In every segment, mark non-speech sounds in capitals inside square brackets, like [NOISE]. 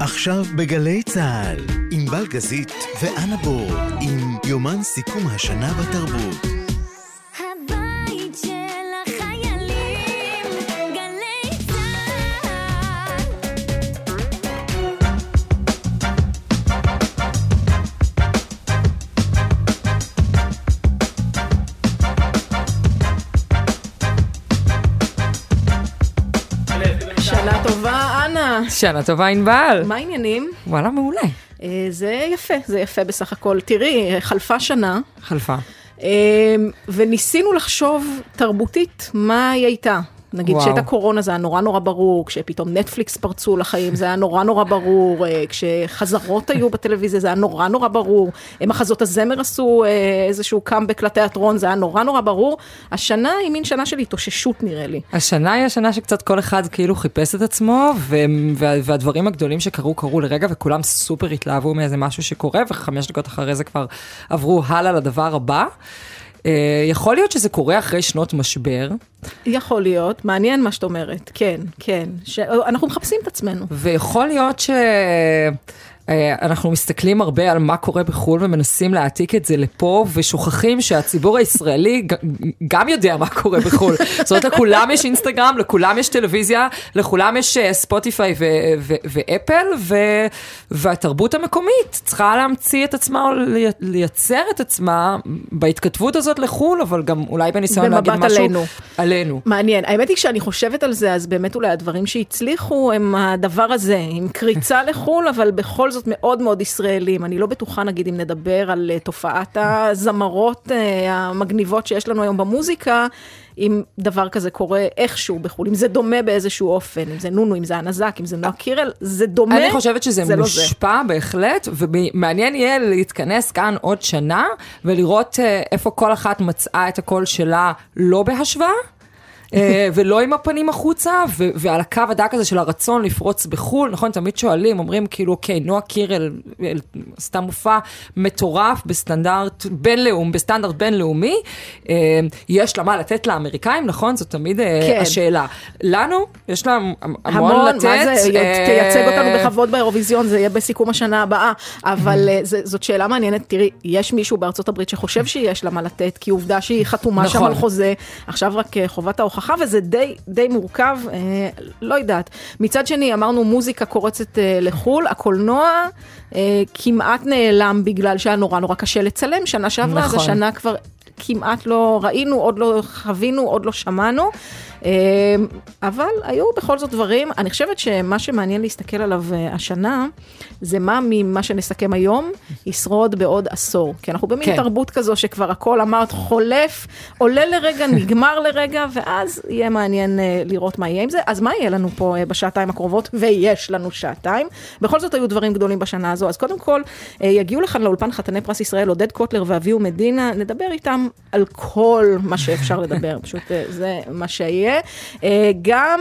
עכשיו בגלי צה"ל, עם בלגזית ואנה בור, עם יומן סיכום השנה בתרבות. שנה טובה ענבל. מה העניינים? וואלה, מעולה. אה, זה יפה, זה יפה בסך הכל. תראי, חלפה שנה, חלפה. אה, וניסינו לחשוב תרבותית מה היא הייתה. נגיד. כשהייתה קורונה זה היה נורא נורא ברור, כשפתאום נטפליקס פרצו לחיים זה היה נורא נורא ברור, אה, כשחזרות היו בטלוויזיה זה היה נורא נורא ברור, מחזות הזמר עשו אה, איזשהו קאמבק לתיאטרון, זה היה נורא נורא ברור. השנה היא מין שנה של התאוששות נראה לי. השנה היא השנה שקצת כל אחד כאילו חיפש את עצמו, וה- והדברים הגדולים שקרו, קרו לרגע, וכולם סופר התלהבו מאיזה משהו שקורה, וחמש דקות אחרי זה כבר עברו הלאה לדבר הבא. אה, יכול להיות שזה קורה אחרי שנות משבר, יכול להיות, מעניין מה שאת אומרת, כן, כן. ש... אנחנו מחפשים את עצמנו. ויכול להיות ש... אה, אנחנו מסתכלים הרבה על מה קורה בחו"ל ומנסים להעתיק את זה לפה, ושוכחים שהציבור הישראלי [LAUGHS] גם יודע מה קורה בחו"ל. זאת אומרת, לכולם יש אינסטגרם, לכולם יש טלוויזיה, לכולם יש אה, ספוטיפיי ואפל, והתרבות המקומית צריכה להמציא את עצמה, או לי- לייצר את עצמה בהתכתבות הזאת לחו"ל, אבל גם אולי בניסיון להגיד במבט משהו עלינו. עלינו. מעניין. האמת היא כשאני חושבת על זה, אז באמת אולי הדברים שהצליחו הם הדבר הזה, עם קריצה לחו"ל, אבל בכל זאת מאוד מאוד ישראלים. אני לא בטוחה, נגיד, אם נדבר על אה, תופעת הזמרות אה, המגניבות שיש לנו היום במוזיקה, אם דבר כזה קורה איכשהו בחו"ל, אם זה דומה באיזשהו אופן, אם זה נונו, אם זה הנזק, אם זה נועה קירל, זה דומה. אני חושבת שזה זה לא מושפע בהחלט, ומעניין יהיה להתכנס כאן עוד שנה, ולראות אה, איפה כל אחת מצאה את הקול שלה לא בהשוואה. אה, ולא עם הפנים החוצה, ו- ועל הקו הדק הזה של הרצון לפרוץ בחו"ל, נכון, תמיד שואלים, אומרים כאילו, אוקיי, נועה קירל עשתה מופע מטורף בסטנדרט בינלאומי, בסטנדרט בינלאומי, אה, יש לה מה לתת לאמריקאים, נכון? זאת תמיד אה, כן. השאלה. לנו, יש לה המון המון, לתת. מה זה, תייצג אותנו בכבוד באירוויזיון, זה יהיה בסיכום השנה הבאה. אבל זה- זאת שאלה מעניינת, תראי, יש מישהו בארצות הברית שחושב שיש לה מה לתת, כי עובדה שהיא חתומה שם נכון. על חוזה, עכשיו רק חובת ההוכחה, וזה די, די מורכב, אה, לא יודעת. מצד שני, אמרנו מוזיקה קורצת אה, לחו"ל, הקולנוע אה, כמעט נעלם בגלל שהיה נורא נורא קשה לצלם, שנה שעברה, נכון. זו שנה כבר... כמעט לא ראינו, עוד לא חווינו, עוד לא שמענו, אבל היו בכל זאת דברים. אני חושבת שמה שמעניין להסתכל עליו אה, השנה, זה מה ממה שנסכם היום ישרוד בעוד עשור. כי אנחנו במין כן. תרבות כזו שכבר הכל אמרת חולף, עולה לרגע, [LAUGHS] נגמר לרגע, ואז יהיה מעניין אה, לראות מה יהיה עם זה. אז מה יהיה לנו פה אה, בשעתיים הקרובות? ויש לנו שעתיים. בכל זאת היו דברים גדולים בשנה הזו. אז קודם כל, יגיעו לכאן לאולפן חתני פרס ישראל עודד קוטלר ואביהו מדינה, נדבר איתם על כל מה שאפשר לדבר, [LAUGHS] פשוט זה מה שיהיה. אה, גם...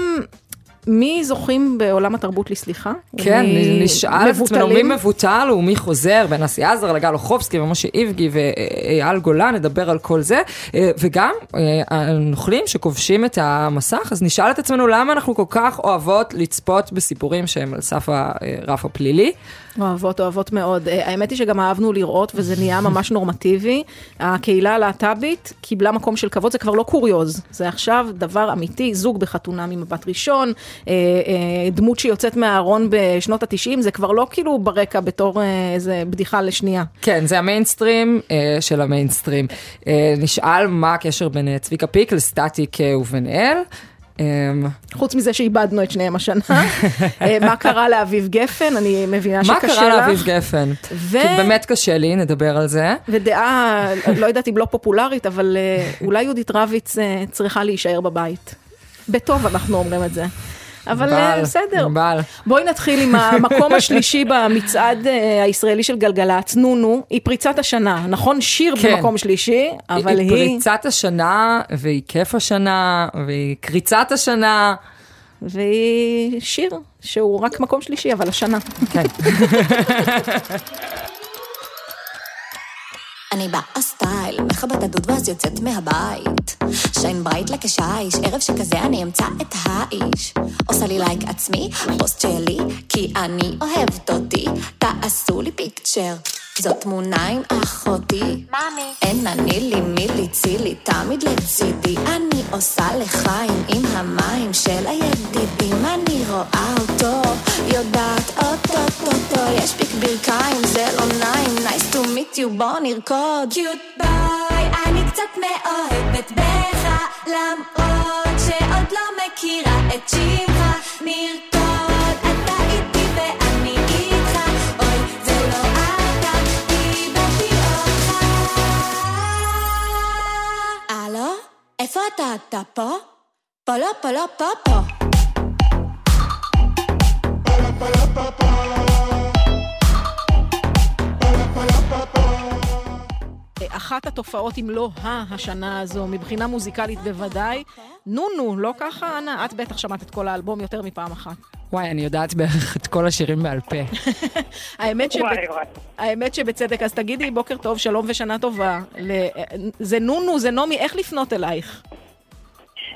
מי זוכים בעולם התרבות לסליחה? כן, מי נשאל את עצמנו מי? מבוטל ומי חוזר, בין אסי עזר לגל אוחובסקי ומשה איבגי ואייל גולן, נדבר על כל זה. אה, וגם אה, הנוכלים שכובשים את המסך, אז נשאל את עצמנו למה אנחנו כל כך אוהבות לצפות בסיפורים שהם על סף הרף הפלילי. אוהבות, אוהבות מאוד. אה, האמת היא שגם אהבנו לראות, וזה נהיה ממש נורמטיבי. הקהילה הלהט"בית קיבלה מקום של כבוד, זה כבר לא קוריוז, זה עכשיו דבר אמיתי, זוג בחתונה ממבט ראשון, אה, אה, דמות שיוצאת מהארון בשנות התשעים, זה כבר לא כאילו ברקע בתור איזה בדיחה לשנייה. כן, זה המיינסטרים של המיינסטרים. נשאל מה הקשר בין צביקה פיק לסטטיק ובן אל. אה, חוץ מזה שאיבדנו את שניהם השנה. אה, [LAUGHS] מה קרה לאביב גפן, אני מבינה מה שקשה לך. קרה לאביב גפן? ו- כי באמת קשה לי, נדבר על זה. ודעה, לא יודעת אם לא פופולרית, אבל אה, אולי יהודית רביץ אה, צריכה להישאר בבית. בטוב אנחנו אומרים את זה. אבל אה, בסדר. בואי נתחיל עם המקום [LAUGHS] השלישי במצעד אה, הישראלי של גלגלצ, נונו, היא פריצת השנה, נכון? שיר כן. במקום שלישי, אבל היא היא... פריצת השנה, והיא כיף השנה, והיא קריצת השנה. והיא שיר שהוא רק מקום שלישי, אבל השנה. כן. [LAUGHS] אני באה סטייל, מכבת הדוד ואז יוצאת מהבית. שיין ברייט לכשיש, ערב שכזה אני אמצא את האיש. עושה לי לייק עצמי, פוסט שלי, כי אני אוהבת אותי. תעשו לי פיקצ'ר. זאת תמונה עם אחותי. מאמי. אין אני לי מי ליצילי, תמיד לצידי. אני עושה לחיים עם המים של הידידים. אני רואה אותו, יודעת אוטוטוטו. יש פיק ברכיים, זה לא נעים. nice to meet you, בוא נרקוד. קיוט ביי, אני קצת מאוהבת בך. למרות שעוד לא מכירה את שמך. נרקוד, איפה אתה? אתה פה? פה לא, פה לא, פה פה. אחת התופעות, אם לא ה-השנה הזו, מבחינה מוזיקלית בוודאי, נו נו, לא ככה, אנה? את בטח שמעת את כל האלבום יותר מפעם אחת. וואי, אני יודעת בערך את כל השירים בעל פה. [LAUGHS] האמת, שבצ... וואי וואי. האמת שבצדק, אז תגידי בוקר טוב, שלום ושנה טובה. ל... זה נונו, זה נעמי, איך לפנות אלייך?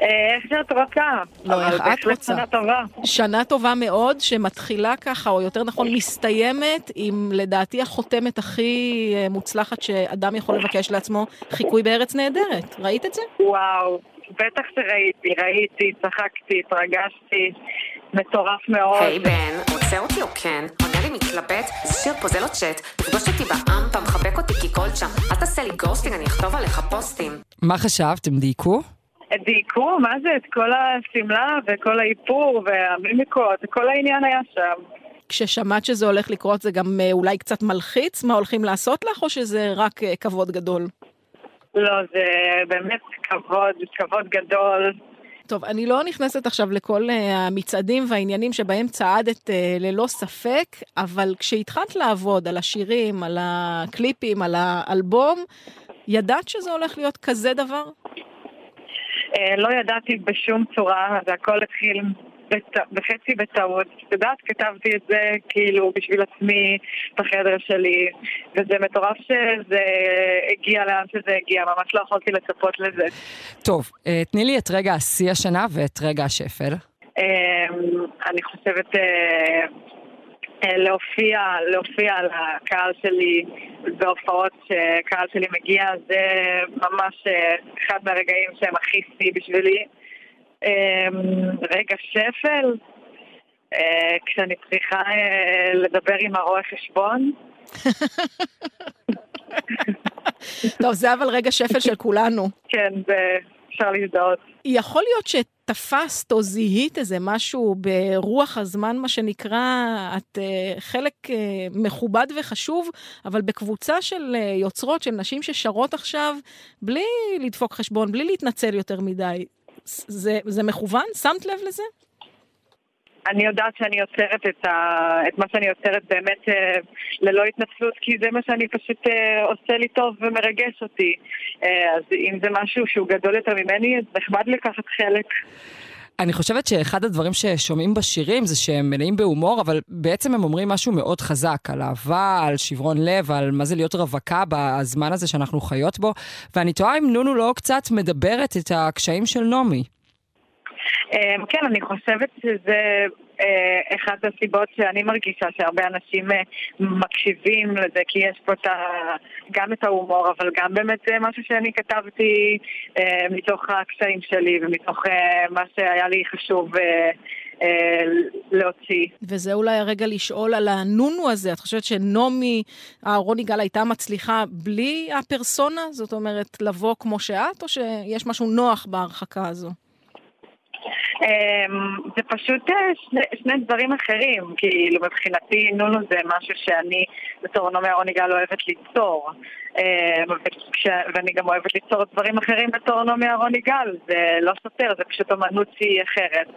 אה, איך שאת רוצה. לא, איך את רוצה. שנה טובה. שנה טובה מאוד, שמתחילה ככה, או יותר נכון, מסתיימת עם לדעתי החותמת הכי אה, מוצלחת שאדם יכול לבקש לעצמו, חיקוי בארץ נהדרת. ראית את זה? וואו, בטח שראיתי, ראיתי, צחקתי, התרגשתי, מטורף מאוד. היי בן, רוצה אותי או כן? עונה לי מתלבט? איזה שיר פה זה לא צ'אט. תפגוש אותי באמפה, מחבק אותי כקולצ'ה. אל תעשה לי ghosting, אני אכתוב עליך פוסטים. מה חשבת? הם דייקו? דייקו, מה זה? את כל השמלה וכל האיפור והמימיקות, כל העניין היה שם. כששמעת שזה הולך לקרות זה גם אה, אולי קצת מלחיץ מה הולכים לעשות לך, או שזה רק אה, כבוד גדול? לא, זה באמת כבוד, כבוד גדול. טוב, אני לא נכנסת עכשיו לכל אה, המצעדים והעניינים שבהם צעדת אה, ללא ספק, אבל כשהתחלת לעבוד על השירים, על הקליפים, על האלבום, ידעת שזה הולך להיות כזה דבר? אה, לא ידעתי בשום צורה, זה הכל התחיל בט... בחצי בטעות. את יודעת, כתבתי את זה כאילו בשביל עצמי בחדר שלי, וזה מטורף שזה הגיע לאן שזה הגיע, ממש לא יכולתי לצפות לזה. טוב, אה, תני לי את רגע השיא השנה ואת רגע השפל. אה, אני חושבת אה, אה, להופיע, להופיע לקהל שלי בהופעות שקהל שלי מגיע, זה ממש אחד מהרגעים שהם הכי שיא בשבילי. אה, רגע שפל, אה, כשאני צריכה אה, לדבר עם הרואה חשבון. טוב, זה אבל רגע שפל של כולנו. כן, זה אפשר להזדהות. יכול להיות שתפסת או זיהית איזה משהו ברוח הזמן, מה שנקרא, את uh, חלק uh, מכובד וחשוב, אבל בקבוצה של uh, יוצרות, של נשים ששרות עכשיו, בלי לדפוק חשבון, בלי להתנצל יותר מדי. זה, זה מכוון? שמת לב לזה? אני יודעת שאני יוצרת את, ה... את מה שאני יוצרת באמת אה, ללא התנצלות, כי זה מה שאני פשוט אה, עושה לי טוב ומרגש אותי. אה, אז אם זה משהו שהוא גדול יותר ממני, אז נחמד לקחת חלק. אני חושבת שאחד הדברים ששומעים בשירים זה שהם מלאים בהומור, אבל בעצם הם אומרים משהו מאוד חזק על אהבה, על שברון לב, על מה זה להיות רווקה בזמן הזה שאנחנו חיות בו. ואני תוהה אם נונו לא קצת מדברת את הקשיים של נעמי. אה, כן, אני חושבת שזה אחת הסיבות שאני מרגישה שהרבה אנשים אה, מקשיבים לזה, כי יש פה את ה... גם את ההומור, אבל גם באמת זה משהו שאני כתבתי אה, מתוך הקשיים שלי ומתוך אה, מה שהיה לי חשוב אה, אה, להוציא. וזה אולי הרגע לשאול על הנונו הזה. את חושבת שנעמי אהרוני גל הייתה מצליחה בלי הפרסונה? זאת אומרת, לבוא כמו שאת, או שיש משהו נוח בהרחקה הזו? אמ, זה פשוט אה, שני, שני דברים אחרים, כאילו מבחינתי נונו זה משהו שאני בתור נעמי אהרוני גל אוהבת ליצור. אמ, ואני גם אוהבת ליצור דברים אחרים בתור נעמי אהרוני גל, זה לא סותר, זה פשוט אומנות שהיא אחרת.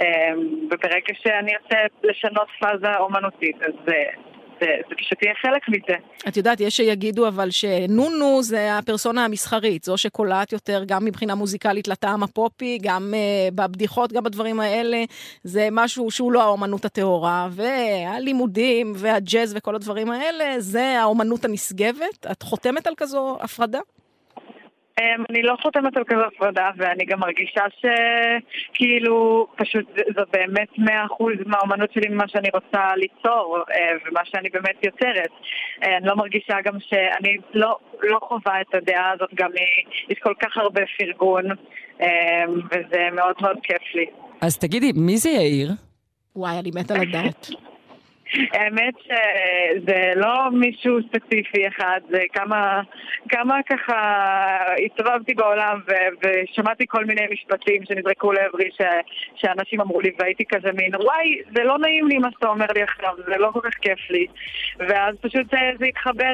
אמ, וברגע שאני ארצה לשנות פאזה אומנותית אז אה, זה, פשוט יהיה חלק מזה. את יודעת, יש שיגידו אבל שנונו זה הפרסונה המסחרית, זו שקולעת יותר גם מבחינה מוזיקלית לטעם הפופי, גם uh, בבדיחות, גם בדברים האלה, זה משהו שהוא לא האומנות הטהורה, והלימודים והג'אז וכל הדברים האלה, זה האומנות הנשגבת. את חותמת על כזו הפרדה? אמ, אני לא חותמת על כזו הפרדה, ואני גם מרגישה שכאילו, פשוט זה- זו באמת מאה אחוז מהאומנות שלי ממה שאני רוצה ליצור, אה, ומה שאני באמת יוצרת. אה, אני לא מרגישה גם שאני לא, לא חווה את הדעה הזאת, גם היא- יש כל כך הרבה פרגון, אה, וזה מאוד מאוד כיף לי. אז תגידי, מי זה יאיר? וואי, אני מתה לדעת. האמת שזה לא מישהו ספציפי אחד, זה כמה, כמה ככה הסתובבתי בעולם ו- ושמעתי כל מיני משפטים שנזרקו לעברי ש- שאנשים אמרו לי והייתי כזה מין וואי זה לא נעים לי מה שאתה אומר לי עכשיו, זה לא כל כך כיף לי ואז פשוט זה התחבר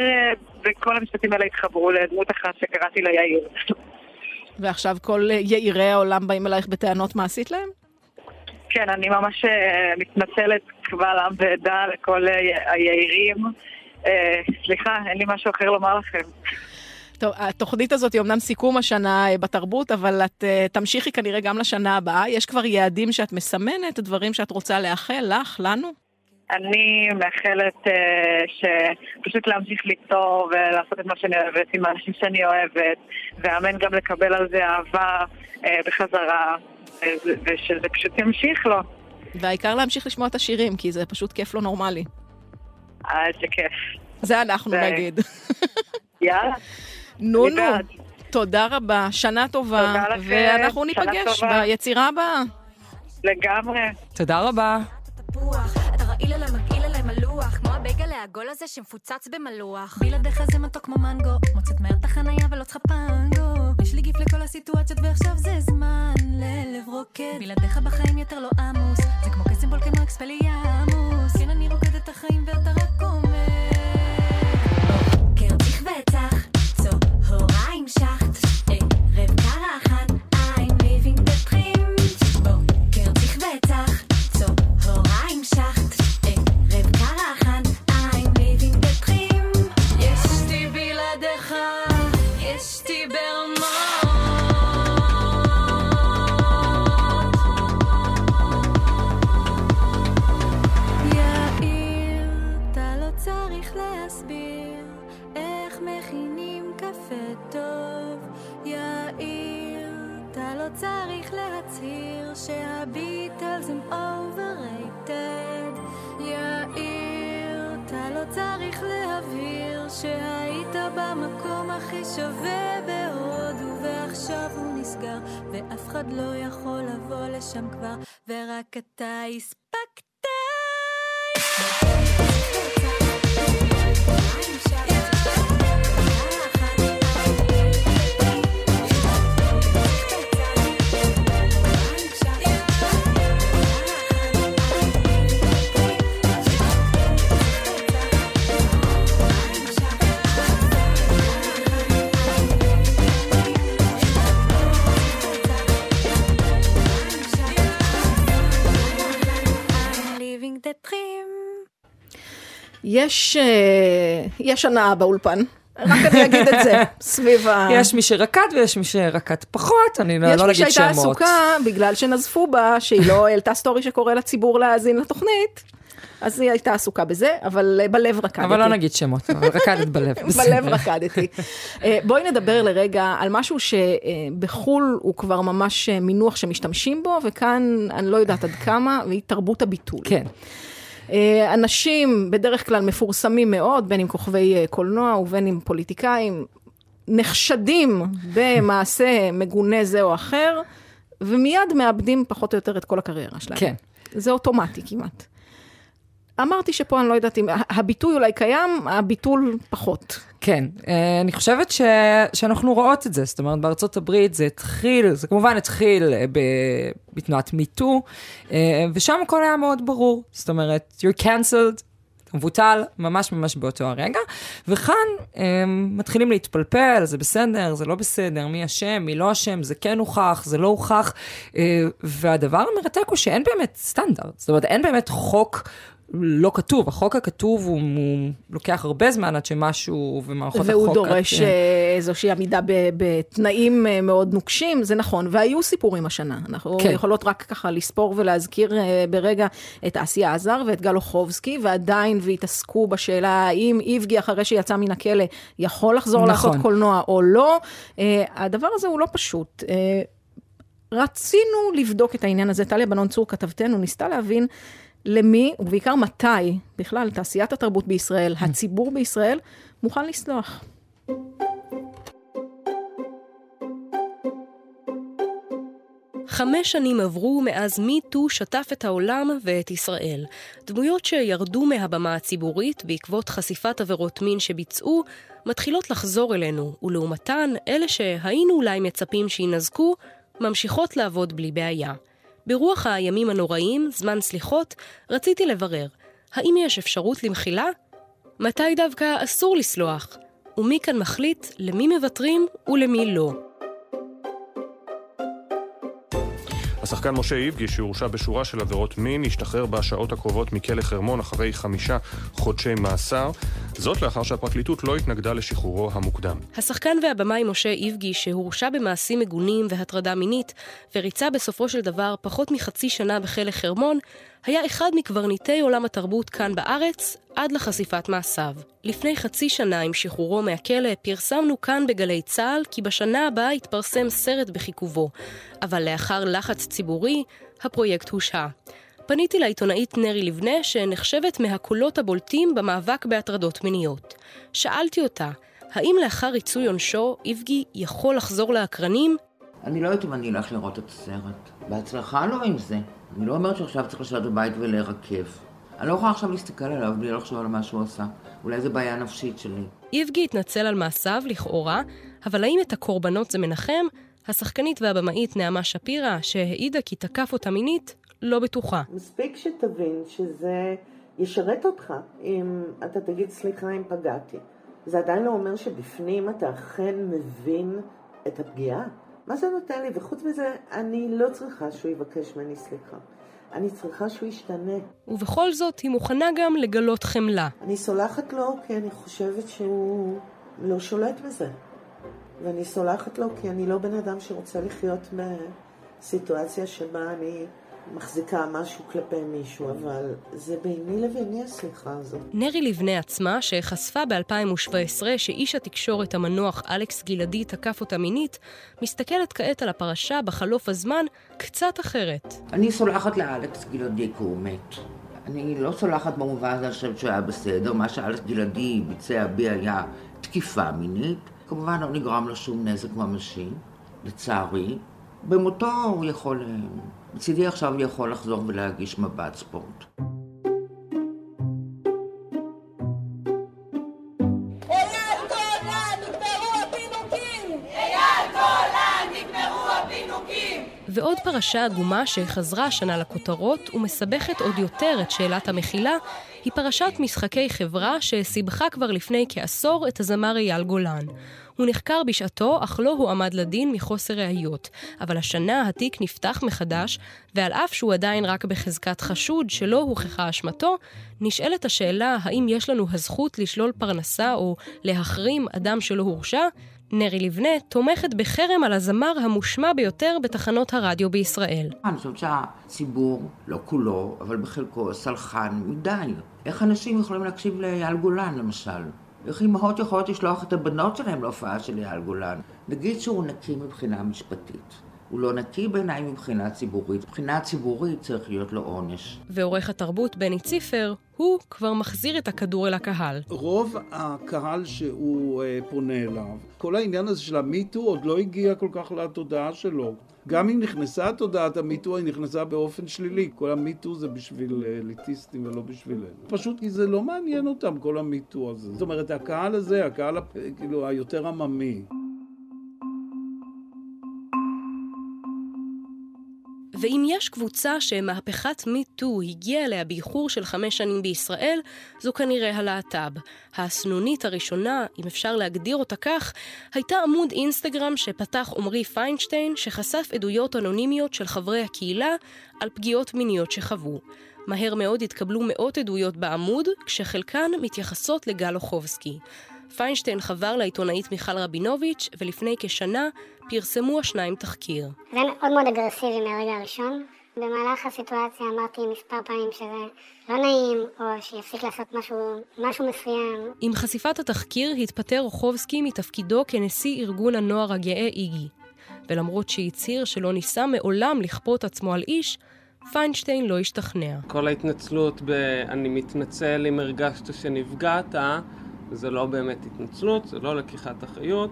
וכל המשפטים האלה התחברו לדמות אחת שקראתי לה יאיר. ועכשיו כל יאירי העולם באים אלייך בטענות מה עשית להם? כן, אני ממש אה, מתנצלת קבל עם ועדה לכל אה, היאירים. אה, סליחה, אין לי משהו אחר לומר לכם. טוב, התוכנית הזאת היא אמנם סיכום השנה בתרבות, אבל את uh, תמשיכי כנראה גם לשנה הבאה. יש כבר יעדים שאת מסמנת, דברים שאת רוצה לאחל לך, לנו? אני מאחלת אה, שפשוט להמשיך ליצור ולעשות את מה שאני אוהבת עם האנשים שאני אוהבת, ואמן גם לקבל על זה אהבה אה, בחזרה, ושזה פשוט ימשיך לו. והעיקר להמשיך לשמוע את השירים, כי זה פשוט כיף לא נורמלי. אה, איזה כיף. זה אנחנו זה- נגיד. יאללה. נונו, בעד. תודה רבה, שנה טובה, תודה לכם, ואנחנו ניפגש. ביצירה הבאה. לגמרי. תודה רבה. הבייגל העגול הזה שמפוצץ במלוח. בלעדיך זה מתוק כמו מנגו, מוצאת מהר את החנייה ולא צריכה פנגו. יש לי גיף לכל הסיטואציות ועכשיו זה זמן ללב רוקד. בלעדיך בחיים יותר לא עמוס, זה כמו קסם בול כמו אקספליאמוס. כן, אני רוקדת את החיים ואתה רק אומר. בוקר צריך וצח, צהריים שחט, שהיית במקום הכי שווה בהודו ועכשיו הוא נסגר ואף אחד לא יכול לבוא לשם כבר ורק אתה הספקת. יש, אה, יש הנאה באולפן. רק אני אגיד את זה, [LAUGHS] סביב ה... יש מי שרקד ויש מי שרקד פחות, אני לא יש לא מי אגיד שהייתה שמות. עסוקה בגלל שנזפו בה, שהיא לא העלתה סטורי שקורא לציבור להאזין לתוכנית, אז היא הייתה עסוקה בזה, אבל אה, בלב רקדתי. אבל לא נגיד שמות, אבל רקדת בלב. [LAUGHS] בלב. רקדתי. אה, בואי נדבר לרגע על משהו שבחו"ל הוא כבר ממש מינוח שמשתמשים בו, וכאן אני לא יודעת עד כמה, והיא תרבות הביטול. כן. אה, אנשים בדרך כלל מפורסמים מאוד, בין אם כוכבי אה, קולנוע ובין אם פוליטיקאים, נחשדים במעשה מגונה זה או אחר, ומיד מאבדים פחות או יותר את כל הקריירה שלהם. כן. זה אוטומטי כמעט. אמרתי שפה אני לא יודעת אם, הביטוי אולי קיים, הביטול פחות. כן, אה, אני חושבת ש... שאנחנו רואות את זה, זאת אומרת, בארצות הברית זה התחיל, זה כמובן התחיל אה, ב... בתנועת מיטו, ושם הכל היה מאוד ברור, זאת אומרת, you're cancelled, אתה מבוטל, ממש ממש באותו הרגע, וכאן אה, מתחילים להתפלפל, זה בסדר, זה לא בסדר, מי אשם, מי לא אשם, זה כן הוכח, זה לא הוכח, אה, והדבר המרתק הוא שאין באמת סטנדרט, זאת אומרת, אין באמת חוק לא כתוב, החוק הכתוב הוא, הוא לוקח הרבה זמן עד שמשהו ומערכות החוק... והוא דורש את, אה, איזושהי עמידה בתנאים אה, מאוד נוקשים, זה נכון, והיו סיפורים השנה. אנחנו כן. יכולות רק ככה לספור ולהזכיר אה, ברגע את אסיה עזר ואת גל אוחובסקי, ועדיין והתעסקו בשאלה האם איבגי אחרי שיצא מן הכלא יכול לחזור נכון. לעשות קולנוע או לא. הדבר הזה הוא לא פשוט. רצינו לבדוק את העניין הזה, טליה בנון צור כתבתנו ניסתה להבין למי, ובעיקר מתי, בכלל, תעשיית התרבות בישראל, הציבור בישראל, מוכן לסלוח. חמש שנים עברו מאז מיטו שטף את העולם ואת ישראל. דמויות שירדו מהבמה הציבורית בעקבות חשיפת עבירות מין שביצעו, מתחילות לחזור אלינו, ולעומתן, אלה שהיינו אולי מצפים שיינזקו, ממשיכות לעבוד בלי בעיה. ברוח הימים הנוראים, זמן סליחות, רציתי לברר, האם יש אפשרות למחילה? מתי דווקא אסור לסלוח? ומי כאן מחליט למי מוותרים ולמי לא? השחקן משה איבגי, שהורשע בשורה של עבירות מין, ישתחרר בשעות הקרובות מכלא חרמון אחרי חמישה חודשי מאסר. זאת לאחר שהפרקליטות לא התנגדה לשחרורו המוקדם. השחקן והבמאי משה איבגי, שהורשע במעשים מגונים והטרדה מינית, וריצה בסופו של דבר פחות מחצי שנה בכלא חרמון, היה אחד מקברניטי עולם התרבות כאן בארץ, עד לחשיפת מעשיו. לפני חצי שנה עם שחרורו מהכלא, פרסמנו כאן בגלי צה"ל כי בשנה הבאה יתפרסם סרט בחיכובו, אבל לאחר לחץ ציבורי, הפרויקט הושהה. פניתי לעיתונאית נרי לבנה, שנחשבת מהקולות הבולטים במאבק בהטרדות מיניות. שאלתי אותה, האם לאחר ריצוי עונשו, איבגי יכול לחזור לאקרנים? אני לא יודעת אם אני אלך לראות את הסרט. בהצלחה לו עם זה. אני לא אומרת שעכשיו צריך לשבת בבית ולהירקב. אני לא יכולה עכשיו להסתכל עליו בלי לחשוב על מה שהוא עשה. אולי זו בעיה נפשית שלי. איבגי התנצל על מעשיו, לכאורה, אבל האם את הקורבנות זה מנחם? השחקנית והבמאית נעמה שפירא, שהעידה כי תקף אותה מינית, לא בטוחה. מספיק שתבין שזה ישרת אותך אם אתה תגיד סליחה אם פגעתי. זה עדיין לא אומר שבפנים אתה אכן מבין את הפגיעה. מה זה נותן לי? וחוץ מזה, אני לא צריכה שהוא יבקש ממני סליחה. אני צריכה שהוא ישתנה. ובכל זאת, היא מוכנה גם לגלות חמלה. אני סולחת לו כי אני חושבת שהוא לא שולט בזה. ואני סולחת לו כי אני לא בן אדם שרוצה לחיות בסיטואציה שבה אני מחזיקה משהו כלפי מישהו, אבל זה ביני לביני הסליחה הזאת. נרי לבנה עצמה, שחשפה ב-2017 שאיש התקשורת המנוח אלכס גלעדי תקף אותה מינית, מסתכלת כעת על הפרשה בחלוף הזמן קצת אחרת. אני סולחת לאלכס גלעדי כי הוא מת. אני לא סולחת במובן הזה, אני חושבת שהוא היה בסדר. מה שאלכס גלעדי ביצע בי היה תקיפה מינית. כמובן לא נגרם לו שום נזק ממשי, לצערי. במותו הוא יכול, אה, מצידי עכשיו יכול לחזור ולהגיש מבט ספורט. ועוד פרשה עגומה שחזרה השנה לכותרות ומסבכת עוד יותר את שאלת המחילה, היא פרשת משחקי חברה שסיבכה כבר לפני כעשור את הזמר אייל גולן. הוא נחקר בשעתו, אך לא הועמד לדין מחוסר ראיות. אבל השנה התיק נפתח מחדש, ועל אף שהוא עדיין רק בחזקת חשוד שלא הוכחה אשמתו, נשאלת השאלה האם יש לנו הזכות לשלול פרנסה או להחרים אדם שלא הורשע, נרי לבנה תומכת בחרם על הזמר המושמע ביותר בתחנות הרדיו בישראל. אני חושבת שהציבור, לא כולו, אבל בחלקו, סלחן מדי. איך אנשים יכולים להקשיב לאייל גולן, למשל? איך אמהות יכולות לשלוח את הבנות שלהם להופעה של אייל גולן? נגיד שהוא נקי מבחינה משפטית. הוא לא נקי בעיניי מבחינה ציבורית. מבחינה ציבורית צריך להיות לו עונש. ועורך התרבות בני ציפר, הוא כבר מחזיר את הכדור אל הקהל. רוב הקהל שהוא uh, פונה אליו, כל העניין הזה של המיטו עוד לא הגיע כל כך לתודעה שלו. גם אם נכנסה תודעת המיטו, היא נכנסה באופן שלילי. כל המיטו זה בשביל אליטיסטים ולא בשבילנו. פשוט כי זה לא מעניין אותם, כל המיטו הזה. זאת אומרת, הקהל הזה, הקהל כאילו היותר עממי. ואם יש קבוצה שמהפכת מיטו הגיעה אליה באיחור של חמש שנים בישראל, זו כנראה הלהט"ב. הסנונית הראשונה, אם אפשר להגדיר אותה כך, הייתה עמוד אינסטגרם שפתח עמרי פיינשטיין, שחשף עדויות אנונימיות של חברי הקהילה על פגיעות מיניות שחוו. מהר מאוד התקבלו מאות עדויות בעמוד, כשחלקן מתייחסות לגל אוחובסקי. פיינשטיין חבר לעיתונאית מיכל רבינוביץ', ולפני כשנה פרסמו השניים תחקיר. זה היה מאוד מאוד אגרסיבי מהרגע הראשון. במהלך הסיטואציה אמרתי מספר פעמים שזה לא נעים, או שיפסיק לעשות משהו, משהו מסוים. עם חשיפת התחקיר התפטר רוחובסקי מתפקידו כנשיא ארגון הנוער הגאה איגי. ולמרות שהצהיר שלא ניסה מעולם לכפות עצמו על איש, פיינשטיין לא השתכנע. כל ההתנצלות ב- אני מתנצל אם הרגשת שנפגעת, זה לא באמת התנצלות, זה לא לקיחת אחריות.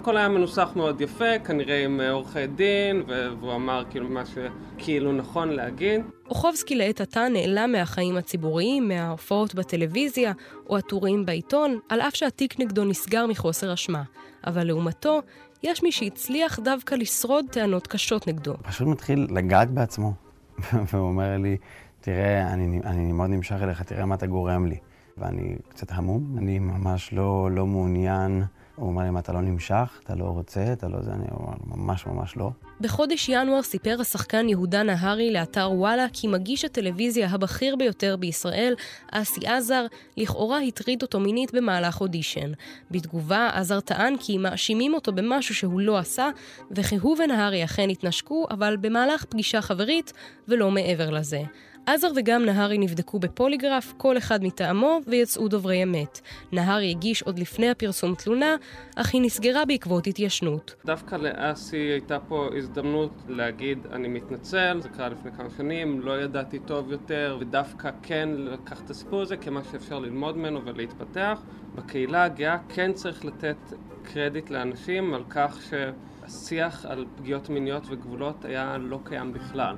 הכל היה מנוסח מאוד יפה, כנראה עם עורכי דין, והוא אמר כאילו מה שכאילו נכון להגיד. אוחובסקי לעת עתה נעלם מהחיים הציבוריים, מההופעות בטלוויזיה או הטורים בעיתון, על אף שהתיק נגדו נסגר מחוסר אשמה. אבל לעומתו, יש מי שהצליח דווקא לשרוד טענות קשות נגדו. פשוט מתחיל לגעת בעצמו, [LAUGHS] והוא אומר לי, תראה, אני, אני מאוד נמשך אליך, תראה מה אתה גורם לי. ואני קצת המום, אני ממש לא, לא מעוניין. הוא אומר לי, אם אתה לא נמשך, אתה לא רוצה, אתה לא זה, אני אומר, ממש ממש לא. בחודש ינואר סיפר השחקן יהודה נהרי לאתר וואלה כי מגיש הטלוויזיה הבכיר ביותר בישראל, אסי עזר, לכאורה הטריד אותו מינית במהלך אודישן. בתגובה, עזר טען כי מאשימים אותו במשהו שהוא לא עשה, וכי הוא ונהרי אכן התנשקו, אבל במהלך פגישה חברית, ולא מעבר לזה. עזר וגם נהרי נבדקו בפוליגרף, כל אחד מטעמו, ויצאו דוברי אמת. נהרי הגיש עוד לפני הפרסום תלונה, אך היא נסגרה בעקבות התיישנות. דווקא לאסי הייתה פה הזדמנות להגיד, אני מתנצל, זה קרה לפני כמה שנים, לא ידעתי טוב יותר, ודווקא כן לקח את הסיפור הזה כמה שאפשר ללמוד ממנו ולהתפתח. בקהילה הגאה כן צריך לתת קרדיט לאנשים על כך שהשיח על פגיעות מיניות וגבולות היה לא קיים בכלל.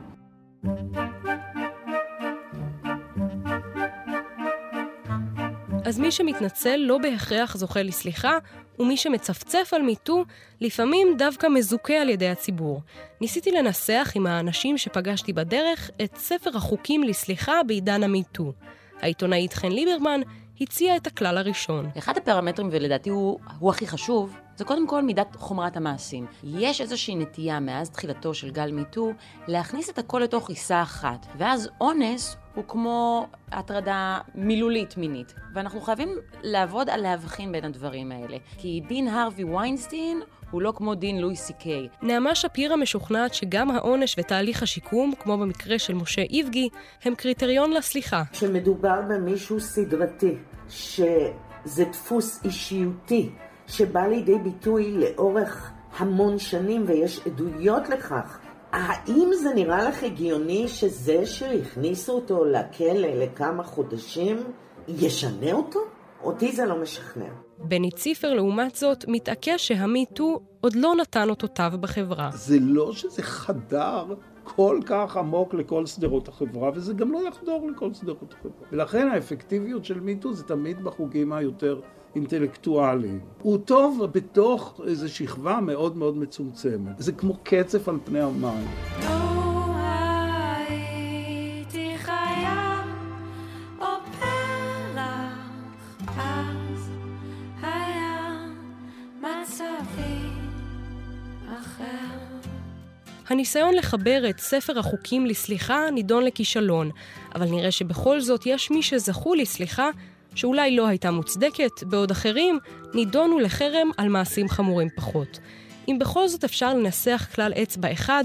אז מי שמתנצל לא בהכרח זוכה לסליחה, ומי שמצפצף על מיטו, לפעמים דווקא מזוכה על ידי הציבור. ניסיתי לנסח עם האנשים שפגשתי בדרך את ספר החוקים לסליחה בעידן המיטו. העיתונאית חן ליברמן הציעה את הכלל הראשון. אחד הפרמטרים, ולדעתי הוא, הוא הכי חשוב, זה קודם כל מידת חומרת המעשים. יש איזושהי נטייה מאז תחילתו של גל מיטו להכניס את הכל לתוך עיסה אחת, ואז אונס הוא כמו הטרדה מילולית מינית. ואנחנו חייבים לעבוד על להבחין בין הדברים האלה. כי דין הרווי ויינסטין הוא לא כמו דין לואי סי קיי. נעמה שפירא משוכנעת שגם העונש ותהליך השיקום, כמו במקרה של משה איבגי, הם קריטריון לסליחה. כשמדובר במישהו סדרתי, שזה דפוס אישיותי, שבא לידי ביטוי לאורך המון שנים ויש עדויות לכך. האם זה נראה לך הגיוני שזה שהכניסו אותו לכלא לכמה חודשים ישנה אותו? אותי זה לא משכנע. בני ציפר, לעומת זאת, מתעקש שהמיטו עוד לא נתן אותותיו בחברה. זה לא שזה חדר כל כך עמוק לכל שדרות החברה, וזה גם לא יחדור לכל שדרות החברה. ולכן האפקטיביות של מיטו זה תמיד בחוגים היותר אינטלקטואליים. הוא טוב בתוך איזו שכבה מאוד מאוד מצומצמת. זה כמו קצף על פני המים. הניסיון לחבר את ספר החוקים לסליחה נידון לכישלון, אבל נראה שבכל זאת יש מי שזכו לסליחה שאולי לא הייתה מוצדקת, בעוד אחרים נידונו לחרם על מעשים חמורים פחות. אם בכל זאת אפשר לנסח כלל אצבע אחד,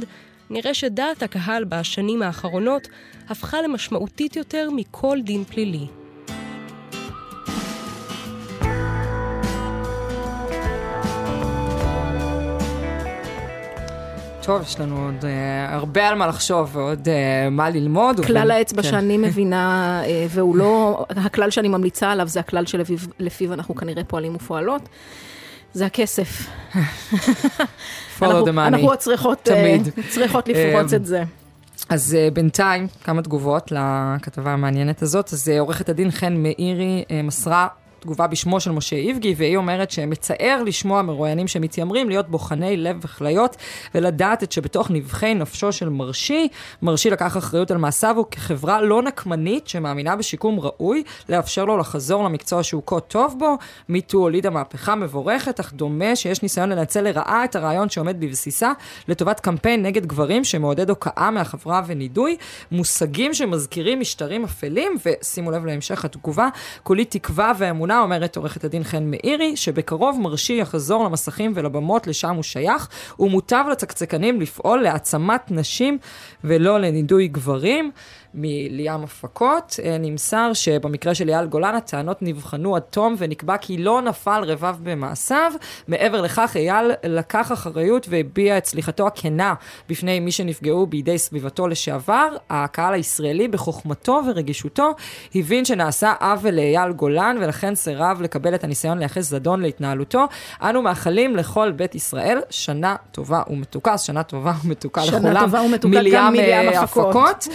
נראה שדעת הקהל בשנים האחרונות הפכה למשמעותית יותר מכל דין פלילי. טוב, יש לנו עוד uh, הרבה על מה לחשוב ועוד uh, מה ללמוד. כלל ובין... האצבע כן. שאני [LAUGHS] מבינה, uh, והוא לא, הכלל שאני ממליצה עליו זה הכלל שלפיו אנחנו כנראה פועלים ופועלות. זה הכסף. אנחנו, אנחנו צריכות, תמיד. Uh, צריכות לפרוץ את זה. אז uh, בינתיים, כמה תגובות לכתבה המעניינת הזאת. אז uh, עורכת הדין חן מאירי uh, מסרה תגובה בשמו של משה איבגי, והיא אומרת שמצער לשמוע מרואיינים שמתיימרים להיות בוחני לב וכליות, ולדעת את שבתוך נבחי נפשו של מרשי, מרשי לקח אחריות על מעשיו, וכחברה לא נקמנית שמאמינה בשיקום ראוי, לאפשר לו לחזור למקצוע שהוא כה טוב בו. מיטו הולידה מהפכה מבורכת, אך דומה שיש ניסיון לנצל לרעה את הרעיון שעומד בבסיסה, לטובת קמפיין נגד גברים שמעודד הוקעה מהחברה ונידוי, מושגים שמזכירים משטרים אפלים, ושימו לב להמשך התגובה, כולי תקווה ואמונה, אומרת עורכת הדין חן מאירי, שבקרוב מרשי יחזור למסכים ולבמות לשם הוא שייך, ומוטב לצקצקנים לפעול להעצמת נשים ולא לנידוי גברים. מליאם הפקות, אה, נמסר שבמקרה של אייל גולן הטענות נבחנו עד תום ונקבע כי לא נפל רבב במעשיו. מעבר לכך, אייל לקח אחריות והביע את סליחתו הכנה בפני מי שנפגעו בידי סביבתו לשעבר. הקהל הישראלי בחוכמתו ורגישותו הבין שנעשה עוול לאייל גולן ולכן סירב לקבל את הניסיון לייחס זדון להתנהלותו. אנו מאחלים לכל בית ישראל שנה טובה ומתוקה, שנה טובה ומתוקה שנה לכולם. טובה ומתוקה גם מליאם, אה, הפקות.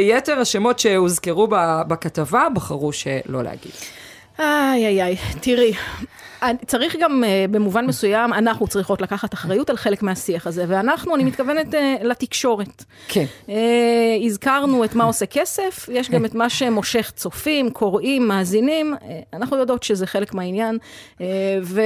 ויתר השמות שהוזכרו בכתבה בחרו שלא להגיד. איי, איי, איי, תראי. צריך גם uh, במובן מסוים, אנחנו צריכות לקחת אחריות על חלק מהשיח הזה, ואנחנו, אני מתכוונת uh, לתקשורת. כן. Uh, הזכרנו את מה עושה כסף, יש גם את מה שמושך צופים, קוראים, מאזינים, uh, אנחנו יודעות שזה חלק מהעניין, uh, ו...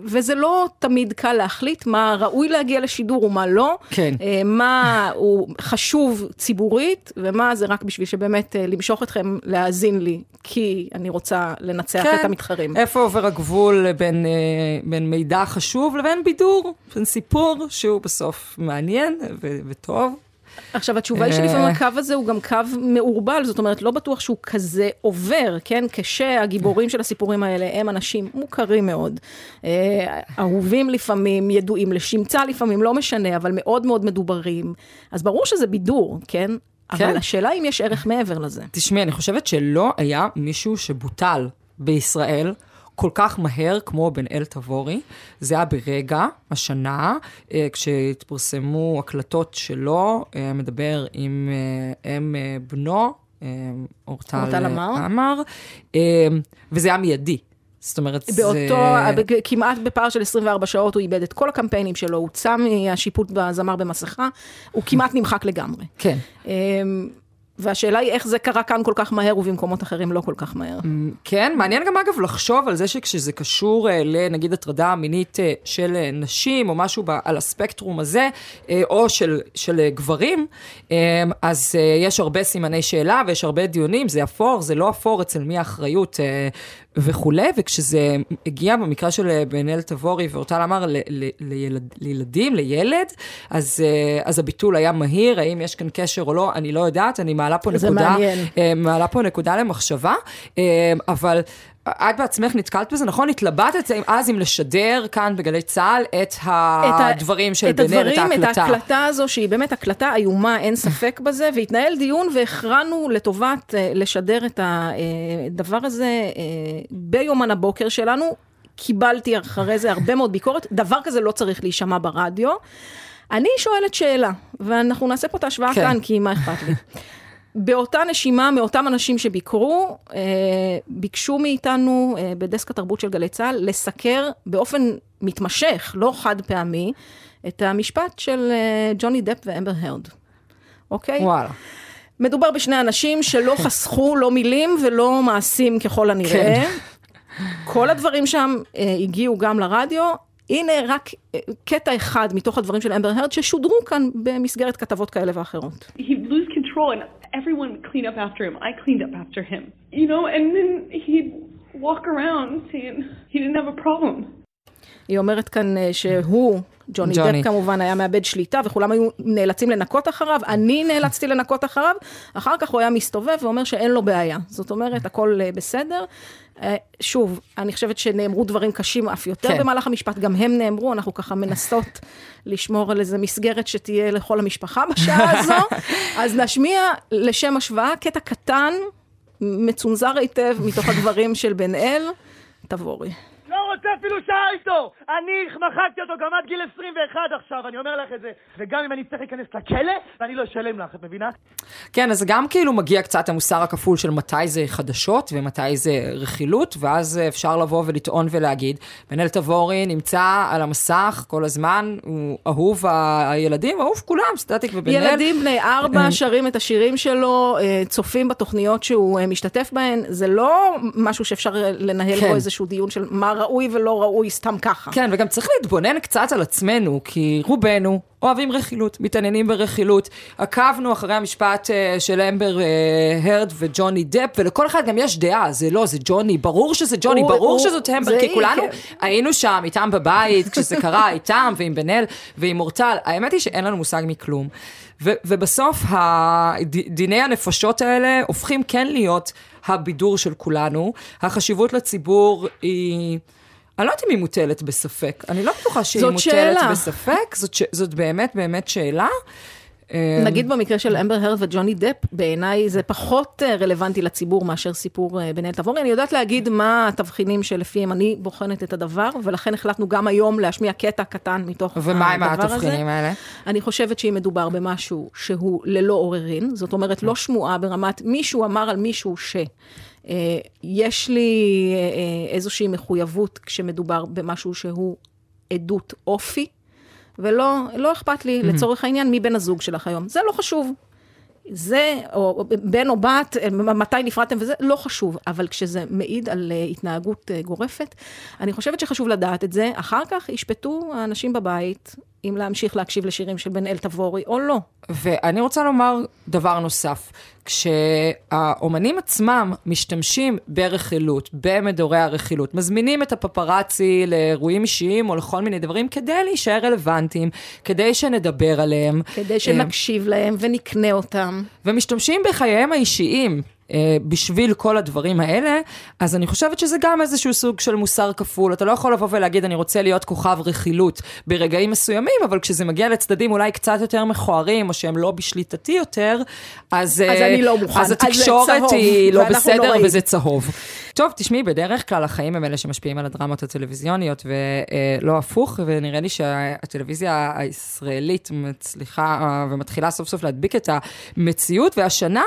וזה לא תמיד קל להחליט מה ראוי להגיע לשידור ומה לא, כן. אה, מה הוא חשוב ציבורית, ומה זה רק בשביל שבאמת אה, למשוך אתכם להאזין לי, כי אני רוצה לנצח כן. את המתחרים. איפה עובר הגבול בין, אה, בין מידע חשוב לבין בידור, בין סיפור שהוא בסוף מעניין ו- וטוב. עכשיו, התשובה היא אה. שלפעמים הקו הזה הוא גם קו מעורבל, זאת אומרת, לא בטוח שהוא כזה עובר, כן? כשהגיבורים של הסיפורים האלה הם אנשים מוכרים מאוד, אה, אהובים לפעמים, ידועים לשמצה לפעמים, לא משנה, אבל מאוד מאוד מדוברים. אז ברור שזה בידור, כן? אבל כן. השאלה אם יש ערך מעבר לזה. תשמעי, אני חושבת שלא היה מישהו שבוטל בישראל כל כך מהר כמו בן אל תבורי. זה היה ברגע, השנה, אה, כשהתפרסמו הקלטות שלו, אה, מדבר עם אם אה, בנו, אורטל עמר. וזה היה מיידי. זאת אומרת, באותו, זה... כמעט בפער של 24 שעות הוא איבד את כל הקמפיינים שלו, הוא הוצא מהשיפוט בזמר במסכה, הוא כמעט נמחק לגמרי. כן. אמ, והשאלה היא איך זה קרה כאן כל כך מהר ובמקומות אחרים לא כל כך מהר. כן, מעניין גם אגב לחשוב על זה שכשזה קשור אה, לנגיד הטרדה מינית אה, של אה, נשים או משהו ב, על הספקטרום הזה, או של, של גברים, אה, אז יש הרבה סימני שאלה ויש הרבה דיונים, זה אפור, זה לא אפור, אצל מי האחריות וכולי, וכשזה הגיע במקרה של אה, בן אל תבורי ואורטל אמר ל, ל, לילד, לילדים, לילד, אז, אה, אז הביטול היה מהיר, האם יש כאן קשר או לא, אני לא יודעת, אני מעלה פה נקודה. מעניין. אה, מעלה פה נקודה למחשבה, אבל את בעצמך נתקלת בזה, נכון? התלבטת אז אם לשדר כאן בגלי צה"ל את הדברים של את בן אל, את הדברים, את ההקלטה. ההקלטה הזו, שהיא באמת הקלטה איומה, אין [LAUGHS] ספק בזה, והתנהל דיון והכרענו לטובת אה, לשדר את הדבר הזה אה, ביומן הבוקר שלנו. קיבלתי אחרי זה הרבה מאוד ביקורת, דבר כזה לא צריך להישמע ברדיו. אני שואלת שאלה, ואנחנו נעשה פה את ההשוואה כן. כאן, כי מה אכפת לי. באותה נשימה, מאותם אנשים שביקרו, אה, ביקשו מאיתנו אה, בדסק התרבות של גלי צה"ל לסקר באופן מתמשך, לא חד פעמי, את המשפט של אה, ג'וני דפ ואמבר הרד. אוקיי? וואלה. מדובר בשני אנשים שלא [LAUGHS] חסכו לא מילים ולא מעשים ככל הנראה. כן. כל הדברים שם אה, הגיעו גם לרדיו. הנה רק אה, קטע אחד מתוך הדברים של אמבר הרד ששודרו כאן במסגרת כתבות כאלה ואחרות. he'd lose control and everyone would clean up after him. I cleaned up after him. You know, and then he'd walk around saying he didn't have a problem. היא אומרת כאן אה, שהוא, ג'וני ג'וני. דפ כמובן היה מאבד שליטה וכולם היו נאלצים לנקות אחריו, אני נאלצתי לנקות אחריו, אחר כך הוא היה מסתובב ואומר שאין לו בעיה. זאת אומרת, הכל אה, בסדר. אה, שוב, אני חושבת שנאמרו דברים קשים אף יותר כן. במהלך המשפט, גם הם נאמרו, אנחנו ככה מנסות [LAUGHS] לשמור על איזה מסגרת שתהיה לכל המשפחה בשעה [LAUGHS] הזו. אז נשמיע לשם השוואה קטע קטן, מצונזר היטב מתוך הדברים של בן אל, תבורי. רוצה אפילו שעה איתו! אני מחקתי אותו גם עד גיל 21 עכשיו, אני אומר לך את זה. וגם אם אני צריך להיכנס לכלא, ואני לא אשלם לך, את מבינה? כן, אז גם כאילו מגיע קצת המוסר הכפול של מתי זה חדשות ומתי זה רכילות, ואז אפשר לבוא ולטעון ולהגיד, בן-אל תבורי נמצא על המסך כל הזמן, הוא אהוב הילדים, אהוב כולם, סטטיק ובן-אל. ילדים בני ארבע [CLEARS THROAT] שרים את השירים שלו, אה, צופים בתוכניות שהוא אה, משתתף בהן, זה לא משהו שאפשר לנהל כן. בו איזשהו דיון של מה ראוי ולא ראוי סתם ככה. כן, וגם צריך להתבונן קצת על עצמנו, כי רובנו אוהבים רכילות, מתעניינים ברכילות. עקבנו אחרי המשפט אה, של אמבר אה, הרד וג'וני דפ, ולכל אחד גם יש דעה, זה לא, זה ג'וני, ברור שזה ג'וני, הוא- ברור הוא- שזאת אמבר, כי כולנו כן. היינו שם איתם בבית, כשזה קרה, [LAUGHS] איתם ועם בן אל ועם אורטל. האמת היא שאין לנו מושג מכלום. ו- ובסוף דיני הנפשות האלה הופכים כן להיות הבידור של כולנו. החשיבות לציבור היא... אני לא יודעת אם היא מוטלת בספק, אני לא בטוחה שהיא מוטלת שאלה. בספק, זאת, ש... זאת באמת באמת שאלה. אה, נגיד במקרה של אמבר הרד וג'וני דפ, בעיניי זה פחות אה, רלוונטי לציבור מאשר סיפור אה, בן-אל תבורי. אני יודעת להגיד מה התבחינים שלפיהם אני בוחנת את הדבר, ולכן החלטנו גם היום להשמיע קטע קטן מתוך ומה עם הדבר הזה. התבחינים האלה? אני חושבת שאם מדובר במשהו שהוא ללא עוררין, זאת אומרת לא שמועה ברמת מישהו אמר על מישהו ש... אה, יש לי אה, אה, איזושהי מחויבות כשמדובר במשהו שהוא עדות אופי, ולא לא אכפת לי, Mhm. לצורך העניין, מי בן הזוג שלך היום. זה לא חשוב. זה, או בן או בת, מתי נפרדתם וזה, לא חשוב. אבל כשזה מעיד על התנהגות גורפת, אני חושבת שחשוב לדעת את זה. אחר כך ישפטו האנשים בבית אם להמשיך להקשיב לשירים של בן אל תבורי או לא. ואני רוצה לומר דבר נוסף. כשהאומנים עצמם משתמשים ברכילות, במדורי הרכילות, מזמינים את הפפראצי לאירועים אישיים או לכל מיני דברים כדי להישאר רלוונטיים, כדי שנדבר עליהם. כדי שנקשיב להם ונקנה אותם. ומשתמשים בחייהם האישיים. אה, בשביל כל הדברים האלה, אז אני חושבת שזה גם איזשהו סוג של מוסר כפול. אתה לא יכול לבוא ולהגיד, אני רוצה להיות כוכב רכילות ברגעים מסוימים, אבל כשזה מגיע לצדדים אולי קצת יותר מכוערים, או שהם לא בשליטתי יותר, אז, אז אה, אני לא מוכן. אז אז התקשורת צהוב, היא לא בסדר נוראים. וזה צהוב. טוב, תשמעי, בדרך כלל החיים הם אלה שמשפיעים על הדרמות הטלוויזיוניות, ולא הפוך, ונראה לי שהטלוויזיה הישראלית מצליחה אה, ומתחילה סוף סוף להדביק את המציאות, והשנה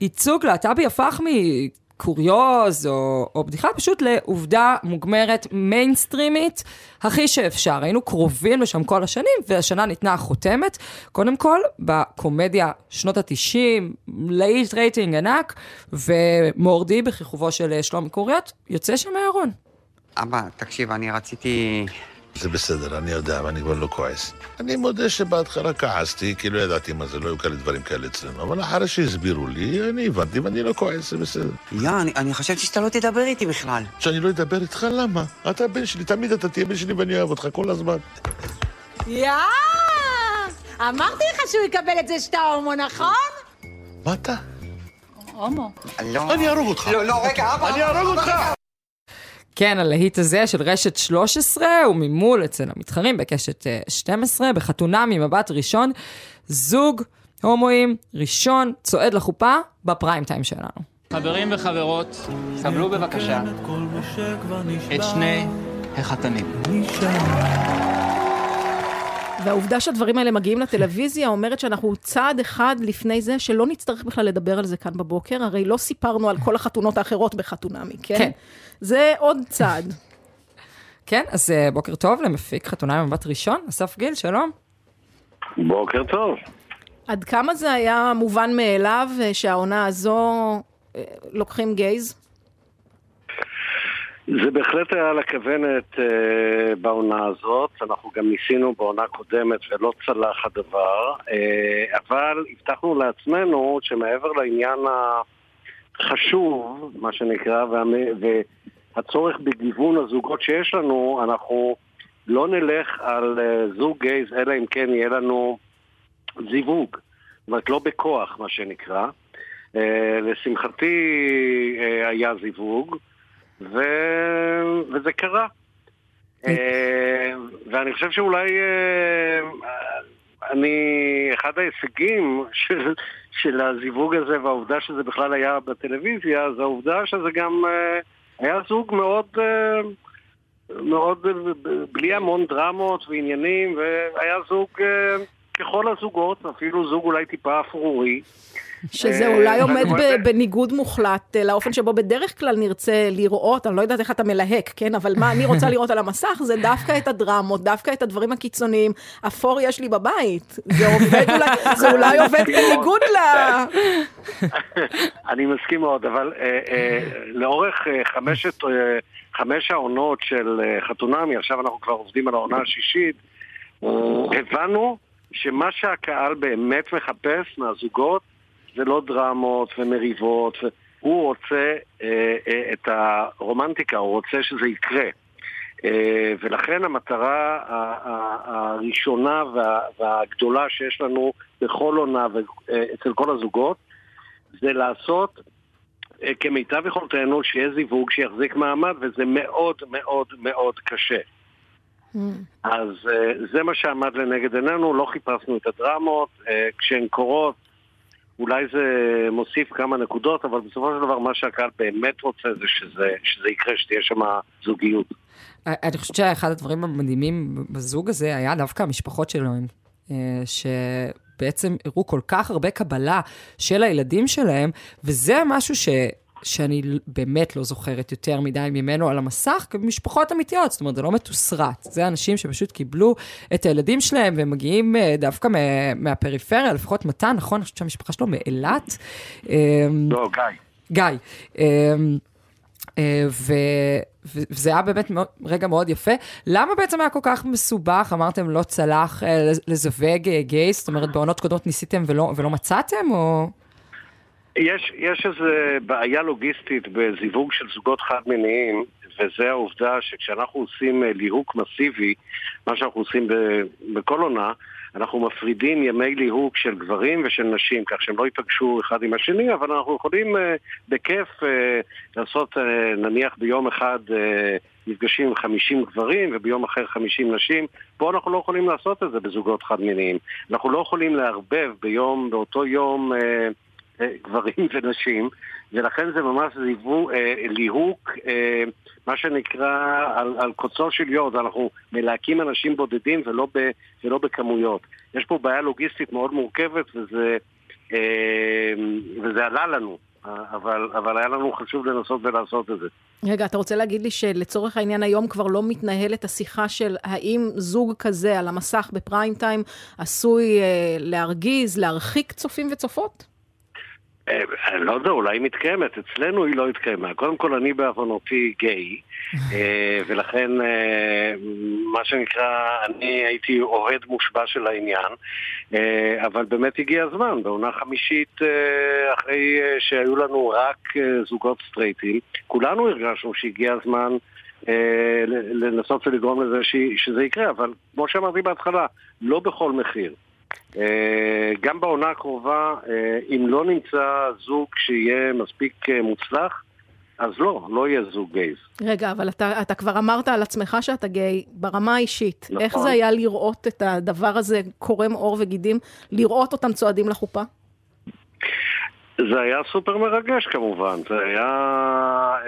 ייצוג להט"בי הפך מקוריוז או, או בדיחה פשוט לעובדה מוגמרת מיינסטרימית הכי שאפשר. היינו קרובים לשם כל השנים, והשנה ניתנה החותמת, קודם כל בקומדיה שנות ה-90, להיט רייטינג ענק, ומורדי בכיכובו של שלומי קוריות, יוצא שם מהארון. אבא, תקשיב, אני רציתי... זה בסדר, אני יודע, ואני כבר לא כועס. אני מודה שבהתחלה כעסתי, כי לא ידעתי מה זה, לא היו כאלה דברים כאלה אצלנו, אבל אחרי שהסבירו לי, אני הבנתי ואני לא כועס, זה בסדר. יא, אני, אני חשבתי שאתה לא תדבר איתי בכלל. שאני לא אדבר איתך, למה? אתה הבן שלי, תמיד אתה תהיה בן שלי ואני אוהב אותך כל הזמן. יא! אמרתי לך שהוא יקבל את זה שאתה הומו, נכון? מה אתה? הומו. לא. אני אהרוג אותך. לא, לא, רגע, אבא. אני אהרוג אותך. כן, הלהיט הזה של רשת 13 הוא ממול אצל המתחרים בקשת אה, 12, בחתונה ממבט ראשון, זוג הומואים ראשון צועד לחופה בפריים טיים שלנו. חברים וחברות, סבלו בבקשה את שני החתנים. והעובדה שהדברים האלה מגיעים לטלוויזיה אומרת שאנחנו צעד אחד לפני זה, שלא נצטרך בכלל לדבר על זה כאן בבוקר, הרי לא סיפרנו על כל החתונות האחרות בחתונמי, כן? כן. זה עוד צעד. כן, אז אה, בוקר טוב למפיק חתונה ממבט ראשון, אסף גיל, שלום. בוקר טוב. עד כמה זה היה מובן מאליו אה, שהעונה הזו אה, לוקחים גייז? זה בהחלט היה על הכוונת אה, בעונה הזאת, אנחנו גם ניסינו בעונה קודמת ולא צלח הדבר, אה, אבל הבטחנו לעצמנו שמעבר לעניין החשוב, מה שנקרא, והמ- והצורך בגיוון הזוגות שיש לנו, אנחנו לא נלך על אה, זוג גייז, אלא אם כן יהיה לנו זיווג, זאת אומרת לא בכוח, מה שנקרא. אה, לשמחתי אה, היה זיווג. ו... וזה קרה. אה, ואני חושב שאולי אה, אני, אחד ההישגים של, של הזיווג הזה והעובדה שזה בכלל היה בטלוויזיה, זה העובדה שזה גם אה, היה זוג מאוד, מאוד, בלי המון דרמות ועניינים, והיה זוג ככל הזוגות, אפילו זוג אולי טיפה אפרורי. שזה אה, אולי עומד בניגוד מוחלט אה, לאופן שבו בדרך כלל נרצה לראות, אני לא יודעת איך אתה מלהק, כן? אבל מה אני רוצה לראות על המסך זה דווקא את הדרמות, דווקא את הדברים הקיצוניים. אפור יש לי בבית. זה עובד אולי, זה אולי עובד בניגוד ל... [LAUGHS] אני מסכים מאוד, אבל אה, לאורך חמשת, חמש העונות של חתונמי, עכשיו אנחנו כבר עובדים על העונה השישית, הבנו שמה שהקהל באמת מחפש מהזוגות זה לא דרמות ומריבות, הוא רוצה אה, אה, את הרומנטיקה, הוא רוצה שזה יקרה. אה, ולכן המטרה הראשונה וה- והגדולה שיש לנו בכל עונה ואצל כל הזוגות זה לעשות אה, כמיטב יכולתנו שיהיה זיווג שיחזיק מעמד וזה מאוד מאוד מאוד קשה. אז אה, זה מה שעמד לנגד עינינו, לא חיפשנו את הדרמות, אה, כשהן קורות אולי זה מוסיף כמה נקודות, אבל בסופו של דבר מה שהקהל באמת רוצה זה שזה, שזה יקרה, שתהיה שם זוגיות. אני חושבת שאחד הדברים המדהימים בזוג הזה היה דווקא המשפחות שלהם, אה, שבעצם הראו כל כך הרבה קבלה של הילדים שלהם, וזה משהו ש... שאני באמת לא זוכרת יותר מדי ממנו על המסך, כמשפחות אמיתיות, זאת אומרת, זה לא מתוסרט. זה אנשים שפשוט קיבלו את הילדים שלהם והם מגיעים אה, דווקא מה, מהפריפריה, לפחות מתן, נכון? אני חושבת שהמשפחה שלו מאילת. לא, גיא. גיא. אמ, אה, ו- וזה היה באמת מאוד, רגע מאוד יפה. למה בעצם היה כל כך מסובך? אמרתם לא צלח אה, לז- לזווג גייס? זאת אומרת, בעונות קודמות ניסיתם ולא, ולא מצאתם, או... יש, יש איזו בעיה לוגיסטית בזיווג של זוגות חד-מיניים, וזה העובדה שכשאנחנו עושים אה, ליהוק מסיבי, מה שאנחנו עושים בכל עונה, אנחנו מפרידים ימי ליהוק של גברים ושל נשים, כך שהם לא ייפגשו אחד עם השני, אבל אנחנו יכולים אה, בכיף אה, לעשות אה, נניח ביום אחד אה, נפגשים עם 50 גברים וביום אחר 50 נשים. פה אנחנו לא יכולים לעשות את זה בזוגות חד-מיניים. אנחנו לא יכולים לערבב ביום, באותו יום... אה, גברים ונשים, ולכן זה ממש זיוו, אה, ליהוק, אה, מה שנקרא, על, על קוצו של יוד, אנחנו מלהקים אנשים בודדים ולא, ב, ולא בכמויות. יש פה בעיה לוגיסטית מאוד מורכבת וזה, אה, וזה עלה לנו, אבל, אבל היה לנו חשוב לנסות ולעשות את זה. רגע, אתה רוצה להגיד לי שלצורך העניין היום כבר לא מתנהלת השיחה של האם זוג כזה על המסך בפריים טיים עשוי אה, להרגיז, להרחיק צופים וצופות? אה, אני לא יודע, אולי היא מתקיימת, אצלנו היא לא התקיימה. קודם כל, אני בעוונותי גיי, אה, [LAUGHS] ולכן, אה, מה שנקרא, אני הייתי אוהד מושבע של העניין, אבל באמת הגיע הזמן, בעונה חמישית, אחרי שהיו לנו רק זוגות סטרייטים, כולנו הרגשנו שהגיע הזמן לנסות ולגרום לזה שזה יקרה, אבל כמו שאמרתי בהתחלה, לא בכל מחיר. אה, גם בעונה הקרובה, אה, אם לא נמצא זוג שיהיה מספיק אה, מוצלח, אז לא, לא יהיה זוג גייז. רגע, אבל אתה, אתה כבר אמרת על עצמך שאתה גיי ברמה האישית. נכון. איך זה היה לראות את הדבר הזה קורם עור וגידים, לראות אותם צועדים לחופה? זה היה סופר מרגש כמובן, זה היה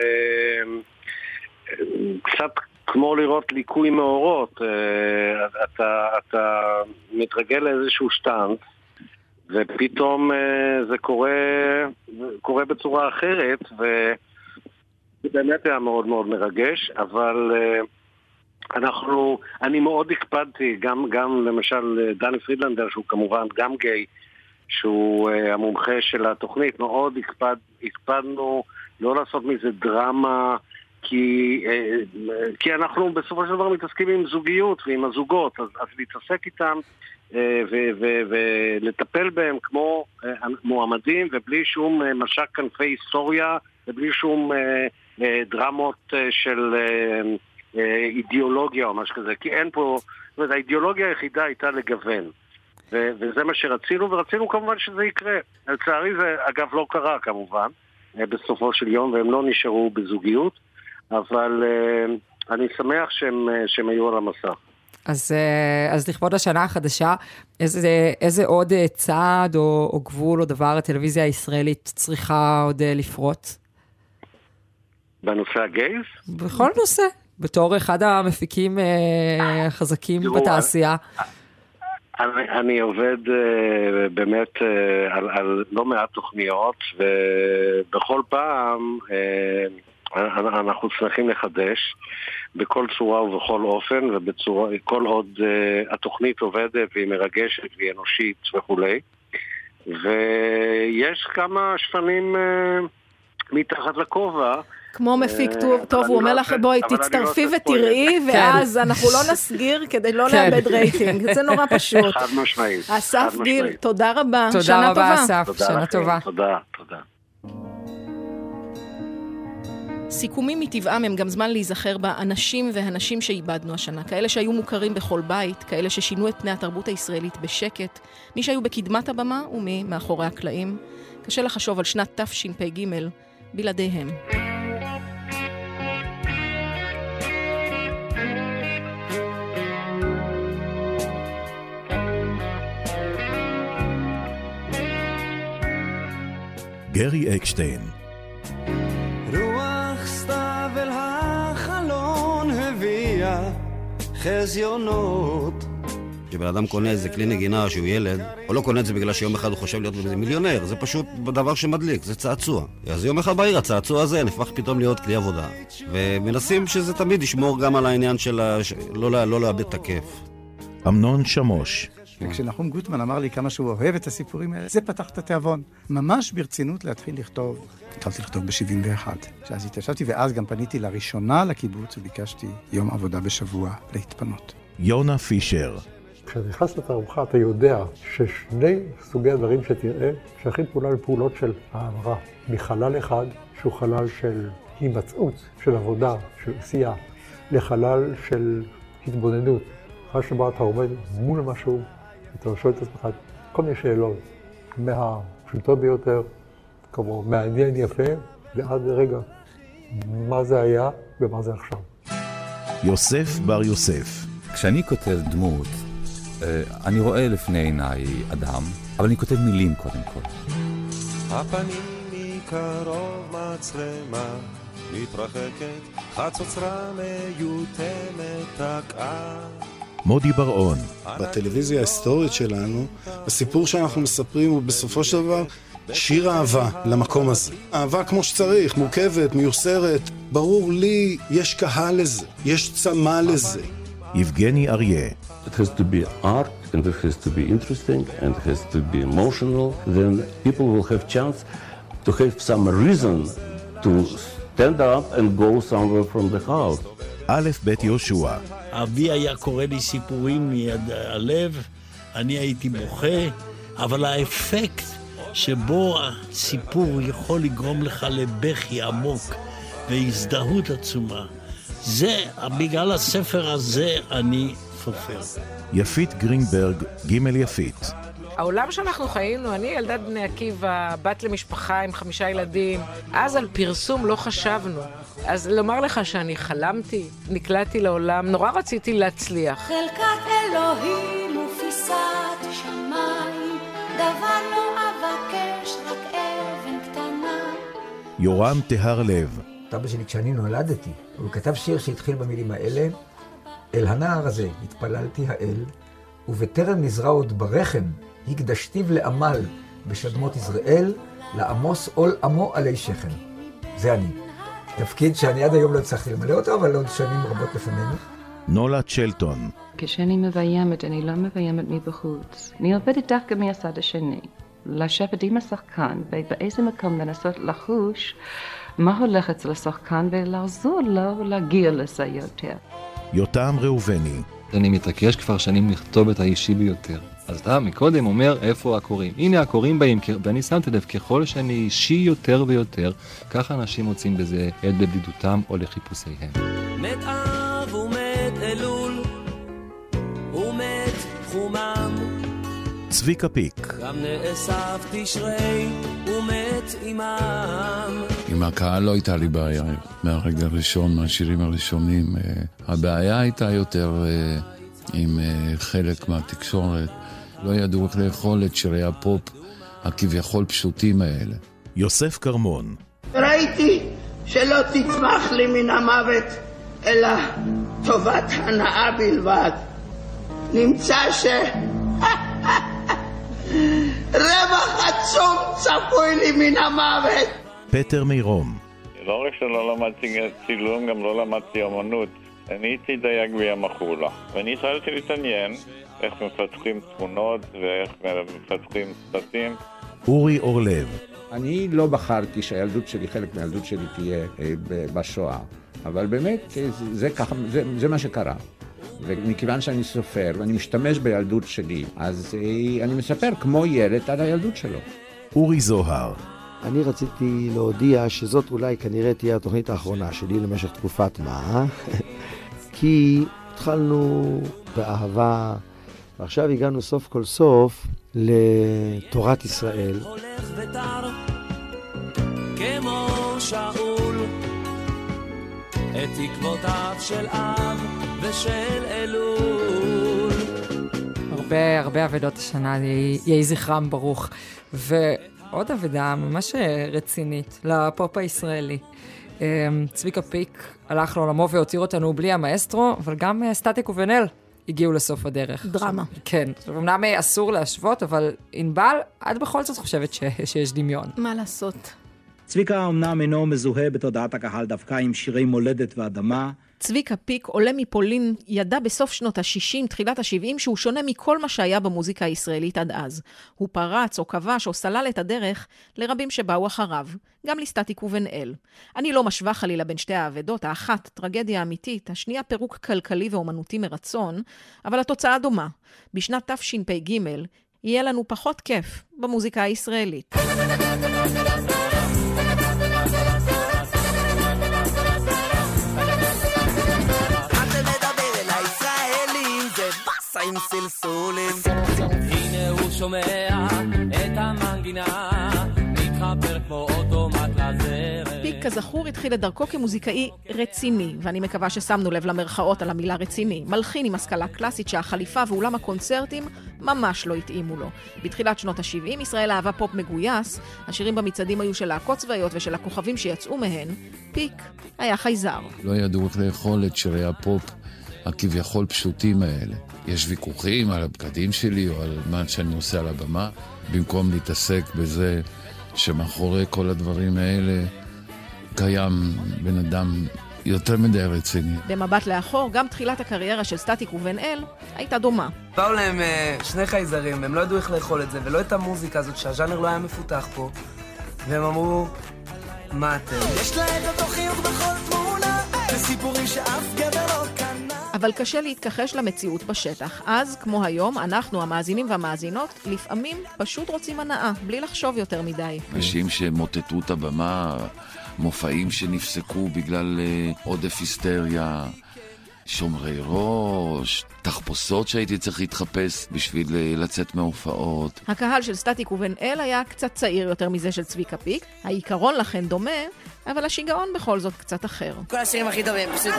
אה, קצת כמו לראות ליקוי מאורות. אה, אתה, אתה מתרגל לאיזשהו שטאנט, ופתאום אה, זה קורה, קורה בצורה אחרת, וזה באמת היה מאוד מאוד מרגש, אבל... אה, אנחנו, אני מאוד הקפדתי, גם, גם למשל דני פרידלנדר, שהוא כמובן גם גיי, שהוא המומחה של התוכנית, מאוד הקפד, הקפדנו לא לעשות מזה דרמה, כי, uh, כי אנחנו בסופו של דבר מתעסקים עם זוגיות ועם הזוגות, אז, אז להתעסק איתם uh, ולטפל בהם כמו מועמדים ובלי שום משק כנפי היסטוריה ובלי שום דרמות של אידיאולוגיה או משהו כזה, כי אין פה, זאת אומרת, האידיאולוגיה היחידה הייתה לגוון. ו- וזה מה שרצינו, ורצינו כמובן שזה יקרה. לצערי זה אגב לא קרה כמובן, אה, בסופו של יום, והם לא נשארו בזוגיות, אבל אה, אני שמח שהם, אה, שהם היו על המסך. אז, אה, אז לכבוד השנה החדשה, איזה, איזה עוד צעד או, או גבול או דבר הטלוויזיה הישראלית צריכה עוד לפרוט? בנושא הגייז? בכל נושא. בתור אחד המפיקים החזקים בתעשייה. אני, אני עובד uh, באמת uh, על, על לא מעט תוכניות, ובכל פעם uh, אנחנו שמחים לחדש בכל צורה ובכל אופן, וכל עוד uh, התוכנית עובדת והיא מרגשת והיא אנושית וכולי. ויש כמה שפנים uh, מתחת לכובע. כמו מפיק אה, טוב, טוב, הוא אומר לא לך, בואי, לא תצטרפי ותראי, ספוילר. ואז אנחנו לא נסגיר כדי לא כן. לאבד רייטינג. זה נורא [LAUGHS] פשוט. חד משמעית. אסף גיל. תודה רבה. תודה שנה רבה, טובה. אסף, תודה שנה לכם, טובה. תודה, תודה. סיכומים מטבעם הם גם זמן להיזכר באנשים והנשים שאיבדנו השנה, כאלה שהיו מוכרים בכל בית, כאלה ששינו את פני התרבות הישראלית בשקט, מי שהיו בקדמת הבמה ומי מאחורי הקלעים. קשה לחשוב על שנת תשפ"ג בלעדיהם. גרי אקשטיין, חזיונות. כשבן אדם קונה איזה כלי נגינה שהוא ילד, הוא לא קונה את זה בגלל שיום אחד הוא חושב להיות מיליונר, זה פשוט דבר שמדליק, זה צעצוע. אז יום אחד בעיר הצעצוע הזה נהפך פתאום להיות כלי עבודה. ומנסים שזה תמיד ישמור גם על העניין של ה... לא, לא לאבד את הכיף. אמנון שמוש, וכשנחום גוטמן אמר לי כמה שהוא אוהב את הסיפורים האלה, זה פתח את התיאבון. ממש ברצינות להתחיל לכתוב. התחלתי לכתוב ב-71. שאז התיישבתי, ואז גם פניתי לראשונה לקיבוץ וביקשתי יום עבודה בשבוע להתפנות. יונה פישר, כשאתה נכנס לתערוכה אתה יודע ששני סוגי הדברים שתראה שייכים פעולה לפעולות של העברה. מחלל אחד, שהוא חלל של הימצאות, של עבודה, של עשייה, לחלל של התבוננות. חלל שבו אתה עומד מול משהו, ואתה שואל את עצמך כל מיני שאלות, מהפשוטות ביותר, כמו מעניין יפה, ועד רגע, מה זה היה ומה זה עכשיו. יוסף בר יוסף, כשאני כותב דמות, אה, אני רואה לפני עיניי אדם, אבל אני כותב מילים קודם כל. הפנים מקרוב מצלמה מתרחקת, חצוצרה מיותמת תקעה. מודי בר-און, בטלוויזיה ההיסטורית שלנו, הסיפור שאנחנו מספרים הוא בסופו של דבר שיר אהבה למקום הזה. אהבה כמו שצריך, מורכבת, מיוסרת. ברור לי, יש קהל לזה, יש צמא לזה. יבגני אריה, It has to be art and it has to be interesting and it has to be emotional. Then people will have chance to have some reason to stand up and go somewhere from the house. א' ב' יהושע, אבי היה קורא לי סיפורים מיד הלב, אני הייתי בוכה, אבל האפקט שבו הסיפור יכול לגרום לך לבכי עמוק והזדהות עצומה, זה, בגלל הספר הזה אני סופר. יפית גרינברג, ג' יפית, העולם שאנחנו חיינו, אני ילדת בני עקיבא, בת למשפחה עם חמישה ילדים, אז על פרסום לא חשבנו. אז לומר לך שאני חלמתי, נקלעתי לעולם, נורא רציתי להצליח. חלקת אלוהים ופיסת שמיים, דבר לא אבקש, רק אבן קטנה. יורם טהר לב, אבא שלי, כשאני נולדתי, הוא כתב שיר שהתחיל במילים האלה, אל הנער הזה התפללתי האל, ובטרם נזרע עוד ברחם, הקדשתיו לעמל בשדמות יזרעאל, לעמוס עול עמו עלי שכם. זה אני. תפקיד שאני עד היום לא הצלחתי למלא אותו, אבל עוד שנים רבות לפנינו. נולה צ'לטון, כשאני מביימת, אני לא מביימת מבחוץ. אני עובדת דווקא מהצד השני. לשבת עם השחקן, ובאיזה מקום לנסות לחוש מה הולך אצל השחקן ולעזור לו להגיע לזה יותר. יותם ראובני, אני מתעקש כבר שנים לכתוב את האישי ביותר. אז אתה מקודם אומר איפה הקוראים. הנה הקוראים באים, ואני שמתי לב, ככל שאני אישי יותר ויותר, ככה אנשים מוצאים בזה עת בבדידותם או לחיפושיהם. מת אב ומת אלול ומת חומם צביקה פיק, גם נאסף תשרי ומת עמם עם הקהל לא הייתה לי בעיה מהרגע הראשון, מהשירים הראשונים. אה, הבעיה הייתה יותר אה, עם אה, חלק מהתקשורת. לא ידעו איך לאכול את שירי הפופ הכביכול פשוטים האלה. יוסף כרמון, ראיתי שלא תצמח לי מן המוות אלא טובת הנאה בלבד. נמצא ש... [LAUGHS] רווח עצום צפוי לי מן המוות. פטר מירום, לא רק שלא למדתי צילום, גם לא למדתי אמנות. אני הייתי דייג בים החולה, ואני התחלתי להתעניין איך מפתחים תמונות ואיך מפתחים סרטים. אורי אורלב, אני לא בחרתי שהילדות שלי, חלק מהילדות שלי תהיה אה, ב- בשואה, אבל באמת אה, זה, זה, ככה, זה, זה מה שקרה. ומכיוון שאני סופר ואני משתמש בילדות שלי, אז אה, אני מספר כמו ילד על הילדות שלו. אורי זוהר, אני רציתי להודיע שזאת אולי כנראה תהיה התוכנית האחרונה שלי למשך תקופת מה, [LAUGHS] כי התחלנו באהבה, ועכשיו הגענו סוף כל סוף לתורת ישראל. כמו שאול את תקוותיו של אב ושל אלול הרבה הרבה אבדות השנה, יהי זכרם ברוך. ועוד אבדה ממש רצינית לפופ הישראלי. אמ, צביקה פיק הלך לעולמו והותיר אותנו בלי המאסטרו, אבל גם אה, סטטיק ובן אל הגיעו לסוף הדרך. דרמה. כן, עכשיו, אמנם אה, אסור להשוות, אבל ענבל, את בכל זאת חושבת ש- שיש דמיון. מה לעשות? צביקה אמנם אינו מזוהה בתודעת הקהל דווקא עם שירי מולדת ואדמה, צביקה פיק, עולה מפולין, ידע בסוף שנות ה-60, תחילת ה-70, שהוא שונה מכל מה שהיה במוזיקה הישראלית עד אז. הוא פרץ או כבש או סלל את הדרך לרבים שבאו אחריו, גם לסטטיק ובן אל. אני לא משווה חלילה בין שתי האבדות, האחת טרגדיה אמיתית, השנייה פירוק כלכלי ואומנותי מרצון, אבל התוצאה דומה. בשנת תשפ"ג יהיה לנו פחות כיף במוזיקה הישראלית. עם סלסולים הנה הוא שומע את המנגינה מתחבר כמו אוטומט לזרם פיק, כזכור, התחיל את דרכו כמוזיקאי רציני, ואני מקווה ששמנו לב למרכאות על המילה רציני. מלחין עם השכלה קלאסית שהחליפה ואולם הקונצרטים ממש לא התאימו לו. בתחילת שנות ה-70 ישראל אהבה פופ מגויס, השירים במצעדים היו של להקות צבאיות ושל הכוכבים שיצאו מהן, פיק היה חייזר. לא ידעו איך לאכול את שירי הפופ הכביכול פשוטים האלה. יש ויכוחים על הבגדים שלי או על מה שאני עושה על הבמה, במקום להתעסק בזה שמאחורי כל הדברים האלה קיים בן אדם יותר מדי רציני. במבט לאחור, גם תחילת הקריירה של סטטיק ובן אל הייתה דומה. באו להם אה, שני חייזרים, והם לא ידעו איך לאכול את זה, ולא את המוזיקה הזאת, שהז'אנר לא היה מפותח פה. והם אמרו, מה אתם? יש לה את אותו חיוך בכל תמונה וסיפורים שאף גבר לא קנה אבל קשה להתכחש למציאות בשטח. אז, כמו היום, אנחנו, המאזינים והמאזינות, לפעמים פשוט רוצים הנאה, בלי לחשוב יותר מדי. אנשים שמוטטו את הבמה, מופעים שנפסקו בגלל אה, עודף היסטריה, שומרי ראש, תחפושות שהייתי צריך להתחפש בשביל אה, לצאת מההופעות. הקהל של סטטיק ובן אל היה קצת צעיר יותר מזה של צביקה פיק, העיקרון לכן דומה, אבל השיגעון בכל זאת קצת אחר. כל השירים הכי טובים, פשוט,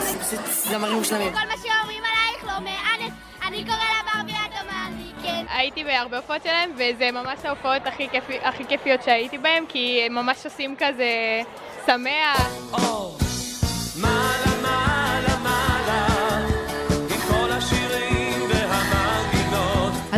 זמרים מושלמים. כל מה שאומרים עלייך לא מעניין, אני קורא לה ברבי אדומה, אני כן. הייתי בהרבה הופעות שלהם, וזה ממש ההופעות הכי כיפי- הכי כיפיות שהייתי בהם, כי הם ממש עושים כזה שמח. מעלה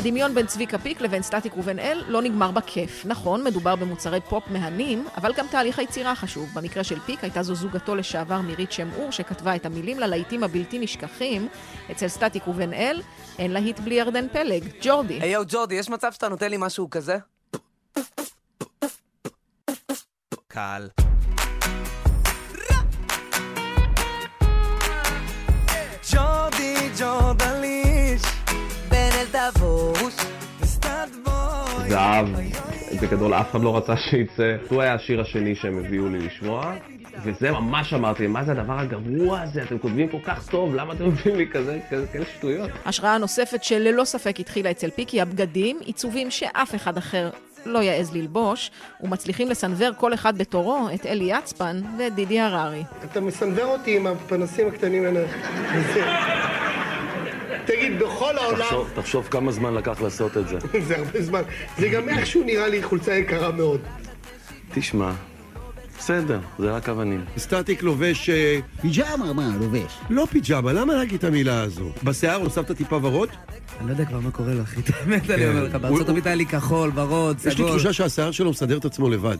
הדמיון בין צביקה פיק לבין סטטיק ובן אל לא נגמר בכיף. נכון, מדובר במוצרי פופ מהנים, אבל גם תהליך היצירה חשוב. במקרה של פיק הייתה זו זוגתו לשעבר מירית שם אור, שכתבה את המילים ללהיטים הבלתי נשכחים. אצל סטטיק ובן אל אין להיט בלי ירדן פלג, ג'ורדי. היי יואו ג'ורדי, יש מצב שאתה נותן לי משהו כזה? קל ג'ורדי ג'ורדליש זהב, בגדול אף אחד לא רצה שיצא. הוא היה השיר השני שהם הביאו לי לשמוע, וזה ממש אמרתי, מה זה הדבר הגרוע הזה? אתם כותבים כל כך טוב, למה אתם מביאים לי כזה, כזה, כאלה שטויות? השראה נוספת שללא ספק התחילה אצל פיקי הבגדים, עיצובים שאף אחד אחר לא יעז ללבוש, ומצליחים לסנוור כל אחד בתורו את אלי יצפן ואת דידי הררי. אתה מסנוור אותי עם הפנסים הקטנים האלה. תגיד, בכל העולם... תחשוב, תחשוב כמה זמן לקח לעשות את זה. [LAUGHS] זה הרבה זמן. זה גם איכשהו נראה לי חולצה יקרה מאוד. תשמע, בסדר, זה רק אבנים. סטטיק לובש... אה, פיג'מה, מה, לובש? לא פיג'מה, למה להגיד את המילה הזו? בשיער הוספת טיפה ורוד? אני לא יודע כבר מה קורה לו, אחי, את האמת אני אומר לך, בארצות הברית היה לי כחול, ורוד, סגול. יש לי תחושה שהשיער שלו מסדר את עצמו לבד.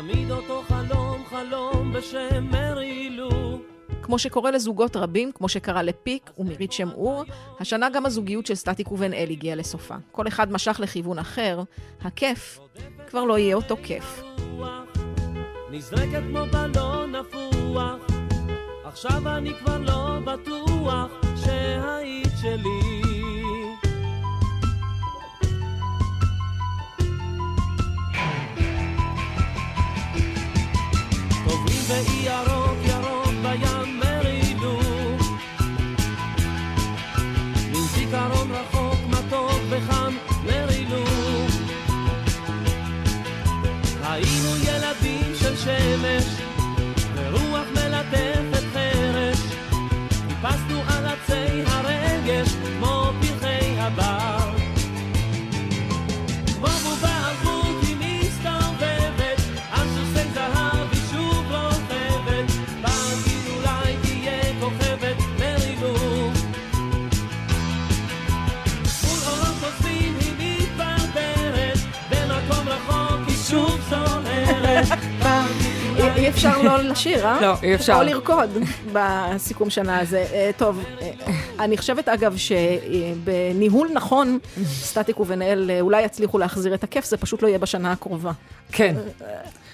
תמיד אותו חלום, חלום בשם מרי לו. כמו שקורה לזוגות רבים, כמו שקרה לפיק ומירית שם אור, השנה גם הזוגיות של סטטיק ובן אל הגיעה לסופה. כל אחד משך לכיוון אחר, הכיף כבר לא יהיה אותו כיף. נזרקת כמו בלון נפוח, עכשיו אני כבר לא בטוח שהיית שלי. ירוק ירוק אי אפשר לא לשיר, אה? לא, אי אפשר. או לרקוד בסיכום שנה הזה. אה, טוב, אה, אני חושבת אגב שבניהול נכון, סטטיק ובן אל אה, אולי יצליחו להחזיר את הכיף, זה פשוט לא יהיה בשנה הקרובה. כן.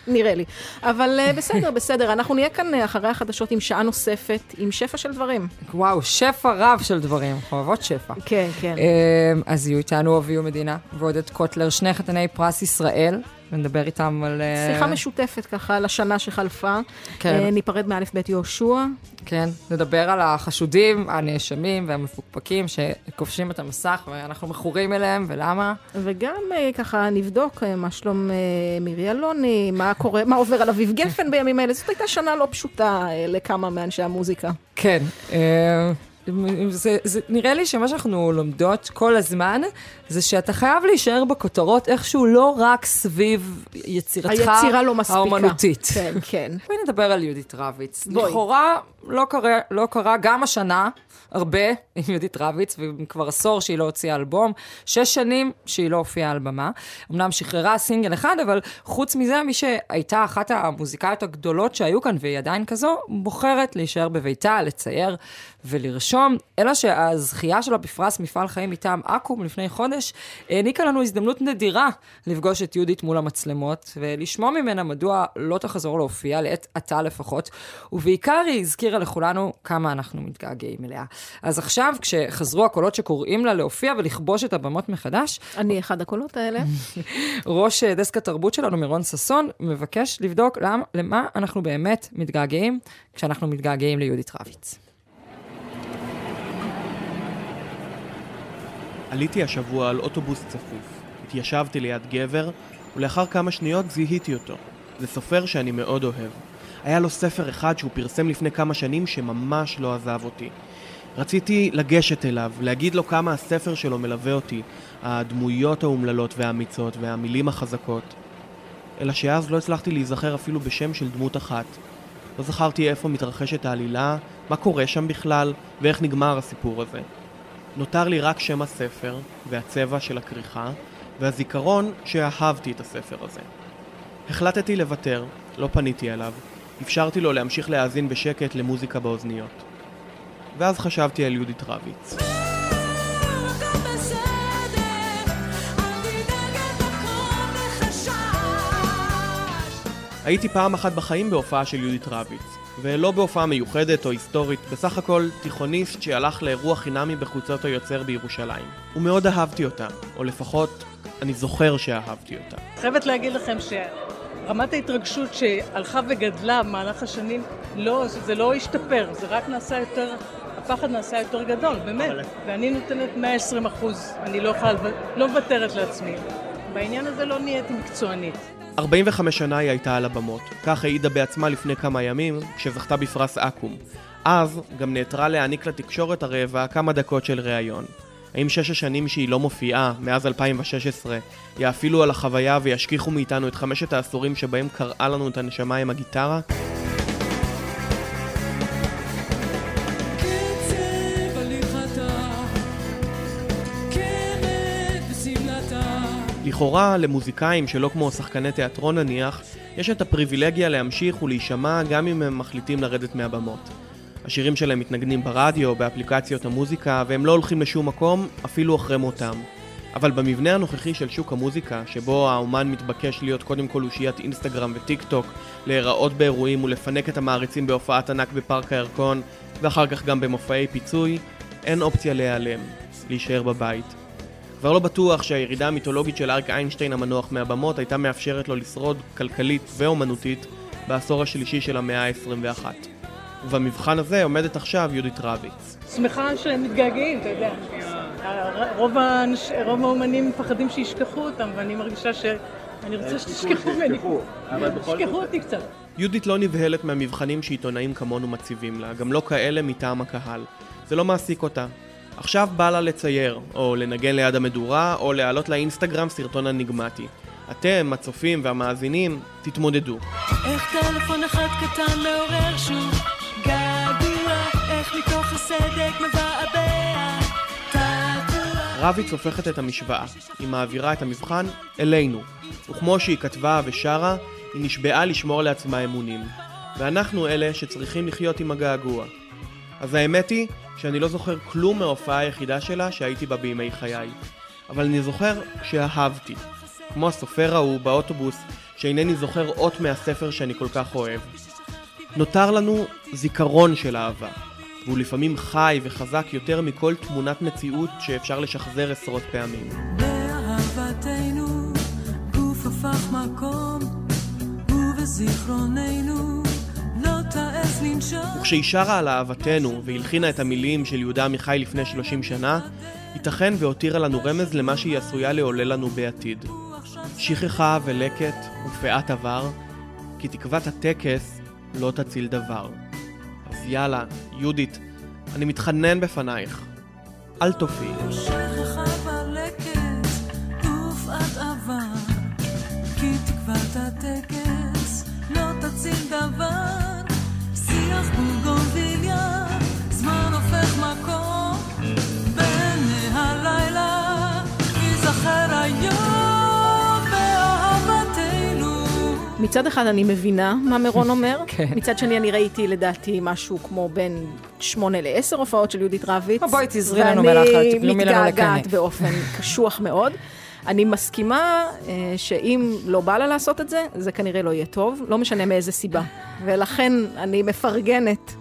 נראה לי. אבל בסדר, [LAUGHS] בסדר, אנחנו נהיה כאן אחרי החדשות עם שעה נוספת, עם שפע של דברים. וואו, שפע רב של דברים, אוהבות שפע. כן, כן. אז יהיו איתנו אביהו מדינה ועודד קוטלר, שני חתני פרס ישראל, ונדבר איתם על... אה, שיחה משותפת ככה לשנה שחלפה. כן. אה, ניפרד מאלף בית יהושע. כן, נדבר על החשודים, הנאשמים והמפוקפקים שכובשים את המסך ואנחנו מכורים אליהם, ולמה? וגם אה, ככה נבדוק מה שלום מירי אלוני, מה קורה, מה עובר על אביב גפן בימים אלה. זאת הייתה שנה לא פשוטה לכמה מאנשי המוזיקה. כן. זה, זה, נראה לי שמה שאנחנו לומדות כל הזמן, זה שאתה חייב להישאר בכותרות איכשהו לא רק סביב יצירתך היצירה לא מספיקה. האומנותית. כן, כן. [LAUGHS] בואי נדבר על יהודית רביץ. בואי. לכאורה לא קרה, לא קרה גם השנה הרבה עם יהודית רביץ, וכבר עשור שהיא לא הוציאה אלבום, שש שנים שהיא לא הופיעה על במה. אמנם שחררה סינגל אחד, אבל חוץ מזה, מי שהייתה אחת המוזיקאיות הגדולות שהיו כאן, והיא עדיין כזו, בוחרת להישאר בביתה, לצייר ולרשום. אלא שהזכייה שלה בפרס מפעל חיים מטעם אקו"ם לפני חודש, העניקה לנו הזדמנות נדירה לפגוש את יהודית מול המצלמות, ולשמוע ממנה מדוע לא תחזור להופיע, לעת עתה לפחות, ובעיקר היא הזכירה לכולנו כמה אנחנו מתגעגעים אליה. אז עכשיו, כשחזרו הקולות שקוראים לה להופיע ולכבוש את הבמות מחדש, אני אחד הקולות האלה. [LAUGHS] ראש דסק התרבות שלנו, מירון ששון, מבקש לבדוק למ, למה אנחנו באמת מתגעגעים כשאנחנו מתגעגעים ליהודית רביץ. עליתי השבוע על אוטובוס צפוף. התיישבתי ליד גבר, ולאחר כמה שניות זיהיתי אותו. זה סופר שאני מאוד אוהב. היה לו ספר אחד שהוא פרסם לפני כמה שנים שממש לא עזב אותי. רציתי לגשת אליו, להגיד לו כמה הספר שלו מלווה אותי, הדמויות האומללות והאמיצות והמילים החזקות. אלא שאז לא הצלחתי להיזכר אפילו בשם של דמות אחת. לא זכרתי איפה מתרחשת העלילה, מה קורה שם בכלל, ואיך נגמר הסיפור הזה. נותר לי רק שם הספר, והצבע של הכריכה, והזיכרון שאהבתי את הספר הזה. החלטתי לוותר, לא פניתי אליו, אפשרתי לו להמשיך להאזין בשקט למוזיקה באוזניות. ואז חשבתי על יהודית רביץ. הייתי פעם אחת בחיים בהופעה של יהודית רביץ, ולא בהופעה מיוחדת או היסטורית, בסך הכל תיכוניסט שהלך לאירוע חינמי בחוצות היוצר בירושלים. ומאוד אהבתי אותה, או לפחות אני זוכר שאהבתי אותה. חייבת להגיד לכם שרמת ההתרגשות שהלכה וגדלה במהלך השנים, לא, זה לא השתפר, זה רק נעשה יותר, הפחד נעשה יותר גדול, באמת. ואני נותנת 120 אחוז, אני לא יכולה, לא מוותרת לעצמי. בעניין הזה לא נהייתי מקצוענית. 45 שנה היא הייתה על הבמות, כך העידה בעצמה לפני כמה ימים, כשזכתה בפרס אקו"ם. אז גם נעתרה להעניק לתקשורת הרעבה כמה דקות של ראיון. האם שש השנים שהיא לא מופיעה, מאז 2016, יאפילו על החוויה וישכיחו מאיתנו את חמשת העשורים שבהם קרעה לנו את הנשמה עם הגיטרה? לכאורה, למוזיקאים שלא כמו שחקני תיאטרון נניח, יש את הפריבילגיה להמשיך ולהישמע גם אם הם מחליטים לרדת מהבמות. השירים שלהם מתנגנים ברדיו, באפליקציות המוזיקה, והם לא הולכים לשום מקום, אפילו אחרי מותם. אבל במבנה הנוכחי של שוק המוזיקה, שבו האומן מתבקש להיות קודם כל אושיית אינסטגרם וטיק טוק, להיראות באירועים ולפנק את המעריצים בהופעת ענק בפארק הירקון, ואחר כך גם במופעי פיצוי, אין אופציה להיעלם, להישאר בבית. כבר לא בטוח שהירידה המיתולוגית של אריק איינשטיין המנוח מהבמות הייתה מאפשרת לו לשרוד כלכלית ואומנותית בעשור השלישי של המאה ה-21. ובמבחן הזה עומדת עכשיו יהודית רביץ. שמחה שהם מתגעגעים, אתה יודע. רוב, האנש... רוב האומנים מפחדים שישכחו אותם, ואני מרגישה שאני רוצה שתשכחו ממני. תשכחו אותי קצת. יהודית לא נבהלת מהמבחנים שעיתונאים כמונו מציבים לה, גם לא כאלה מטעם הקהל. זה לא מעסיק אותה. עכשיו בא לה לצייר, או לנגן ליד המדורה, או להעלות לאינסטגרם סרטון אניגמטי. אתם, הצופים והמאזינים, תתמודדו. איך טלפון אחד קטן מעורר שוב געגוע, איך מתוך הסדק מבעבע. רביץ הופכת את המשוואה, היא מעבירה את המבחן אלינו, וכמו שהיא כתבה ושרה, היא נשבעה לשמור לעצמה אמונים. ואנחנו אלה שצריכים לחיות עם הגעגוע. אז האמת היא שאני לא זוכר כלום מההופעה היחידה שלה שהייתי בה בימי חיי. אבל אני זוכר שאהבתי. כמו הסופר ההוא באוטובוס, שאינני זוכר אות מהספר שאני כל כך אוהב. נותר לנו זיכרון של אהבה, והוא לפעמים חי וחזק יותר מכל תמונת מציאות שאפשר לשחזר עשרות פעמים. באהבתנו גוף הפך מקום ובזיכרוננו וכשהיא שרה על אהבתנו והלחינה את המילים של יהודה עמיחי לפני 30 שנה, ייתכן והותירה לנו רמז למה שהיא עשויה לעולל לנו בעתיד. שכחה ולקט ופאת עבר, כי תקוות הטקס לא תציל דבר. אז יאללה, יהודית, אני מתחנן בפנייך, אל תופיעי. כי תקוות מצד אחד אני מבינה מה מירון [LAUGHS] אומר, מצד שני אני ראיתי לדעתי משהו כמו בין שמונה לעשר הופעות של יהודית רביץ. בואי תזרי לנו מלחץ, תגלומי לנו ואני לקנה. מתגעגעת [LAUGHS] באופן קשוח מאוד. אני מסכימה אה, שאם לא בא לה לעשות את זה, זה כנראה לא יהיה טוב, לא משנה מאיזה סיבה. ולכן אני מפרגנת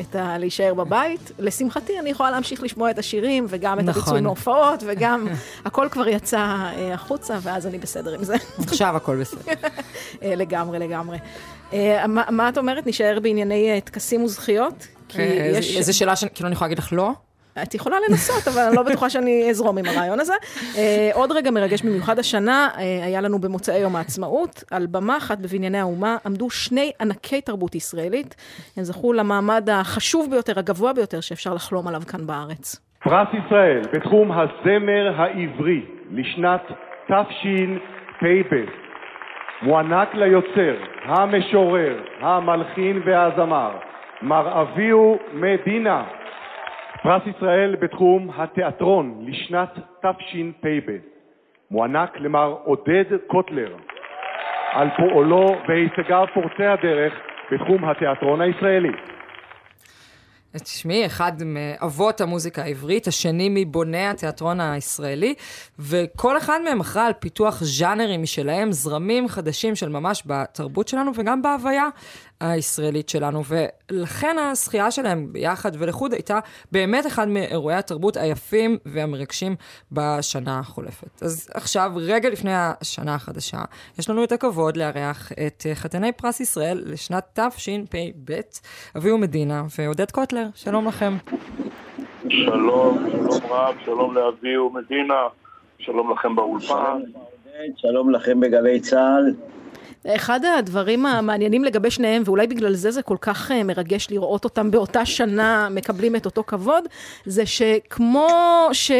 את ה... להישאר בבית. לשמחתי, אני יכולה להמשיך לשמוע את השירים, וגם את נכון. הביצועים מהופעות, וגם [LAUGHS] הכל כבר יצא אה, החוצה, ואז אני בסדר עם זה. עכשיו הכל בסדר. [LAUGHS] אה, לגמרי, לגמרי. אה, מה, מה את אומרת? נישאר בענייני אה, טקסים וזכיות? כי אה, יש... איזה שאלה שכאילו אני יכולה להגיד לך לא? את יכולה לנסות, אבל אני לא בטוחה שאני אזרום עם הרעיון הזה. אה, עוד רגע מרגש במיוחד השנה, אה, היה לנו במוצאי יום העצמאות, על במה אחת בבנייני האומה, עמדו שני ענקי תרבות ישראלית. הם זכו למעמד החשוב ביותר, הגבוה ביותר שאפשר לחלום עליו כאן בארץ. פרס ישראל בתחום הזמר העברי לשנת תשפ"ב מוענק ליוצר, המשורר, המלחין והזמר, מר אביהו מדינה. פרס ישראל בתחום התיאטרון לשנת תשפ"ב מוענק למר עודד קוטלר על פועלו והישגיו פורצי הדרך בתחום התיאטרון הישראלי. תשמעי, אחד מאבות המוזיקה העברית, השני מבוני התיאטרון הישראלי, וכל אחד מהם אחראי על פיתוח ז'אנרים משלהם, זרמים חדשים של ממש בתרבות שלנו וגם בהוויה הישראלית שלנו, ולכן הזכייה שלהם ביחד ולחוד הייתה באמת אחד מאירועי התרבות היפים והמרגשים בשנה החולפת. אז עכשיו, רגע לפני השנה החדשה, יש לנו את הכבוד לארח את חתני פרס ישראל לשנת תשפ"ב, אביהו מדינה ועודד קוטלר, שלום לכם. שלום, שלום רב, שלום לאביהו מדינה, שלום לכם באולפן. שלום לכם בגלי צה"ל. אחד הדברים המעניינים לגבי שניהם, ואולי בגלל זה זה כל כך אה, מרגש לראות אותם באותה שנה מקבלים את אותו כבוד, זה שכמו ש...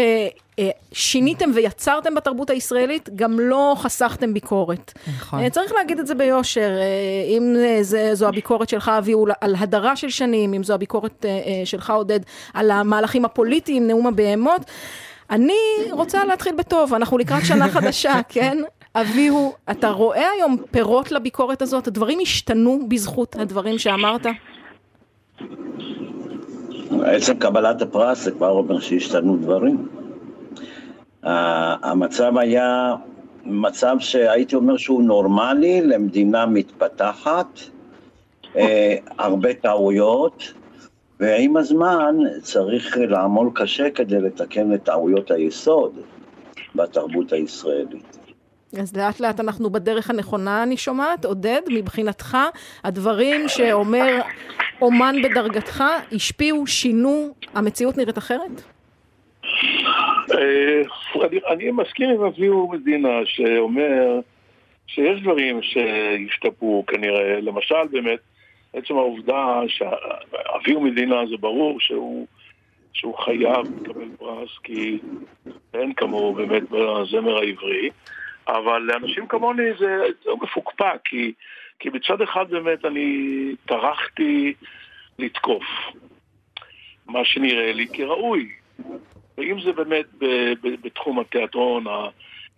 אה, שיניתם ויצרתם בתרבות הישראלית, גם לא חסכתם ביקורת. נכון. אה, צריך להגיד את זה ביושר, אה, אם זה, זו הביקורת שלך, אביהו, על הדרה של שנים, אם זו הביקורת שלך, עודד, על המהלכים הפוליטיים, נאום הבהמות. אני רוצה להתחיל בטוב, אנחנו לקראת שנה חדשה, [LAUGHS] כן? אביהו, אתה רואה היום פירות לביקורת הזאת? הדברים השתנו בזכות הדברים שאמרת? עצם קבלת הפרס זה כבר אומר שהשתנו דברים. המצב היה מצב שהייתי אומר שהוא נורמלי למדינה מתפתחת, אה, הרבה טעויות, ועם הזמן צריך לעמול קשה כדי לתקן את טעויות היסוד בתרבות הישראלית. אז לאט לאט אנחנו בדרך הנכונה, אני שומעת. עודד, מבחינתך, הדברים שאומר אומן בדרגתך השפיעו, שינו, המציאות נראית אחרת? אה, אני, מסכים עם אביהו מדינה שאומר שיש דברים שהשתפרו כנראה, למשל באמת עצם העובדה שאביהו מדינה זה ברור שהוא, שהוא חייב לקבל פרס כי אין כמוהו באמת בזמר העברי אבל לאנשים כמוני זה, זה מפוקפק כי, כי מצד אחד באמת אני טרחתי לתקוף מה שנראה לי כראוי ואם זה באמת בתחום התיאטרון,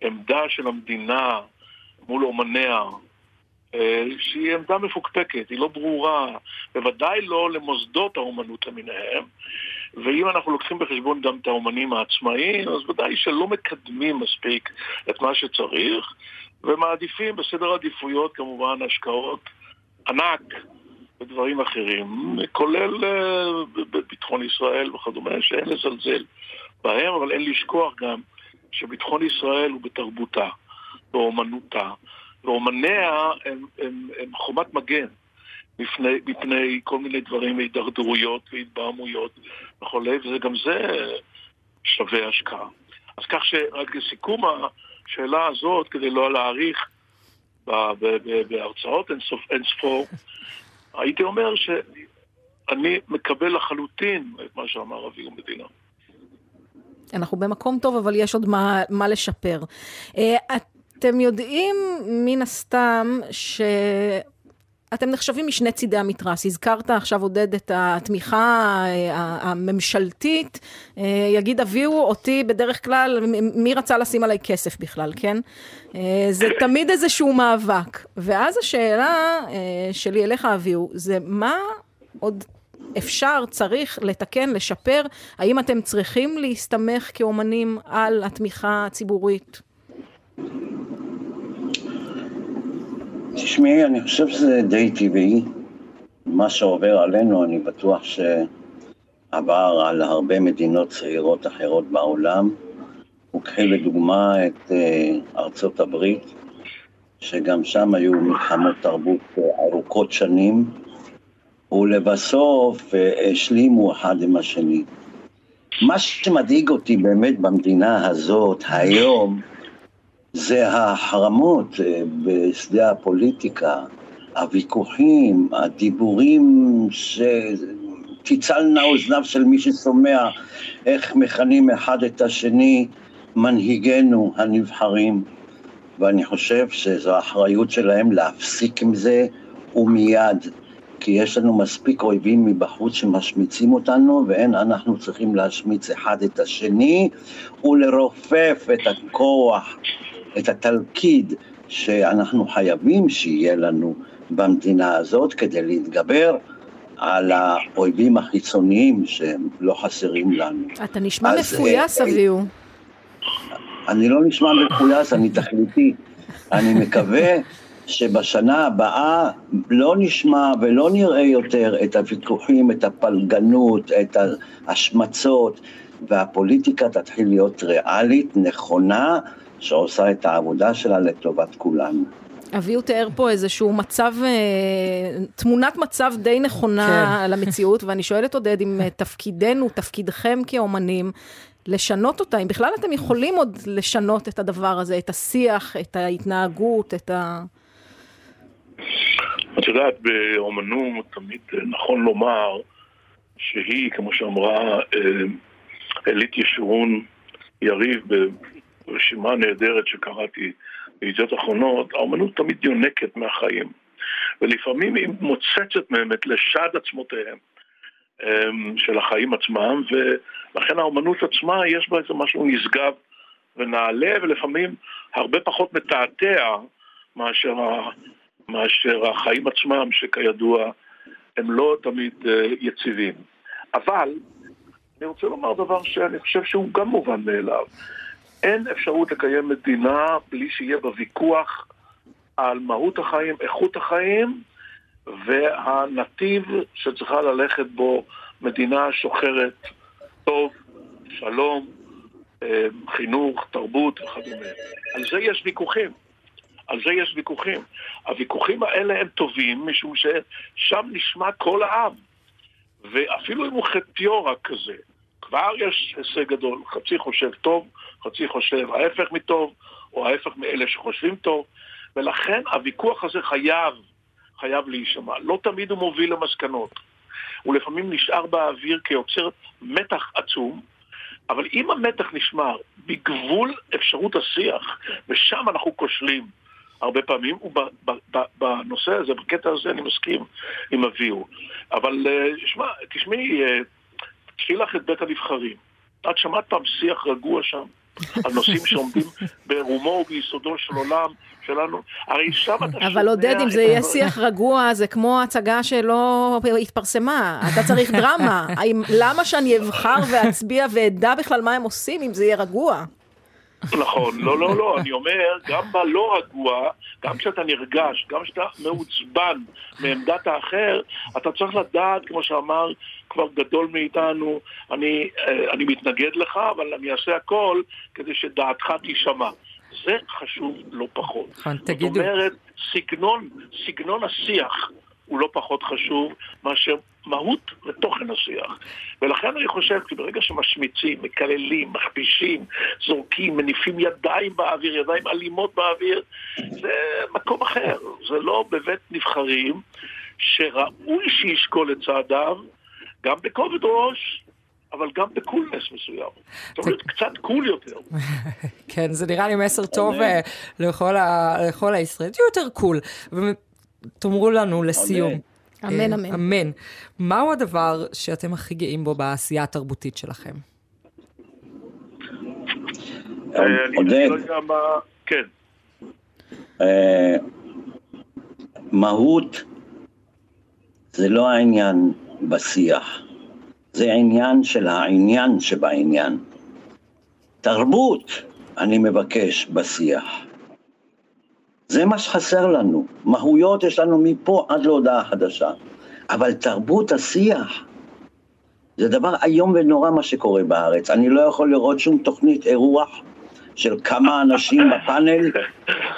העמדה של המדינה מול אומניה, אה, שהיא עמדה מפוקפקת, היא לא ברורה, בוודאי לא למוסדות האומנות למיניהם, ואם אנחנו לוקחים בחשבון גם את האומנים העצמאיים, אז ודאי שלא מקדמים מספיק את מה שצריך, ומעדיפים בסדר עדיפויות כמובן השקעות ענק ודברים אחרים, כולל אה, בביטחון ישראל וכדומה, שאין לזלזל בהם, אבל אין לשכוח גם שביטחון ישראל הוא בתרבותה, באומנותה, ואומניה הם, הם, הם חומת מגן מפני, מפני כל מיני דברים, הידרדרויות והתבהמויות וכולי, וגם זה שווה השקעה. אז כך שרק לסיכום השאלה הזאת, כדי לא להאריך בהרצאות אינסוף- אינספור, הייתי אומר שאני מקבל לחלוטין את מה שאמר אביהו מדינה. אנחנו במקום טוב, אבל יש עוד מה, מה לשפר. אה, אתם יודעים, מן הסתם, ש... אתם נחשבים משני צידי המתרס. הזכרת עכשיו, עודד, את התמיכה אה, הממשלתית. אה, יגיד, הביאו אותי בדרך כלל, מי רצה לשים עליי כסף בכלל, כן? זה תמיד איזשהו מאבק. ואז השאלה שלי אליך, אביהו, זה מה עוד אפשר, צריך לתקן, לשפר? האם אתם צריכים להסתמך כאומנים על התמיכה הציבורית? תשמעי, אני חושב שזה די טבעי. מה שעובר עלינו, אני בטוח שעבר על הרבה מדינות צעירות אחרות בעולם. וקחי לדוגמה את אה, ארצות הברית, שגם שם היו מלחמות תרבות ארוכות שנים, ולבסוף אה, השלימו אחד עם השני. מה שמדאיג אותי באמת במדינה הזאת היום, זה ההחרמות אה, בשדה הפוליטיקה, הוויכוחים, הדיבורים שתצלנה אוזניו של מי ששומע איך מכנים אחד את השני מנהיגינו הנבחרים, ואני חושב שזו האחריות שלהם להפסיק עם זה ומיד, כי יש לנו מספיק אויבים מבחוץ שמשמיצים אותנו, ואין אנחנו צריכים להשמיץ אחד את השני ולרופף את הכוח את התלכיד שאנחנו חייבים שיהיה לנו במדינה הזאת כדי להתגבר על האויבים החיצוניים שהם לא חסרים לנו. אתה נשמע מפויס, אה, אביהו. אני לא נשמע מפויס, אני תכליתי. אני מקווה שבשנה הבאה לא נשמע ולא נראה יותר את הוויכוחים, את הפלגנות, את ההשמצות, והפוליטיקה תתחיל להיות ריאלית, נכונה, שעושה את העבודה שלה לטובת כולנו. אביהו תיאר פה איזשהו מצב, אה, תמונת מצב די נכונה כן. על המציאות, ואני שואלת עודד אם אה, תפקידנו, תפקידכם כאומנים, לשנות אותה, אם בכלל אתם יכולים עוד לשנות את הדבר הזה, את השיח, את ההתנהגות, את ה... את יודעת, באומנות תמיד אה, נכון לומר שהיא, כמו שאמרה אה, אלית ישורון יריב ברשימה נהדרת שקראתי בידיעות אחרונות, האומנות תמיד יונקת מהחיים. ולפעמים היא מוצצת מהם את לשד עצמותיהם אמ, של החיים עצמם, ולכן האומנות עצמה יש בה איזה משהו נשגב ונעלה, ולפעמים הרבה פחות מתעתע מאשר, מאשר החיים עצמם, שכידוע הם לא תמיד אה, יציבים. אבל אני רוצה לומר דבר שאני חושב שהוא גם מובן מאליו. אין אפשרות לקיים מדינה בלי שיהיה בה ויכוח על מהות החיים, איכות החיים והנתיב שצריכה ללכת בו מדינה שוחרת טוב, שלום, אה, חינוך, תרבות וכדומה. על זה יש ויכוחים. על זה יש ויכוחים. הוויכוחים האלה הם טובים משום ששם נשמע כל העם. ואפילו אם הוא חטיורה כזה, כבר יש הישג גדול. חצי חושב טוב, חצי חושב ההפך מטוב, או ההפך מאלה שחושבים טוב. ולכן הוויכוח הזה חייב, חייב להישמע. לא תמיד הוא מוביל למסקנות. הוא לפעמים נשאר באוויר כיוצר מתח עצום, אבל אם המתח נשמר בגבול אפשרות השיח, ושם אנחנו כושלים הרבה פעמים, ובנושא הזה, בקטע הזה אני מסכים עם אביהו. אבל אה, שמע, תשמעי, אה, קחי לך את בית הנבחרים. את שמעת פעם שיח רגוע שם? [LAUGHS] על נושאים שעומדים ברומו וביסודו של עולם שלנו. הרי שם אתה שומע... אבל עודד, אם זה יהיה שיח רגוע, זה כמו הצגה שלא התפרסמה. אתה צריך דרמה. [LAUGHS] למה שאני אבחר ואצביע ואדע בכלל מה הם עושים אם זה יהיה רגוע? נכון, לא, לא, לא, אני אומר, גם בלא רגוע, גם כשאתה נרגש, גם כשאתה מעוצבן מעמדת האחר, אתה צריך לדעת, כמו שאמר כבר גדול מאיתנו, אני, אה, אני מתנגד לך, אבל אני אעשה הכל כדי שדעתך תישמע. זה חשוב לא פחות. נכון, זאת תגידו. אומרת, סגנון, סגנון השיח הוא לא פחות חשוב מאשר מהות ותוכן השיח. ולכן אני חושב, כי ברגע שמשמיצים, מקללים, מכפישים, זורקים, מניפים ידיים באוויר, ידיים אלימות באוויר, זה מקום אחר. זה לא בבית נבחרים שראוי שישקול את צעדיו, גם בכובד ראש, אבל גם בקולנס מסוים. זאת אומרת, קצת קול יותר. [LAUGHS] כן, זה נראה לי מסר טוב אה, לכל הישראלים. תהיו יותר קול. ותאמרו לנו לסיום. אמן, אה, אמן. אמן. מהו הדבר שאתם הכי גאים בו בעשייה התרבותית שלכם? אה, עודד. לא. כן. אה, מהות זה לא העניין בשיח, זה העניין של העניין שבעניין. תרבות, אני מבקש, בשיח. זה מה שחסר לנו. מהויות יש לנו מפה עד להודעה חדשה. אבל תרבות השיח, זה דבר איום ונורא מה שקורה בארץ. אני לא יכול לראות שום תוכנית אירוח של כמה אנשים [LAUGHS] בפאנל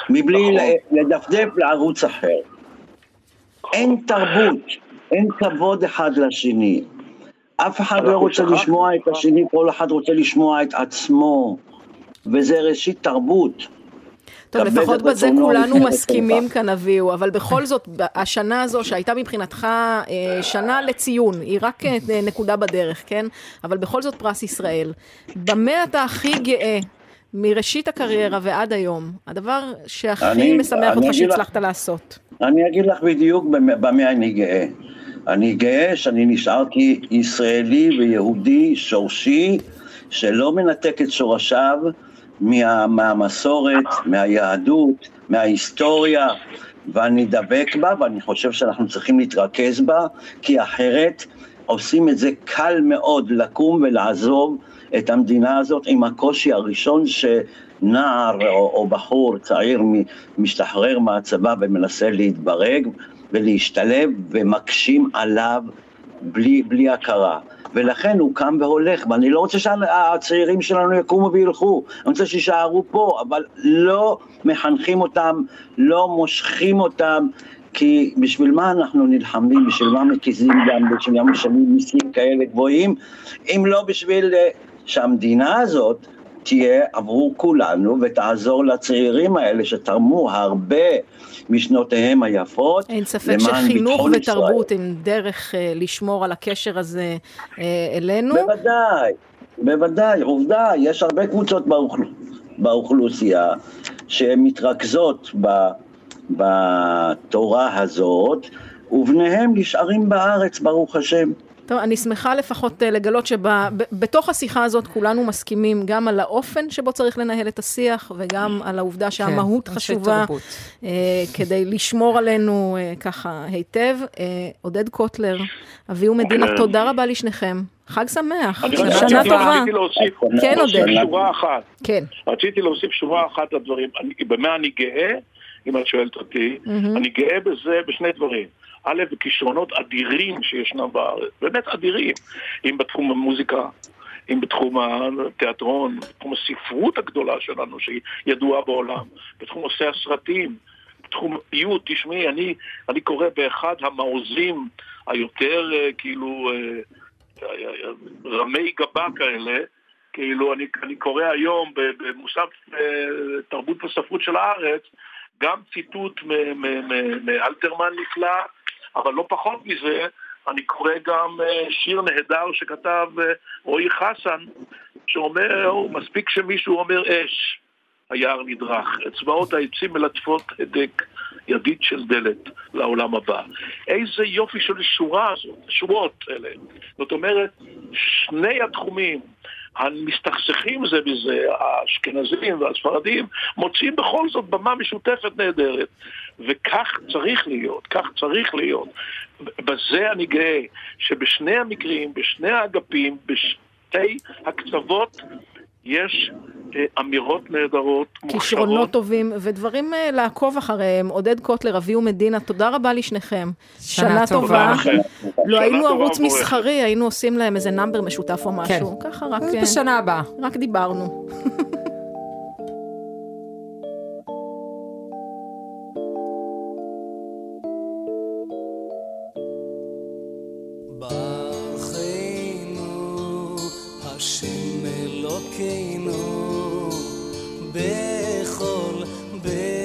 מבלי ל- לדפדף לערוץ אחר. אין תרבות, אין כבוד אחד לשני. אף אחד לא רוצה. לשמוע את השני, כל אחד רוצה לשמוע את עצמו. וזה ראשית תרבות. טוב, לפחות בזה כולנו [LAUGHS] מסכימים רצונך. כאן, אביהו, אבל בכל זאת, השנה הזו, שהייתה מבחינתך אה, שנה לציון, היא רק אה, נקודה בדרך, כן? אבל בכל זאת פרס ישראל. במה אתה הכי גאה? מראשית הקריירה ועד היום, הדבר שהכי אני- משמח אותך לך- שהצלחת לעשות. אני אגיד לך בדיוק במה אני גאה. אני גאה שאני נשארתי ישראלי ויהודי שורשי, שלא מנתק את שורשיו מה, מהמסורת, מהיהדות, מההיסטוריה, ואני דבק בה, ואני חושב שאנחנו צריכים להתרכז בה, כי אחרת עושים את זה קל מאוד לקום ולעזוב את המדינה הזאת עם הקושי הראשון שנער או, או בחור צעיר משתחרר מהצבא ומנסה להתברג ולהשתלב ומקשים עליו בלי, בלי הכרה. ולכן הוא קם והולך, ואני לא רוצה שהצעירים שלנו יקומו וילכו, אני רוצה שיישארו פה, אבל לא מחנכים אותם, לא מושכים אותם, כי בשביל מה אנחנו נלחמים, בשביל מה מקיזים דם, בשביל מה משלמים מיסים כאלה גבוהים, אם לא בשביל אה, שהמדינה הזאת תהיה עבור כולנו ותעזור לצעירים האלה שתרמו הרבה משנותיהם היפות אין ספק שחינוך ישראל. ותרבות הם דרך אה, לשמור על הקשר הזה אה, אלינו. בוודאי, בוודאי, עובדה, יש הרבה קבוצות באוכל... באוכלוסייה שמתרכזות ב... בתורה הזאת, ובניהם נשארים בארץ, ברוך השם. טוב, אני שמחה לפחות אה, לגלות שבתוך השיחה הזאת כולנו מסכימים גם על האופן שבו צריך לנהל את השיח, וגם על העובדה שהמהות אנשי חשובה. אה, כדי לשמור עלינו אה, ככה היטב. אה, עודד קוטלר, אביהו מדינה, כן. תודה רבה לשניכם. חג שמח, שנה טובה. רציתי להוסיף, כן, להוסיף עודד. שורה אחת. כן. רציתי להוסיף שורה אחת לדברים. במה אני גאה, אם את שואלת אותי? אני גאה בזה בשני דברים. א', בכישרונות אדירים שישנם בארץ, באמת אדירים. אם בתחום המוזיקה, אם בתחום התיאטרון, בתחום הספרות הגדולה שלנו, שהיא ידועה בעולם, בתחום נושא הסרטים, בתחום הפיוט, תשמעי, אני, אני קורא באחד המעוזים היותר אה, כאילו אה, רמי גבה כאלה, כאילו אני, אני קורא היום במוסף אה, תרבות וספרות של הארץ, גם ציטוט מאלתרמן נפלא, אבל לא פחות מזה, אני קורא גם אה, שיר נהדר שכתב אה, רועי חסן, שאומר, מספיק שמישהו אומר אש, היער נדרך, אצבעות העצים מלטפות הדק, ידית של דלת לעולם הבא. איזה יופי של שורה הזאת, שורות אלה. זאת אומרת, שני התחומים המסתכסכים זה בזה, האשכנזים והספרדים, מוצאים בכל זאת במה משותפת נהדרת. וכך צריך להיות, כך צריך להיות. בזה אני גאה, שבשני המקרים, בשני האגפים, בשתי הקצוות, יש אה, אמירות נהדרות, מוכשרות. כישרונות טובים ודברים אה, לעקוב אחריהם. עודד קוטלר, אביהו מדינה, תודה רבה לשניכם. שנה שנה טובה. לא שנה היינו טובה ערוץ. מסחרי, היינו עושים להם איזה נאמבר משותף או משהו. ככה רק... אה, בשנה הבאה. רק דיברנו. בכל,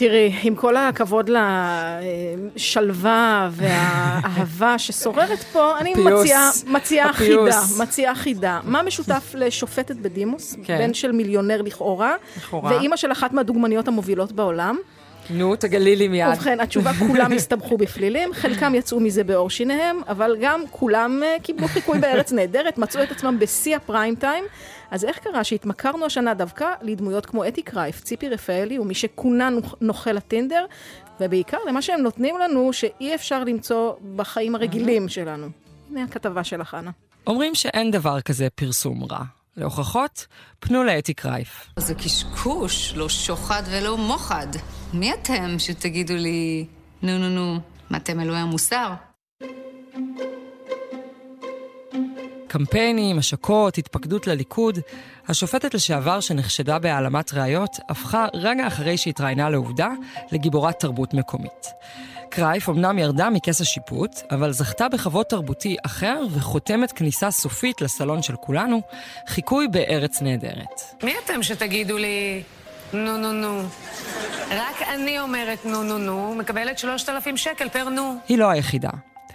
תראי, עם כל הכבוד לשלווה והאהבה ששוררת פה, אני. מציעה, הפיוס. חידה, מציעה חידה. מה משותף לשופטת בדימוס, כן. בן של מיליונר לכאורה, לכאורה. ואימא של אחת מהדוגמניות המובילות בעולם? נו, תגלי לי מיד. ובכן, התשובה, כולם הסתבכו בפלילים, חלקם יצאו מזה בעור שיניהם, אבל גם כולם אה, קיבלו חיקוי בארץ נהדרת, מצאו את עצמם בשיא הפריים טיים. אז איך קרה שהתמכרנו השנה דווקא לדמויות כמו אתי קרייף, ציפי רפאלי ומי שכונה נוכ- נוכל הטינדר, ובעיקר למה שהם נותנים לנו שאי אפשר למצוא בחיים הרגילים שלנו. הנה הכתבה שלך, אנה. אומרים שאין דבר כזה פרסום רע. להוכחות, פנו לאתי קרייף. זה קשקוש, לא שוחד ולא מוחד. מי אתם שתגידו לי, נו נו נו, מה אתם אלוהי המוסר? קמפיינים, השקות, התפקדות לליכוד, השופטת לשעבר שנחשדה בהעלמת ראיות, הפכה רגע אחרי שהתראיינה לעובדה לגיבורת תרבות מקומית. קרייף אמנם ירדה מכס השיפוט, אבל זכתה בכבוד תרבותי אחר וחותמת כניסה סופית לסלון של כולנו, חיקוי בארץ נהדרת. מי אתם שתגידו לי, נו נו נו? רק אני אומרת נו נו נו, מקבלת 3,000 שקל פר נו. היא לא היחידה.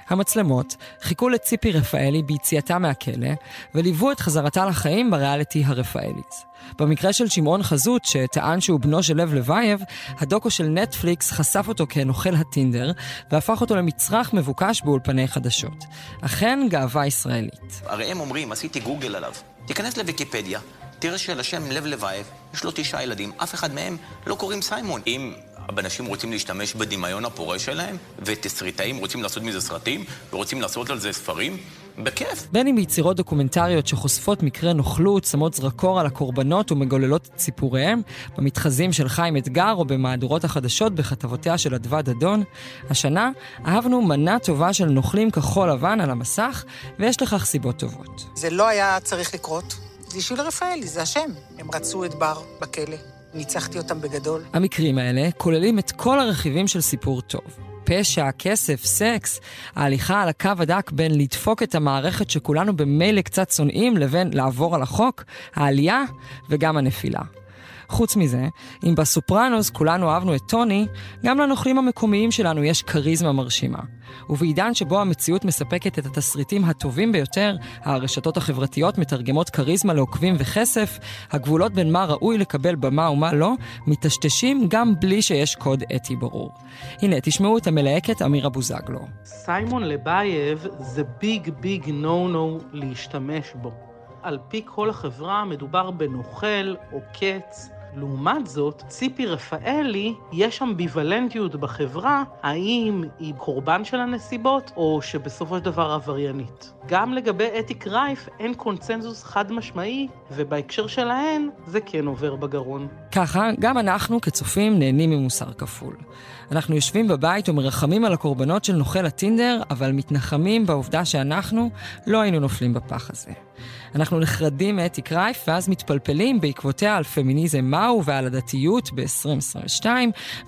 המצלמות חיכו לציפי רפאלי ביציאתה מהכלא, וליוו את חזרתה לחיים בריאליטי הרפאלית. במקרה של שמעון חיות, שטען שהוא בנו של לב לבייב, הדוקו של נטפליקס חשף אותו כנוכל הטינדר, והפך אותו למצרך מבוקש באולפני חדשות. אכן גאווה ישראלית. הרי הם אומרים, עשיתי גוגל עליו. תיכנס לוויקיפדיה, תראה שלשם לב לבייב יש לו תשעה ילדים, אף אחד מהם לא קוראים סיימון. אם אנשים רוצים להשתמש בדמיון הפורה שלהם, ותסריטאים רוצים לעשות מזה סרטים, ורוצים לעשות על זה ספרים, בכיף. בין אם ביצירות דוקומנטריות שחושפות מקרי נוכלות, שמות זרקור על הקורבנות ומגוללות את סיפוריהם, במתחזים של חיים אתגר או במהדורות החדשות בכתבותיה של אדווה דדון, השנה אהבנו מנה טובה של נוכלים כחול לבן על המסך, ויש לכך סיבות טובות. זה לא היה צריך לקרות. זה אישי לרפאלי, זה השם. הם רצו את בר בכלא. ניצחתי אותם בגדול. המקרים האלה כוללים את כל הרכיבים של סיפור טוב. פשע, כסף, סקס, ההליכה על הקו הדק בין לדפוק את המערכת שכולנו במילא קצת שונאים לבין לעבור על החוק, העלייה וגם הנפילה. חוץ מזה, אם בסופרנוס כולנו אהבנו את טוני, גם לנוכלים המקומיים שלנו יש כריזמה מרשימה. ובעידן שבו המציאות מספקת את התסריטים הטובים ביותר, הרשתות החברתיות מתרגמות כריזמה לעוקבים וכסף, הגבולות בין מה ראוי לקבל במה ומה לא, מטשטשים גם בלי שיש קוד אתי ברור. הנה, תשמעו את המלהקת אמירה בוזגלו. סיימון לבייב זה big big no no להשתמש בו. על פי כל החברה מדובר בנוכל עוקץ. לעומת זאת, ציפי רפאלי, יש אמביוולנטיות בחברה, האם היא קורבן של הנסיבות, או שבסופו של דבר עבריינית. גם לגבי אתי קרייף אין קונצנזוס חד משמעי, ובהקשר שלהן זה כן עובר בגרון. ככה, גם אנחנו כצופים נהנים ממוסר כפול. אנחנו יושבים בבית ומרחמים על הקורבנות של נוכל הטינדר, אבל מתנחמים בעובדה שאנחנו לא היינו נופלים בפח הזה. אנחנו נחרדים מאתי קרייף, ואז מתפלפלים בעקבותיה על פמיניזם מהו ועל הדתיות ב-2022,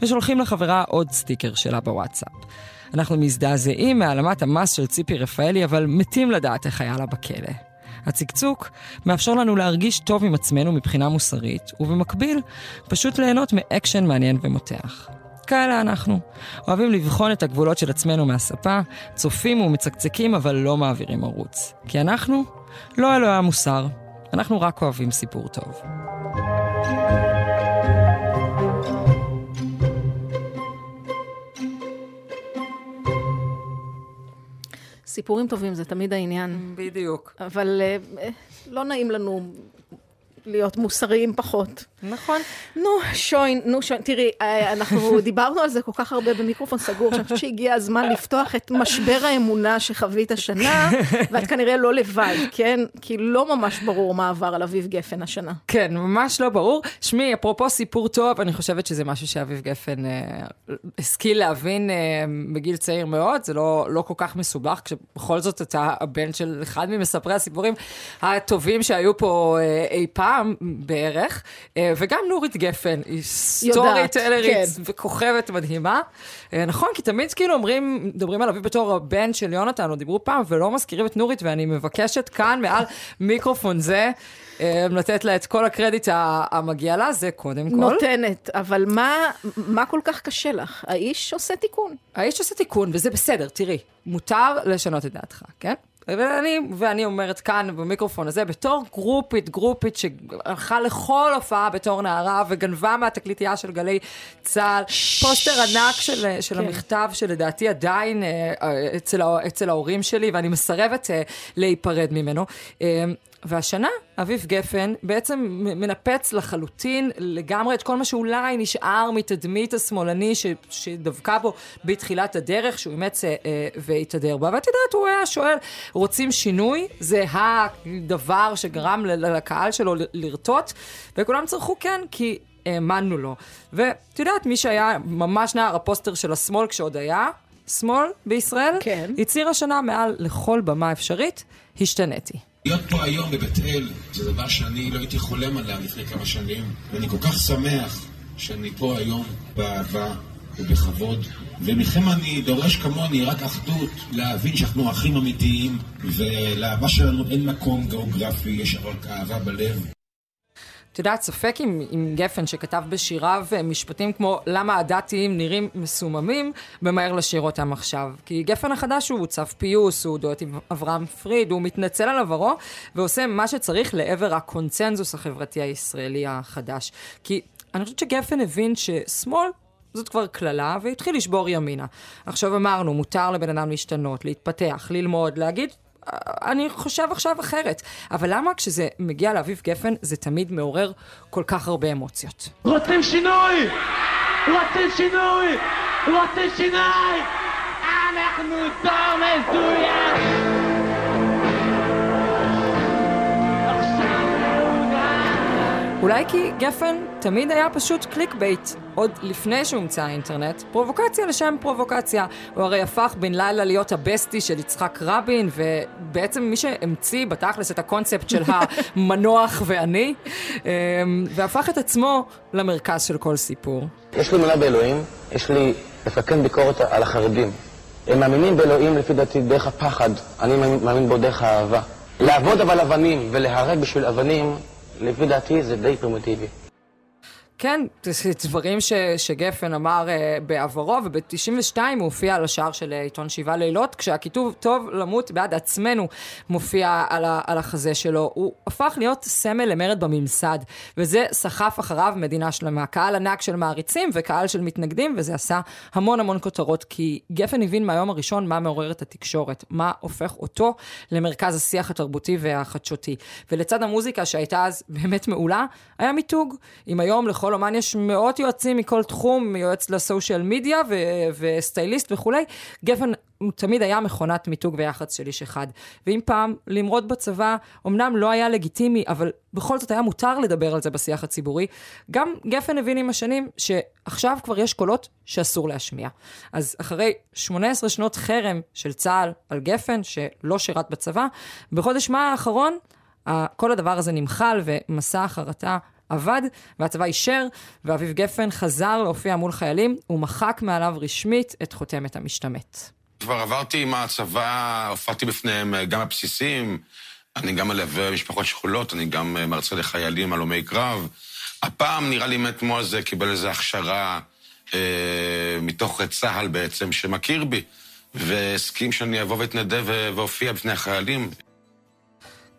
ושולחים לחברה עוד סטיקר שלה בוואטסאפ. אנחנו מזדעזעים מהעלמת המס של ציפי רפאלי, אבל מתים לדעת איך היה לה בכלא. הצקצוק מאפשר לנו להרגיש טוב עם עצמנו מבחינה מוסרית, ובמקביל, פשוט ליהנות מאקשן מעניין ומותח. כאלה אנחנו. אוהבים לבחון את הגבולות של עצמנו מהספה, צופים ומצקצקים אבל לא מעבירים ערוץ. כי אנחנו לא אלוהי המוסר, אנחנו רק אוהבים סיפור טוב. סיפורים טובים זה תמיד העניין. בדיוק. אבל אה, אה, לא נעים לנו להיות מוסריים פחות. נכון. נו, שוין, נו, שוין. תראי, אה, אנחנו [LAUGHS] דיברנו על זה כל כך הרבה במיקרופון סגור, שאני חושבת שהגיע הזמן [LAUGHS] לפתוח את משבר האמונה שחווית השנה, [LAUGHS] ואת כנראה לא לבד, כן? כי לא ממש ברור מה עבר על אביב גפן השנה. כן, ממש לא ברור. שמי, אפרופו סיפור טוב, אני חושבת שזה משהו שאביב גפן אה, השכיל להבין אה, בגיל צעיר מאוד, זה לא, לא כל כך מסובך, כשבכל זאת אתה הבן של אחד ממספרי הסיפורים הטובים שהיו פה אה, אי פעם בערך. אה, אה, וגם נורית גפן, היא סטורי טלרית כן. וכוכבת מדהימה. אה, נכון, כי תמיד כאילו אומרים, מדברים על אביב בתור הבן של יונתן, או דיברו פעם, ולא מזכירים את נורית, ואני מבקשת כאן, מעל מיקרופון זה, אה, לתת לה את כל הקרדיט המגיע לה, זה קודם כל. נותנת, אבל מה, מה כל כך קשה לך? האיש עושה תיקון. האיש עושה תיקון, וזה בסדר, תראי, מותר לשנות את דעתך, כן? ואני, ואני אומרת כאן במיקרופון הזה, בתור גרופית, גרופית שהלכה לכל הופעה בתור נערה וגנבה מהתקליטייה של גלי צה"ל, פוסטר ענק של, של כן. המכתב שלדעתי עדיין אה, אה, אצל, אצל ההורים שלי, ואני מסרבת אה, להיפרד ממנו. והשנה, אביב גפן בעצם מנפץ לחלוטין לגמרי את כל מה שאולי נשאר מתדמית השמאלני ש, שדבקה בו בתחילת הדרך, שהוא אימץ אה, אה, והתהדר בה. ואת יודעת, הוא היה שואל, רוצים שינוי? זה הדבר שגרם לקהל שלו לרטוט, וכולם צרכו כן, כי האמנו לו. ואת יודעת, מי שהיה ממש נער הפוסטר של השמאל כשעוד היה שמאל בישראל, כן. הצהיר השנה מעל לכל במה אפשרית, השתניתי. להיות פה היום בבית אל זה דבר שאני לא הייתי חולם עליו לפני כמה שנים ואני כל כך שמח שאני פה היום באהבה ובכבוד. ומכם אני דורש כמוני רק אחדות להבין שאנחנו אחים אמיתיים ולאהבה שלנו אין מקום גיאוגרפי, יש רק אהבה בלב את יודעת, ספק אם, אם גפן שכתב בשיריו אה, משפטים כמו למה הדתיים נראים מסוממים, ממהר לשיר אותם עכשיו. כי גפן החדש הוא צו פיוס, הוא דואט עם אברהם פריד, הוא מתנצל על עברו ועושה מה שצריך לעבר הקונצנזוס החברתי הישראלי החדש. כי אני חושבת שגפן הבין ששמאל זאת כבר קללה, והתחיל לשבור ימינה. עכשיו אמרנו, מותר לבן אדם להשתנות, להתפתח, ללמוד, להגיד, "אה, אני חושב עכשיו אחרת. אבל למה כשזה מגיע לאביב גפן, זה תמיד מעורר כל כך הרבה אמוציות? רוצים שינוי! רוצים שינוי! רוצים שינוי! אנחנו דור מזויף! אולי כי גפן תמיד היה פשוט clickbait. עוד לפני שהומצא האינטרנט, פרובוקציה לשם פרובוקציה. הוא הרי הפך בן לילה להיות ה bestie של יצחק רבין, ובעצם מי שהמציא בתכלס את הקונספט של [LAUGHS] המנוח ואני, אמ, והפך את עצמו למרכז של כל סיפור. יש לי אמונה באלוהים, יש לי לפקד ביקורת על החרדים. הם מאמינים באלוהים לפי דעתי דרך הפחד, אני מאמין, מאמין בו דרך האהבה. לעבוד אבל אבנים ולהרג בשביל אבנים, לפי דעתי זה די פרימיטיבי. כן, דברים ש, שגפן אמר uh, בעברו, וב-92 הוא הופיע על השער של uh, עיתון שבעה לילות, כשהכיתוב טוב למות בעד עצמנו מופיע על, ה, על החזה שלו. הוא הפך להיות סמל למרד בממסד, וזה סחף אחריו מדינה שלמה. קהל ענק של מעריצים וקהל של מתנגדים, וזה עשה המון המון כותרות, כי גפן הבין מהיום הראשון מה מעורר את התקשורת, מה הופך אותו למרכז השיח התרבותי והחדשותי. ולצד המוזיקה שהייתה אז באמת מעולה, היה מיתוג. אם היום לכל אומן יש מאות יועצים מכל תחום, מיועץ לסושיאל מדיה ו- וסטייליסט וכולי, גפן הוא תמיד היה מכונת מיתוג ויח"צ של איש אחד. ואם פעם למרוד בצבא אמנם לא היה לגיטימי, אבל בכל זאת היה מותר לדבר על זה בשיח הציבורי, גם גפן הבין עם השנים שעכשיו כבר יש קולות שאסור להשמיע. אז אחרי 18 שנות חרם של צה"ל על גפן, שלא שירת בצבא, בחודש מאי האחרון, כל הדבר הזה נמחל ומסע החרטה עבד, והצבא אישר, ואביב גפן חזר להופיע מול חיילים, ומחק מעליו רשמית את חותמת המשתמט. כבר עברתי עם הצבא, הופעתי בפניהם אה, גם בבסיסים, אני גם מלווה משפחות שכולות, אני גם אה, מרצה לחיילים, הלומי קרב. הפעם נראה לי מת מוזה קיבל איזו הכשרה אה, מתוך צה"ל בעצם, שמכיר בי, והסכים שאני אבוא ואתנדב ואופיע בפני החיילים.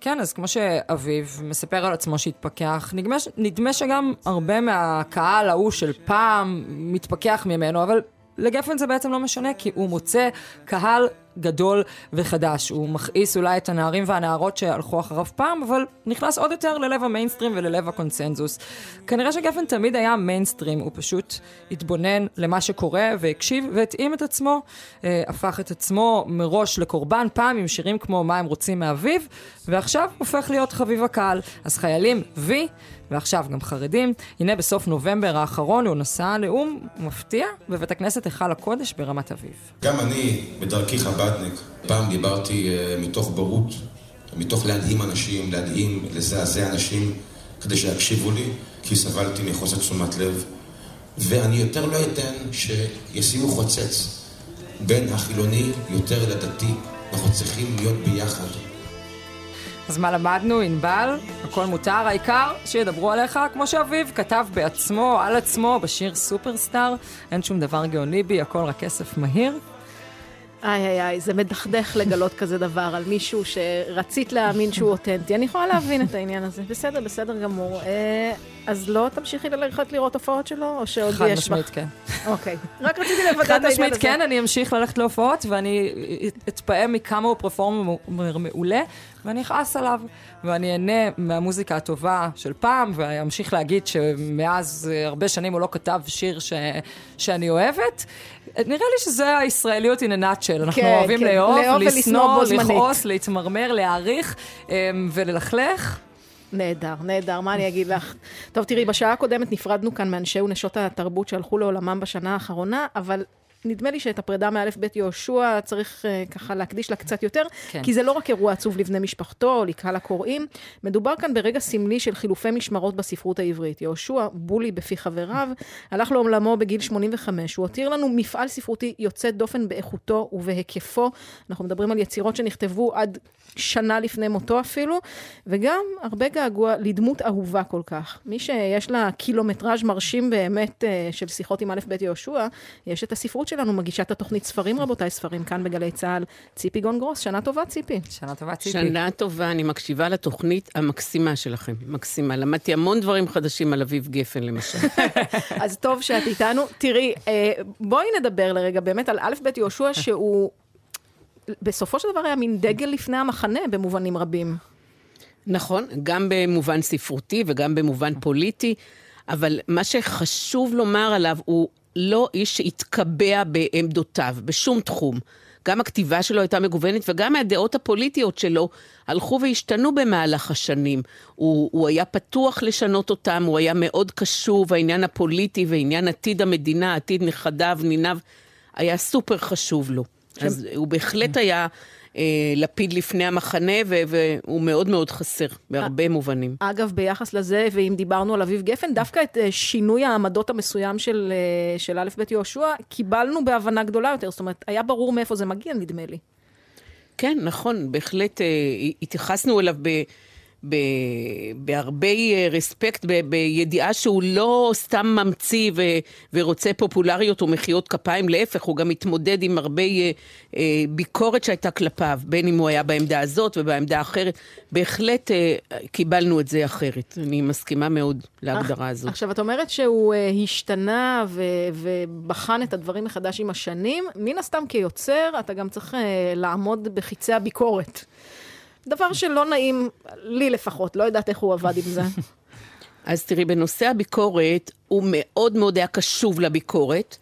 כן, אז כמו שאביב מספר על עצמו שהתפכח, נדמה, נדמה שגם הרבה מהקהל ההוא של פעם מתפכח ממנו, אבל לגפן זה בעצם לא משנה, כי הוא מוצא קהל גדול וחדש. הוא מכעיס אולי את הנערים והנערות שהלכו אחריו פעם, אבל נכנס עוד יותר ללב המיינסטרים וללב הקונצנזוס. כנראה שגפן תמיד היה מיינסטרים, הוא פשוט התבונן למה שקורה והקשיב והתאים את עצמו, אה, הפך את עצמו מראש לקורבן, פעם עם שירים כמו מה הם רוצים מאביב, ועכשיו הופך להיות חביב הקהל. אז חיילים וי, ועכשיו גם חרדים. הנה בסוף נובמבר האחרון הוא נשא נאום מפתיע בבית הכנסת היכל הקודש ברמת אביב. גם אני, בדרכי חב"דניק, פעם דיברתי uh, מתוך בורות, מתוך להדהים אנשים, להדהים, לזעזע אנשים, כדי שיקשיבו לי. כי סבלתי מחוסר תשומת לב, ואני יותר לא אתן שישימו חוצץ בין החילוני יותר לדתי. אנחנו צריכים להיות ביחד. אז מה למדנו, ענבל? הכל מותר, העיקר שידברו עליך כמו שאביב כתב בעצמו, על עצמו, בשיר סופרסטאר. אין שום דבר גאוני בי, הכל רק כסף מהיר. איי איי איי, זה מדכדך לגלות כזה דבר על מישהו שרצית להאמין שהוא אותנטי. אני יכולה להבין את העניין הזה. בסדר, בסדר גמור. אה, אז לא תמשיכי ללכת לראות הופעות שלו, או שעוד יש חד לך? משמעית כן. אוקיי. רק רציתי לוודא את [LAUGHS] חד העניין משמעית הזה. כן, אני אמשיך ללכת להופעות, ואני אתפעם מכמה הוא פרפורמר מעולה, ואני אכעס עליו, ואני אהנה מהמוזיקה הטובה של פעם, ואמשיך להגיד שמאז אה, הרבה שנים הוא לא כתב שיר ש... שאני אוהבת. נראה לי שזה הישראליות in a nutshell. אנחנו כן, אוהבים כן. לאהוב, לשנוא. לכעוס, להתמרמר, להעריך אמ, וללכלך. נהדר, נהדר, מה אני אגיד לך? טוב, תראי, בשעה הקודמת נפרדנו כאן מאנשי ונשות התרבות שהלכו לעולמם בשנה האחרונה, אבל נדמה לי שאת הפרידה מאלף בית יהושע צריך uh, ככה להקדיש לה קצת יותר, כן. כי זה לא רק אירוע עצוב לבני משפחתו או לקהל הקוראים, מדובר כאן ברגע סמלי של חילופי משמרות בספרות העברית. יהושע, בולי בפי חבריו, הלך לעולמו בגיל 85. הוא הותיר לנו מפעל ספרותי יוצא דופן באיכותו ובהיקפו. אנחנו מדברים על יצירות שנכתבו עד שנה לפני מותו אפילו, וגם הרבה געגוע לדמות אהובה כל כך. מי שיש לה קילומטראז' מרשים באמת אה, של שיחות עם א' ב' יהושע, יש את הספרות שלנו, מגישת התוכנית ספרים, רבותיי, ספרים כאן בגלי צה"ל, ציפי גון גרוס. שנה טובה, ציפי. שנה טובה, שנה טובה, אני מקשיבה לתוכנית המקסימה שלכם, מקסימה. למדתי המון דברים חדשים על אביב גפן, למשל. [LAUGHS] אז טוב שאת איתנו. תראי, אה, בואי נדבר לרגע באמת על א' ב' יהושע, שהוא בסופו של דבר היה מין דגל לפני המחנה במובנים רבים. נכון, גם במובן ספרותי וגם במובן פוליטי, אבל מה שחשוב לומר עליו, הוא לא איש שהתקבע בעמדותיו, בשום תחום. גם הכתיבה שלו הייתה מגוונת, וגם הדעות הפוליטיות שלו הלכו והשתנו במהלך השנים. הוא, הוא היה פתוח לשנות אותם, הוא היה מאוד קשוב, העניין הפוליטי ועניין עתיד המדינה, עתיד נכדיו, ניניו, היה סופר חשוב לו. אז הוא בהחלט היה לפיד לפני המחנה, והוא מאוד מאוד חסר, בהרבה מובנים. אגב, ביחס לזה, ואם דיברנו על אביב גפן, דווקא את אה, שינוי העמדות המסוים של, אה, של א' ב' יהושע, קיבלנו בהבנה גדולה יותר. זאת אומרת, היה ברור מאיפה זה מגיע, נדמה לי. כן, נכון, בהחלט אה, התייחסנו אליו ב... ב, בהרבה אה, רספקט, ב, בידיעה שהוא לא סתם ממציא ו, ורוצה פופולריות או מחיאות כפיים, להפך, הוא גם מתמודד עם הרבה אה, אה, ביקורת שהייתה כלפיו, בין אם הוא היה בעמדה הזאת ובעמדה האחרת. בהחלט אה, קיבלנו את זה אחרת. אני מסכימה מאוד להגדרה הזאת. עכשיו, את אומרת שהוא אה, השתנה ו- ובחן את הדברים מחדש עם השנים. מן הסתם כיוצר, אתה גם צריך אה, לעמוד בחיצי הביקורת. דבר שלא נעים, לי לפחות, לא יודעת איך הוא עבד עם זה. [LAUGHS] אז תראי, בנושא הביקורת, הוא מאוד מאוד היה קשוב לביקורת,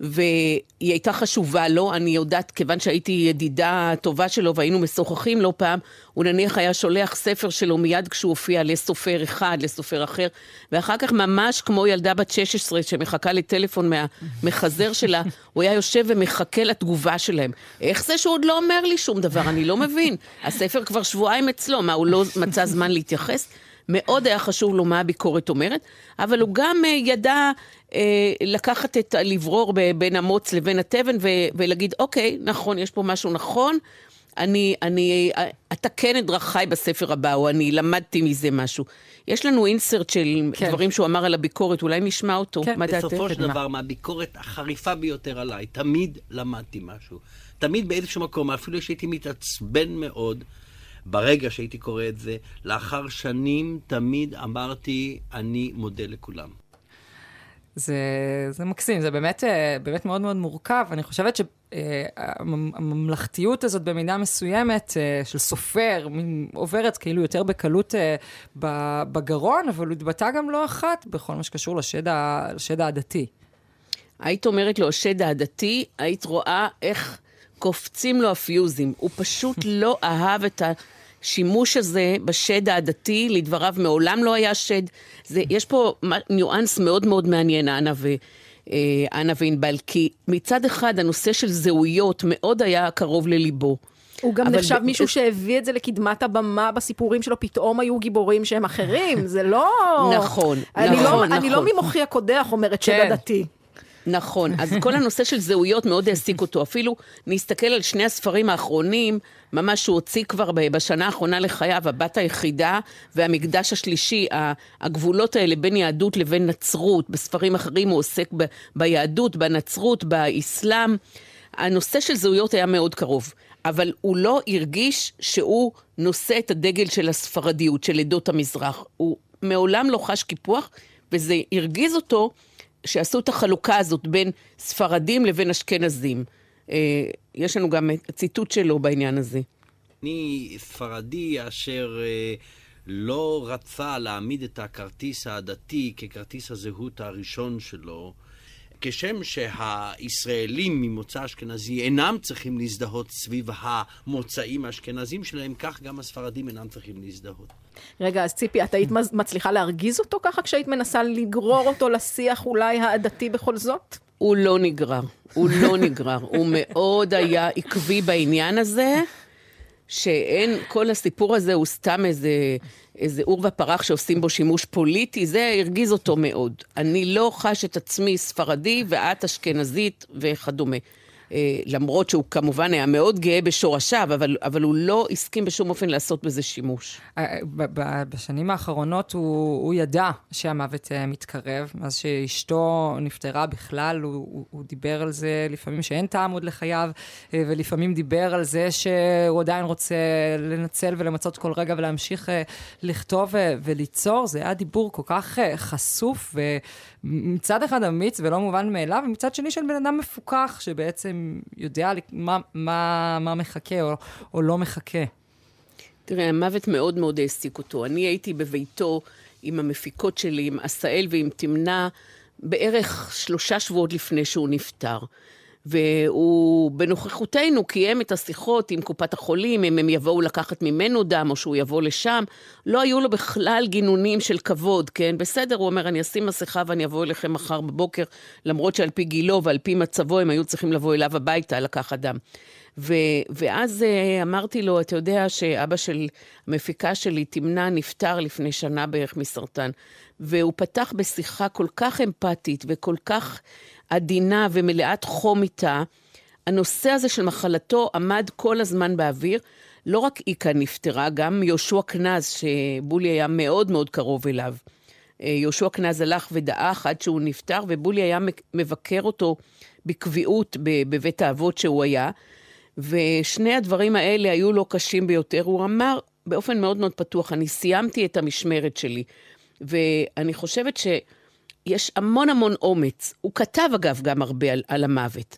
והיא הייתה חשובה לו, אני יודעת, כיוון שהייתי ידידה טובה שלו והיינו משוחחים לא פעם, הוא נניח היה שולח ספר שלו מיד כשהוא הופיע לסופר אחד, לסופר אחר, ואחר כך ממש כמו ילדה בת 16 שמחכה לטלפון מהמחזר שלה, [LAUGHS] הוא היה יושב ומחכה לתגובה שלהם. איך זה שהוא עוד לא אומר לי שום דבר? אני לא מבין. הספר כבר שבועיים אצלו, מה, הוא לא מצא זמן להתייחס? מאוד היה חשוב לו מה הביקורת אומרת, אבל הוא גם uh, ידע uh, לקחת את, לברור ב- בין המוץ לבין התבן ו- ולהגיד, אוקיי, נכון, יש פה משהו נכון, אני, אני אתקן את דרכיי בספר הבא, או אני למדתי מזה משהו. יש לנו אינסרט של כן. דברים שהוא אמר על הביקורת, אולי נשמע אותו. כן, מה? בסופו של דבר, מהביקורת החריפה ביותר עליי, תמיד למדתי משהו. תמיד באיזשהו מקום, אפילו שהייתי מתעצבן מאוד, ברגע שהייתי קורא את זה, לאחר שנים תמיד אמרתי, אני מודה לכולם. זה, זה מקסים, זה באמת, אה, באמת מאוד מאוד מורכב. אני חושבת שהממלכתיות הזאת במידה מסוימת אה, של סופר עוברת כאילו יותר בקלות אה, בגרון, אבל הוא התבטא גם לא אחת בכל מה שקשור לשד, לשד העדתי. היית אומרת לו, השד העדתי, היית רואה איך קופצים לו הפיוזים. הוא פשוט [LAUGHS] לא אהב את ה... השימוש הזה בשד העדתי, לדבריו מעולם לא היה שד. זה, יש פה ניואנס מאוד מאוד מעניין, אנה, ו, אה, אנה וענבל, כי מצד אחד הנושא של זהויות מאוד היה קרוב לליבו. הוא גם נחשב ב- מישהו שהביא את זה לקדמת הבמה בסיפורים שלו, פתאום היו גיבורים שהם אחרים, [LAUGHS] זה לא... נכון, אני לא- נכון, אני לא נכון. ממוחי הקודח אומרת כן. שד עדתי. נכון, אז כל הנושא של זהויות מאוד העסיק אותו. אפילו נסתכל על שני הספרים האחרונים, ממש שהוא הוציא כבר בשנה האחרונה לחייו, הבת היחידה והמקדש השלישי, הגבולות האלה בין יהדות לבין נצרות. בספרים אחרים הוא עוסק ב- ביהדות, בנצרות, באסלאם. הנושא של זהויות היה מאוד קרוב, אבל הוא לא הרגיש שהוא נושא את הדגל של הספרדיות, של עדות המזרח. הוא מעולם לא חש קיפוח, וזה הרגיז אותו שעשו את החלוקה הזאת בין ספרדים לבין אשכנזים. אה, יש לנו גם ציטוט שלו בעניין הזה. אני ספרדי אשר אה, לא רצה להעמיד את הכרטיס הדתי ככרטיס הזהות הראשון שלו, כשם שהישראלים ממוצא אשכנזי אינם צריכים להזדהות סביב המוצאים האשכנזים שלהם, כך גם הספרדים אינם צריכים להזדהות. רגע, אז ציפי, את היית מצליחה להרגיז אותו ככה כשהיית מנסה לגרור אותו לשיח אולי העדתי בכל זאת? הוא לא נגרר, הוא לא [LAUGHS] נגרר. הוא מאוד היה עקבי בעניין הזה, שאין, כל הסיפור הזה הוא סתם איזה, איזה עור ופרח שעושים בו שימוש פוליטי, זה הרגיז אותו מאוד. אני לא חש את עצמי ספרדי ואת אשכנזית וכדומה. אה, למרות שהוא כמובן היה מאוד גאה בשורשיו, אבל, אבל הוא לא הסכים בשום אופן לעשות בזה שימוש. אה, בשנים האחרונות הוא, הוא ידע שהמוות אה, מתקרב. אז שאשתו נפטרה בכלל, הוא, הוא, הוא דיבר על זה לפעמים שאין טעם עוד לחייו, ולפעמים דיבר על זה שהוא עדיין רוצה לנצל ולמצות כל רגע ולהמשיך לכתוב וליצור. זה היה דיבור כל כך חשוף, ומצד אחד אמיץ ולא מובן מאליו, ומצד שני של בן אדם מפוכח, שבעצם יודע מה, מה, מה מחכה או, או לא מחכה. תראה, המוות מאוד מאוד העסיק אותו. אני הייתי בביתו עם המפיקות שלי, עם עשאל ועם תמנה, בערך שלושה שבועות לפני שהוא נפטר. והוא בנוכחותנו קיים את השיחות עם קופת החולים, אם הם יבואו לקחת ממנו דם או שהוא יבוא לשם. לא היו לו בכלל גינונים של כבוד, כן? בסדר, הוא אומר, אני אשים מסכה ואני אבוא אליכם מחר בבוקר, למרות שעל פי גילו ועל פי מצבו הם היו צריכים לבוא אליו הביתה לקחת דם. ו, ואז אה, אמרתי לו, אתה יודע שאבא של המפיקה שלי, תמנה, נפטר לפני שנה בערך מסרטן. והוא פתח בשיחה כל כך אמפתית וכל כך עדינה ומלאת חום איתה. הנושא הזה של מחלתו עמד כל הזמן באוויר. לא רק איקה נפטרה, גם יהושע קנז, שבולי היה מאוד מאוד קרוב אליו. אה, יהושע קנז הלך ודעך עד שהוא נפטר, ובולי היה מבקר אותו בקביעות בבית האבות שהוא היה. ושני הדברים האלה היו לו קשים ביותר. הוא אמר באופן מאוד מאוד פתוח, אני סיימתי את המשמרת שלי. ואני חושבת שיש המון המון אומץ. הוא כתב אגב גם הרבה על, על המוות.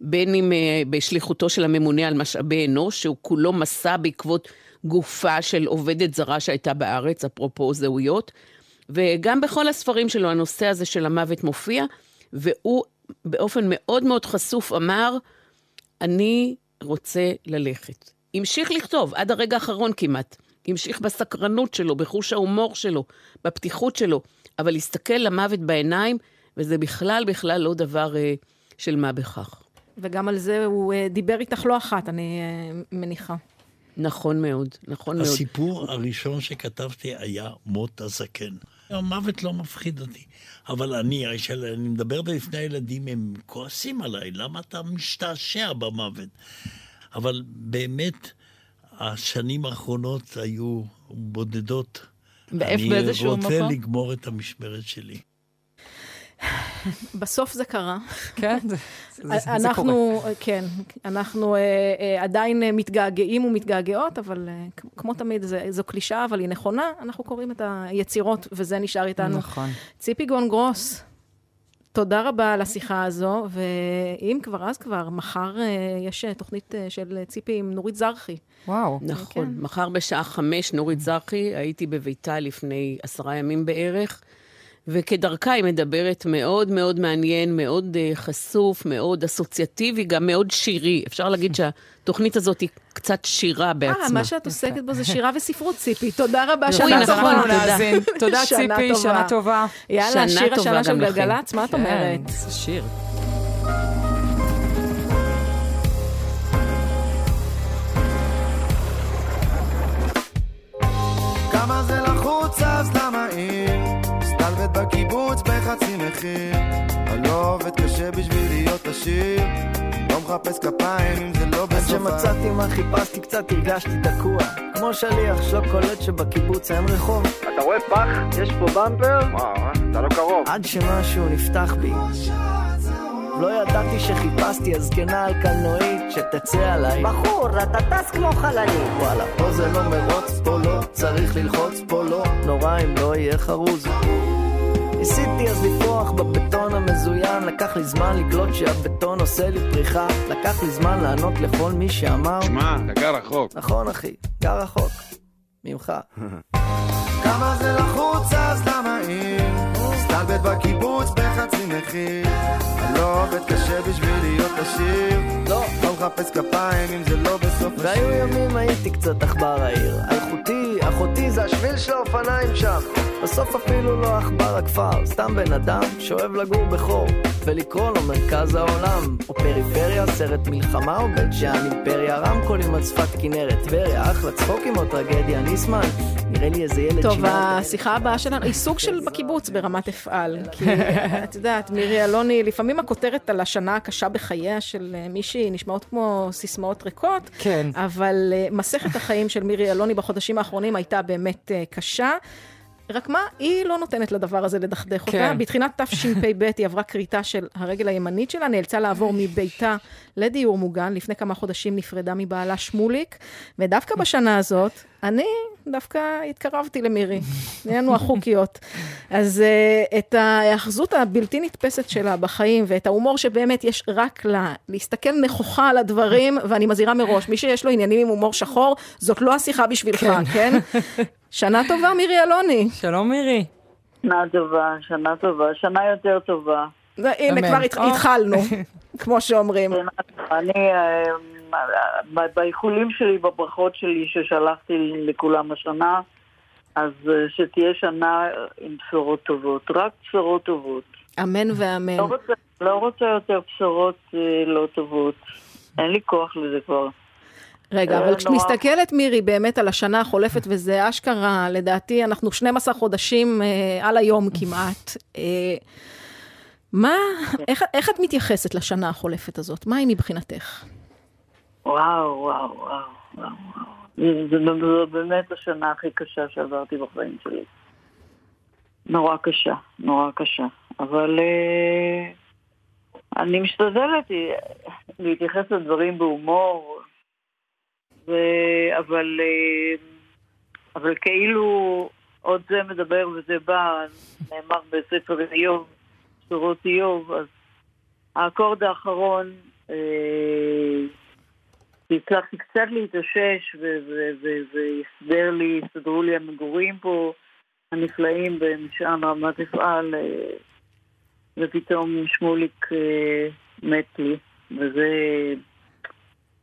בין אם uh, בשליחותו של הממונה על משאבי אנוש, שהוא כולו מסע בעקבות גופה של עובדת זרה שהייתה בארץ, אפרופו זהויות, וגם בכל הספרים שלו הנושא הזה של המוות מופיע, והוא באופן מאוד מאוד חשוף אמר, אני רוצה ללכת. המשיך לכתוב עד הרגע האחרון כמעט. המשיך בסקרנות שלו, בחוש ההומור שלו, בפתיחות שלו, אבל להסתכל למוות בעיניים, וזה בכלל בכלל לא דבר אה, של מה בכך. וגם על זה הוא אה, דיבר איתך לא אחת, אני אה, מניחה. נכון מאוד, נכון מאוד. הסיפור הראשון שכתבתי היה מות הזקן. המוות לא מפחיד אותי, אבל אני, כשאני מדבר בפני הילדים, הם כועסים עליי, למה אתה משתעשע במוות? אבל באמת, השנים האחרונות היו בודדות. באיפה- באיזשהו אני רוצה מקום? לגמור את המשמרת שלי. [LAUGHS] בסוף זה קרה. [LAUGHS] כן, זה, זה, זה אנחנו, קורה. כן, אנחנו אה, אה, עדיין מתגעגעים ומתגעגעות, אבל אה, כמו תמיד, זה, זו קלישאה, אבל היא נכונה, אנחנו קוראים את היצירות, וזה נשאר איתנו. נכון. ציפי גון גרוס, תודה רבה על השיחה הזו, ואם כבר, אז כבר, מחר אה, יש אה, תוכנית אה, של ציפי עם נורית זרחי. וואו. נכון, כן. מחר בשעה חמש, נורית זרחי, הייתי בביתה לפני עשרה ימים בערך, וכדרכה היא מדברת מאוד מאוד מעניין, מאוד uh, חשוף, מאוד אסוציאטיבי, גם מאוד שירי. אפשר להגיד שהתוכנית הזאת היא קצת שירה אה, בעצמה. אה, מה שאת עוסקת בו זה שירה וספרות, ציפי. תודה רבה, שנה טובה. נכון. תודה, תודה, ציפי, שנה טובה. יאללה, שיר השנה של גלגלצ, מה את כן, אומרת? שיר. כמה זה לחוץ, אז למה אם? שיר. מחיר. אני לא עובד קשה בשביל להיות עשיר. לא מחפש כפיים אם זה לא עד בסופה. שמצאתי מה חיפשתי קצת הרגשתי תקוע כמו שליח שלא קולט שבקיבוץ אין רחוב אתה רואה פח? יש פה במפר? וואו, אה, אתה לא קרוב. עד שמשהו נפתח בי לא ידעתי שחיפשתי הזקנה על קלנועית שתצא עליי בחור, אתה טס כמו חללית. וואלה, פה זה לא מרוץ, פה לא צריך ללחוץ, פה לא נורא אם לא יהיה חרוז ניסיתי אז לפרוח בבטון המזוין לקח לי זמן לגלות שהבטון עושה לי פריחה לקח לי זמן לענות לכל מי שאמר שמע, אתה גר רחוק. נכון אחי, גר רחוק ממך [LAUGHS] כמה זה לחוץ אז למה עיר? סטלבט בקיבוץ בחצי מחיר. אני לא עובד קשה בשביל להיות עשיר. לא. לא מחפש כפיים אם זה לא בסוף והיו ימים הייתי קצת עכבר העיר אלחוטי, אחותי זה השביל של האופניים שם בסוף אפילו לא עכבר הכפר סתם בן אדם שאוהב לגור בחור ולקרוא לו מרכז העולם או פריפריה, סרט מלחמה או בית שאן אימפריה רמקולים על שפת כנרת טבריה, אחלה צחוקים או טרגדיה ניסמן נראה לי איזה ילד טוב, השיחה הבאה שלנו היא סוג של בקיבוץ ברמת אפעל. כי את יודעת, מירי אלוני, לפעמים הכותרת על השנה הקשה בחייה של אה, מישהי נשמעות כמו סיסמאות ריקות, כן. אבל אה, מסכת החיים של מירי אלוני בחודשים האחרונים הייתה באמת אה, קשה. רק מה, היא לא נותנת לדבר הזה לדכדך אותה. כן. בתחילת תשפ"ב היא עברה כריתה של הרגל הימנית שלה, נאלצה לעבור מביתה לדיור מוגן. לפני כמה חודשים נפרדה מבעלה שמוליק, ודווקא בשנה הזאת, אני דווקא התקרבתי למירי. [LAUGHS] נהיינו החוקיות. אז uh, את ההאחזות הבלתי נתפסת שלה בחיים, ואת ההומור שבאמת יש רק לה, להסתכל נכוחה על הדברים, [LAUGHS] ואני מזהירה מראש, מי שיש לו עניינים עם הומור שחור, זאת לא השיחה בשבילך, כן. כן? [LAUGHS] שנה טובה, מירי אלוני. שלום מירי. שנה טובה, שנה טובה, שנה יותר טובה. הנה, אמן. כבר. התחלנו, [LAUGHS] כמו שאומרים. אני, ב- באיחולים שלי, בברכות שלי ששלחתי לכולם השנה, אז אה, שתהיה שנה עם בשורות טובות, רק בשורות טובות. אמן ואמן. לא רוצה, לא רוצה יותר בשורות אה, לא טובות. אין לי כוח לזה כבר. רגע, אה, אבל כשאת. מסתכלת, מירי, באמת על השנה החולפת, וזה אשכרה, לדעתי, אנחנו 12 חודשים אה, על היום כמעט. אה, מה, איך, איך את מתייחסת לשנה החולפת הזאת? מה היא מבחינתך? וואו, וואו, וואו, וואו. זו באמת השנה הכי קשה שעברתי בחיים שלי. נורא קשה, נורא קשה. אבל אה, אני משתדלת להתייחס לדברים בהומור, ו... אבל, אה, אבל כאילו עוד זה מדבר וזה בא, נאמר בספר איוב, שורות איוב, אז האקורד האחרון, אה, והצלחתי קצת להתאושש והסדר לי, הסתדרו לי המגורים פה הנפלאים במשען רמת אפעל אה, ופתאום שמוליק אה, מת לי. וזה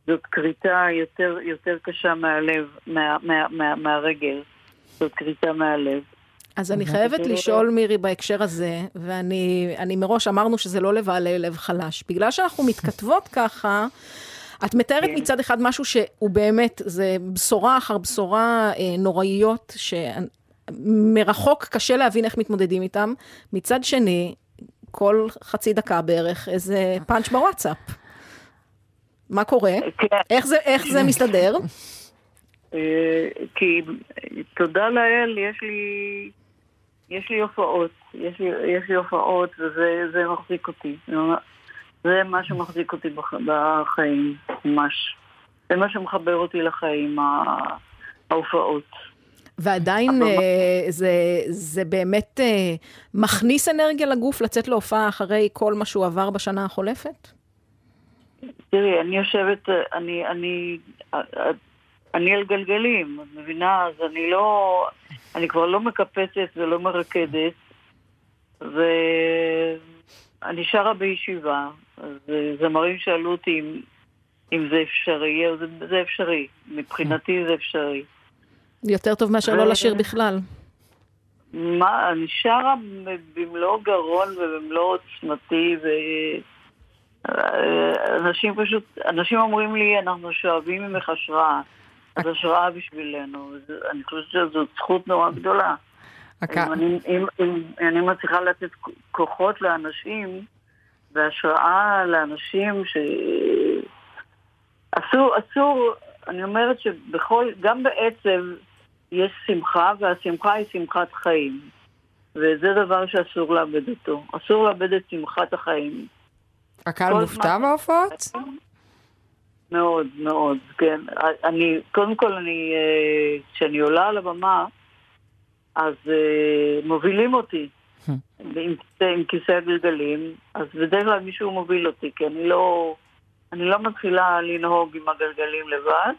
זאת כריתה יותר, יותר קשה מהלב, מה, מה, מה, מהרגל. זאת כריתה מהלב אז אני חייבת לשאול, מירי, בהקשר הזה, ואני אני מראש אמרנו שזה לא לבעלי לב חלש. בגלל שאנחנו מתכתבות [LAUGHS] ככה, את מתארת מצד אחד משהו שהוא באמת, זה בשורה אחר בשורה אה, נוראיות, שמרחוק קשה להבין איך מתמודדים איתם. מצד שני, כל חצי דקה בערך, איזה פאנץ' בוואטסאפ. מה קורה? איך זה, איך זה מסתדר? [LAUGHS] אה, כי תודה לאל, יש לי, יש לי הופעות, יש לי, יש לי הופעות וזה זה מחזיק אותי. זה מה שמחזיק אותי בח, בחיים, ממש. זה מה שמחבר אותי לחיים, ההופעות. ועדיין אה, זה, זה באמת אה, מכניס אנרגיה לגוף לצאת להופעה אחרי כל מה שהוא עבר בשנה החולפת? תראי, אני יושבת, אני, אני, אני על גלגלים, את מבינה? אז אני לא, אני כבר לא מקפצת ולא מרקדת, ואני שרה בישיבה, אז זמרים שאלו אותי אם, אם זה אפשרי, אז זה, זה אפשרי, מבחינתי זה אפשרי. יותר טוב מאשר לא לשיר בכלל. מה, אני שרה במלוא גרון ובמלוא עוצמתי, ואנשים פשוט, אנשים אומרים לי, אנחנו שואבים ממך השראה, אז השראה בשבילנו, אני חושבת שזו זכות נורא גדולה. אם אני, אם, אם אני מצליחה לתת כוחות לאנשים והשראה לאנשים ש... אסור, אסור, אני אומרת שבכל, גם בעצב יש שמחה, והשמחה היא שמחת חיים. וזה דבר שאסור לאבד אותו. אסור לאבד את שמחת החיים. הקהל מופתע זמן- בהופעות? מאוד, מאוד, כן. אני, קודם כל, אני, אה, כשאני עולה על הבמה, אז אה, מובילים אותי עם, כיסא- עם כיסא הגלגלים, אז בדרך כלל מישהו מוביל אותי, כי אני לא, אני לא מתחילה לנהוג עם הגלגלים לבד.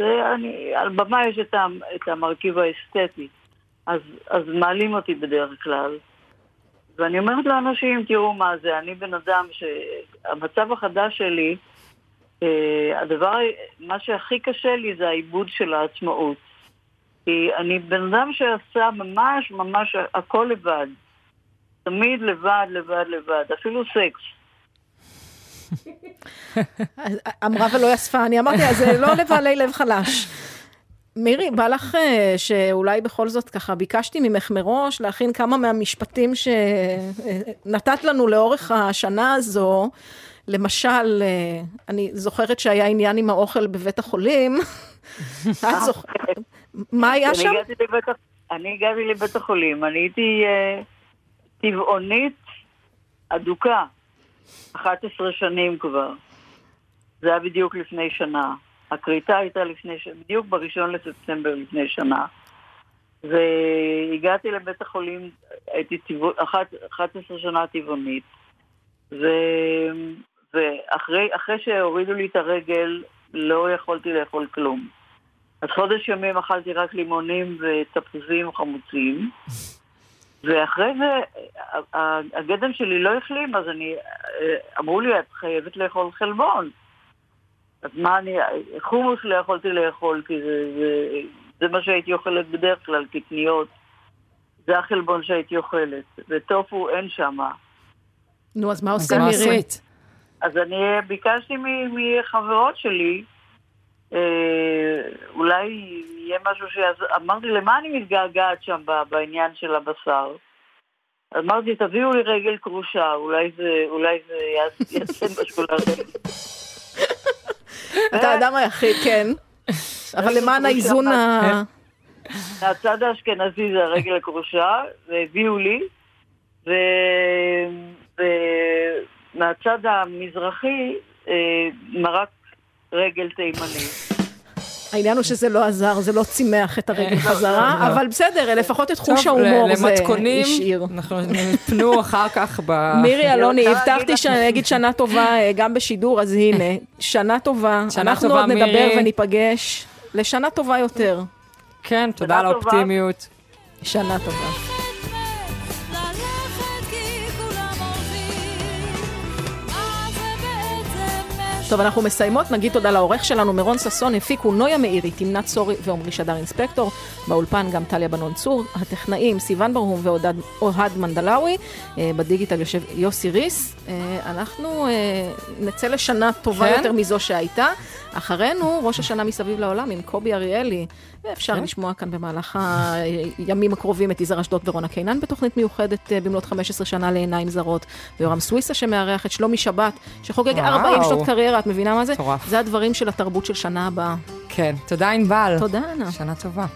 ואני, על במה יש את, ה, את המרכיב האסתטי, אז, אז מעלים אותי בדרך כלל. ואני אומרת לאנשים, תראו מה זה, אני בן אדם שהמצב החדש שלי, אה, הדבר, מה שהכי קשה לי זה העיבוד של העצמאות. כי אני בן אדם שעשה ממש ממש הכל לבד. תמיד לבד, לבד, לבד, אפילו סקס. [LAUGHS] אמרה ולא אספה, אני אמרתי, אז לא לבעלי לב חלש. מירי, בא לך אה, שאולי בכל זאת ככה, ביקשתי ממך מראש להכין כמה מהמשפטים שנתת לנו לאורך השנה הזו. למשל, אה, אני זוכרת שהיה עניין עם האוכל בבית החולים. [LAUGHS] את זוכרת? מה היה שם? אני הגעתי לבית החולים, אני הייתי אה, טבעונית אדוקה, 11 שנים כבר. זה היה בדיוק לפני שנה. הכריתה הייתה לפני, ש- בדיוק בראשון לספטמבר לפני שנה. והגעתי לבית החולים, הייתי טבעו, אחת, 11 שנה טבעונית. ואחרי אחרי שהורידו לי את הרגל, לא יכולתי לאכול כלום. אז חודש ימים אכלתי רק לימונים ותפוזים חמוצים, ואחרי זה הגדם שלי לא החלים, אז אני, אמרו לי, את חייבת לאכול חלבון. אז מה אני, חומוס לא יכולתי לאכול, כי זה, זה, זה מה שהייתי אוכלת בדרך כלל, קטניות. זה החלבון שהייתי אוכלת, וטופו אין שמה. נו, אז מה עושה מה מירי? עשית? אז אני ביקשתי מ- מחברות שלי, אה, אולי יהיה משהו שיעזור, אמרתי, למה אני מתגעגעת שם ב- בעניין של הבשר? אמרתי, תביאו לי רגל כרושה, אולי זה, אולי זה יעש- יעשה משהו לרגל. אתה האדם היחיד, כן. אבל למען האיזון ה... מהצד האשכנזי זה הרגל הכרושה, והביאו לי, ו... ומהצד המזרחי אה, מרק רגל תימני. העניין הוא שזה לא עזר, זה לא צימח את הרגל חזרה, לא. אבל בסדר, לפחות את חוש ההומור זה למתכונים, השאיר. אנחנו נפנו אחר כך ב... מירי [LAUGHS] אלוני, הבטחתי שאני אגיד שנה טובה אה, גם בשידור, אז הנה, שנה טובה. שנה אנחנו עוד נדבר. וניפגש לשנה טובה יותר. כן, תודה על. האופטימיות. שנה טובה. טוב, אנחנו מסיימות, נגיד תודה לעורך שלנו, מירון ששון, הפיקו נויה מאירי, תמנת סורי ועמרי שדר אינספקטור, באולפן גם טליה בנון צור, הטכנאים סיון ברהום ואוהד מנדלאווי, אה, בדיגיטל יושב יוסי ריס. אה, אנחנו אה, נצא לשנה טובה כן? יותר מזו שהייתה. אחרינו, ראש השנה מסביב לעולם עם קובי אריאלי, ואפשר כן? לשמוע כאן במהלך הימים הקרובים את יזהר אשדוד ורונה קינן בתוכנית מיוחדת אה, במלאת 15 שנה לעיניים זרות, ויורם סוויסה שמארח את שלומי שבת, שחוגג וואו. 40 שנות קריירה, את מבינה מה זה? מטורף. זה הדברים של התרבות של שנה הבאה. כן, תודה ענבל. תודה, אנה. שנה טובה.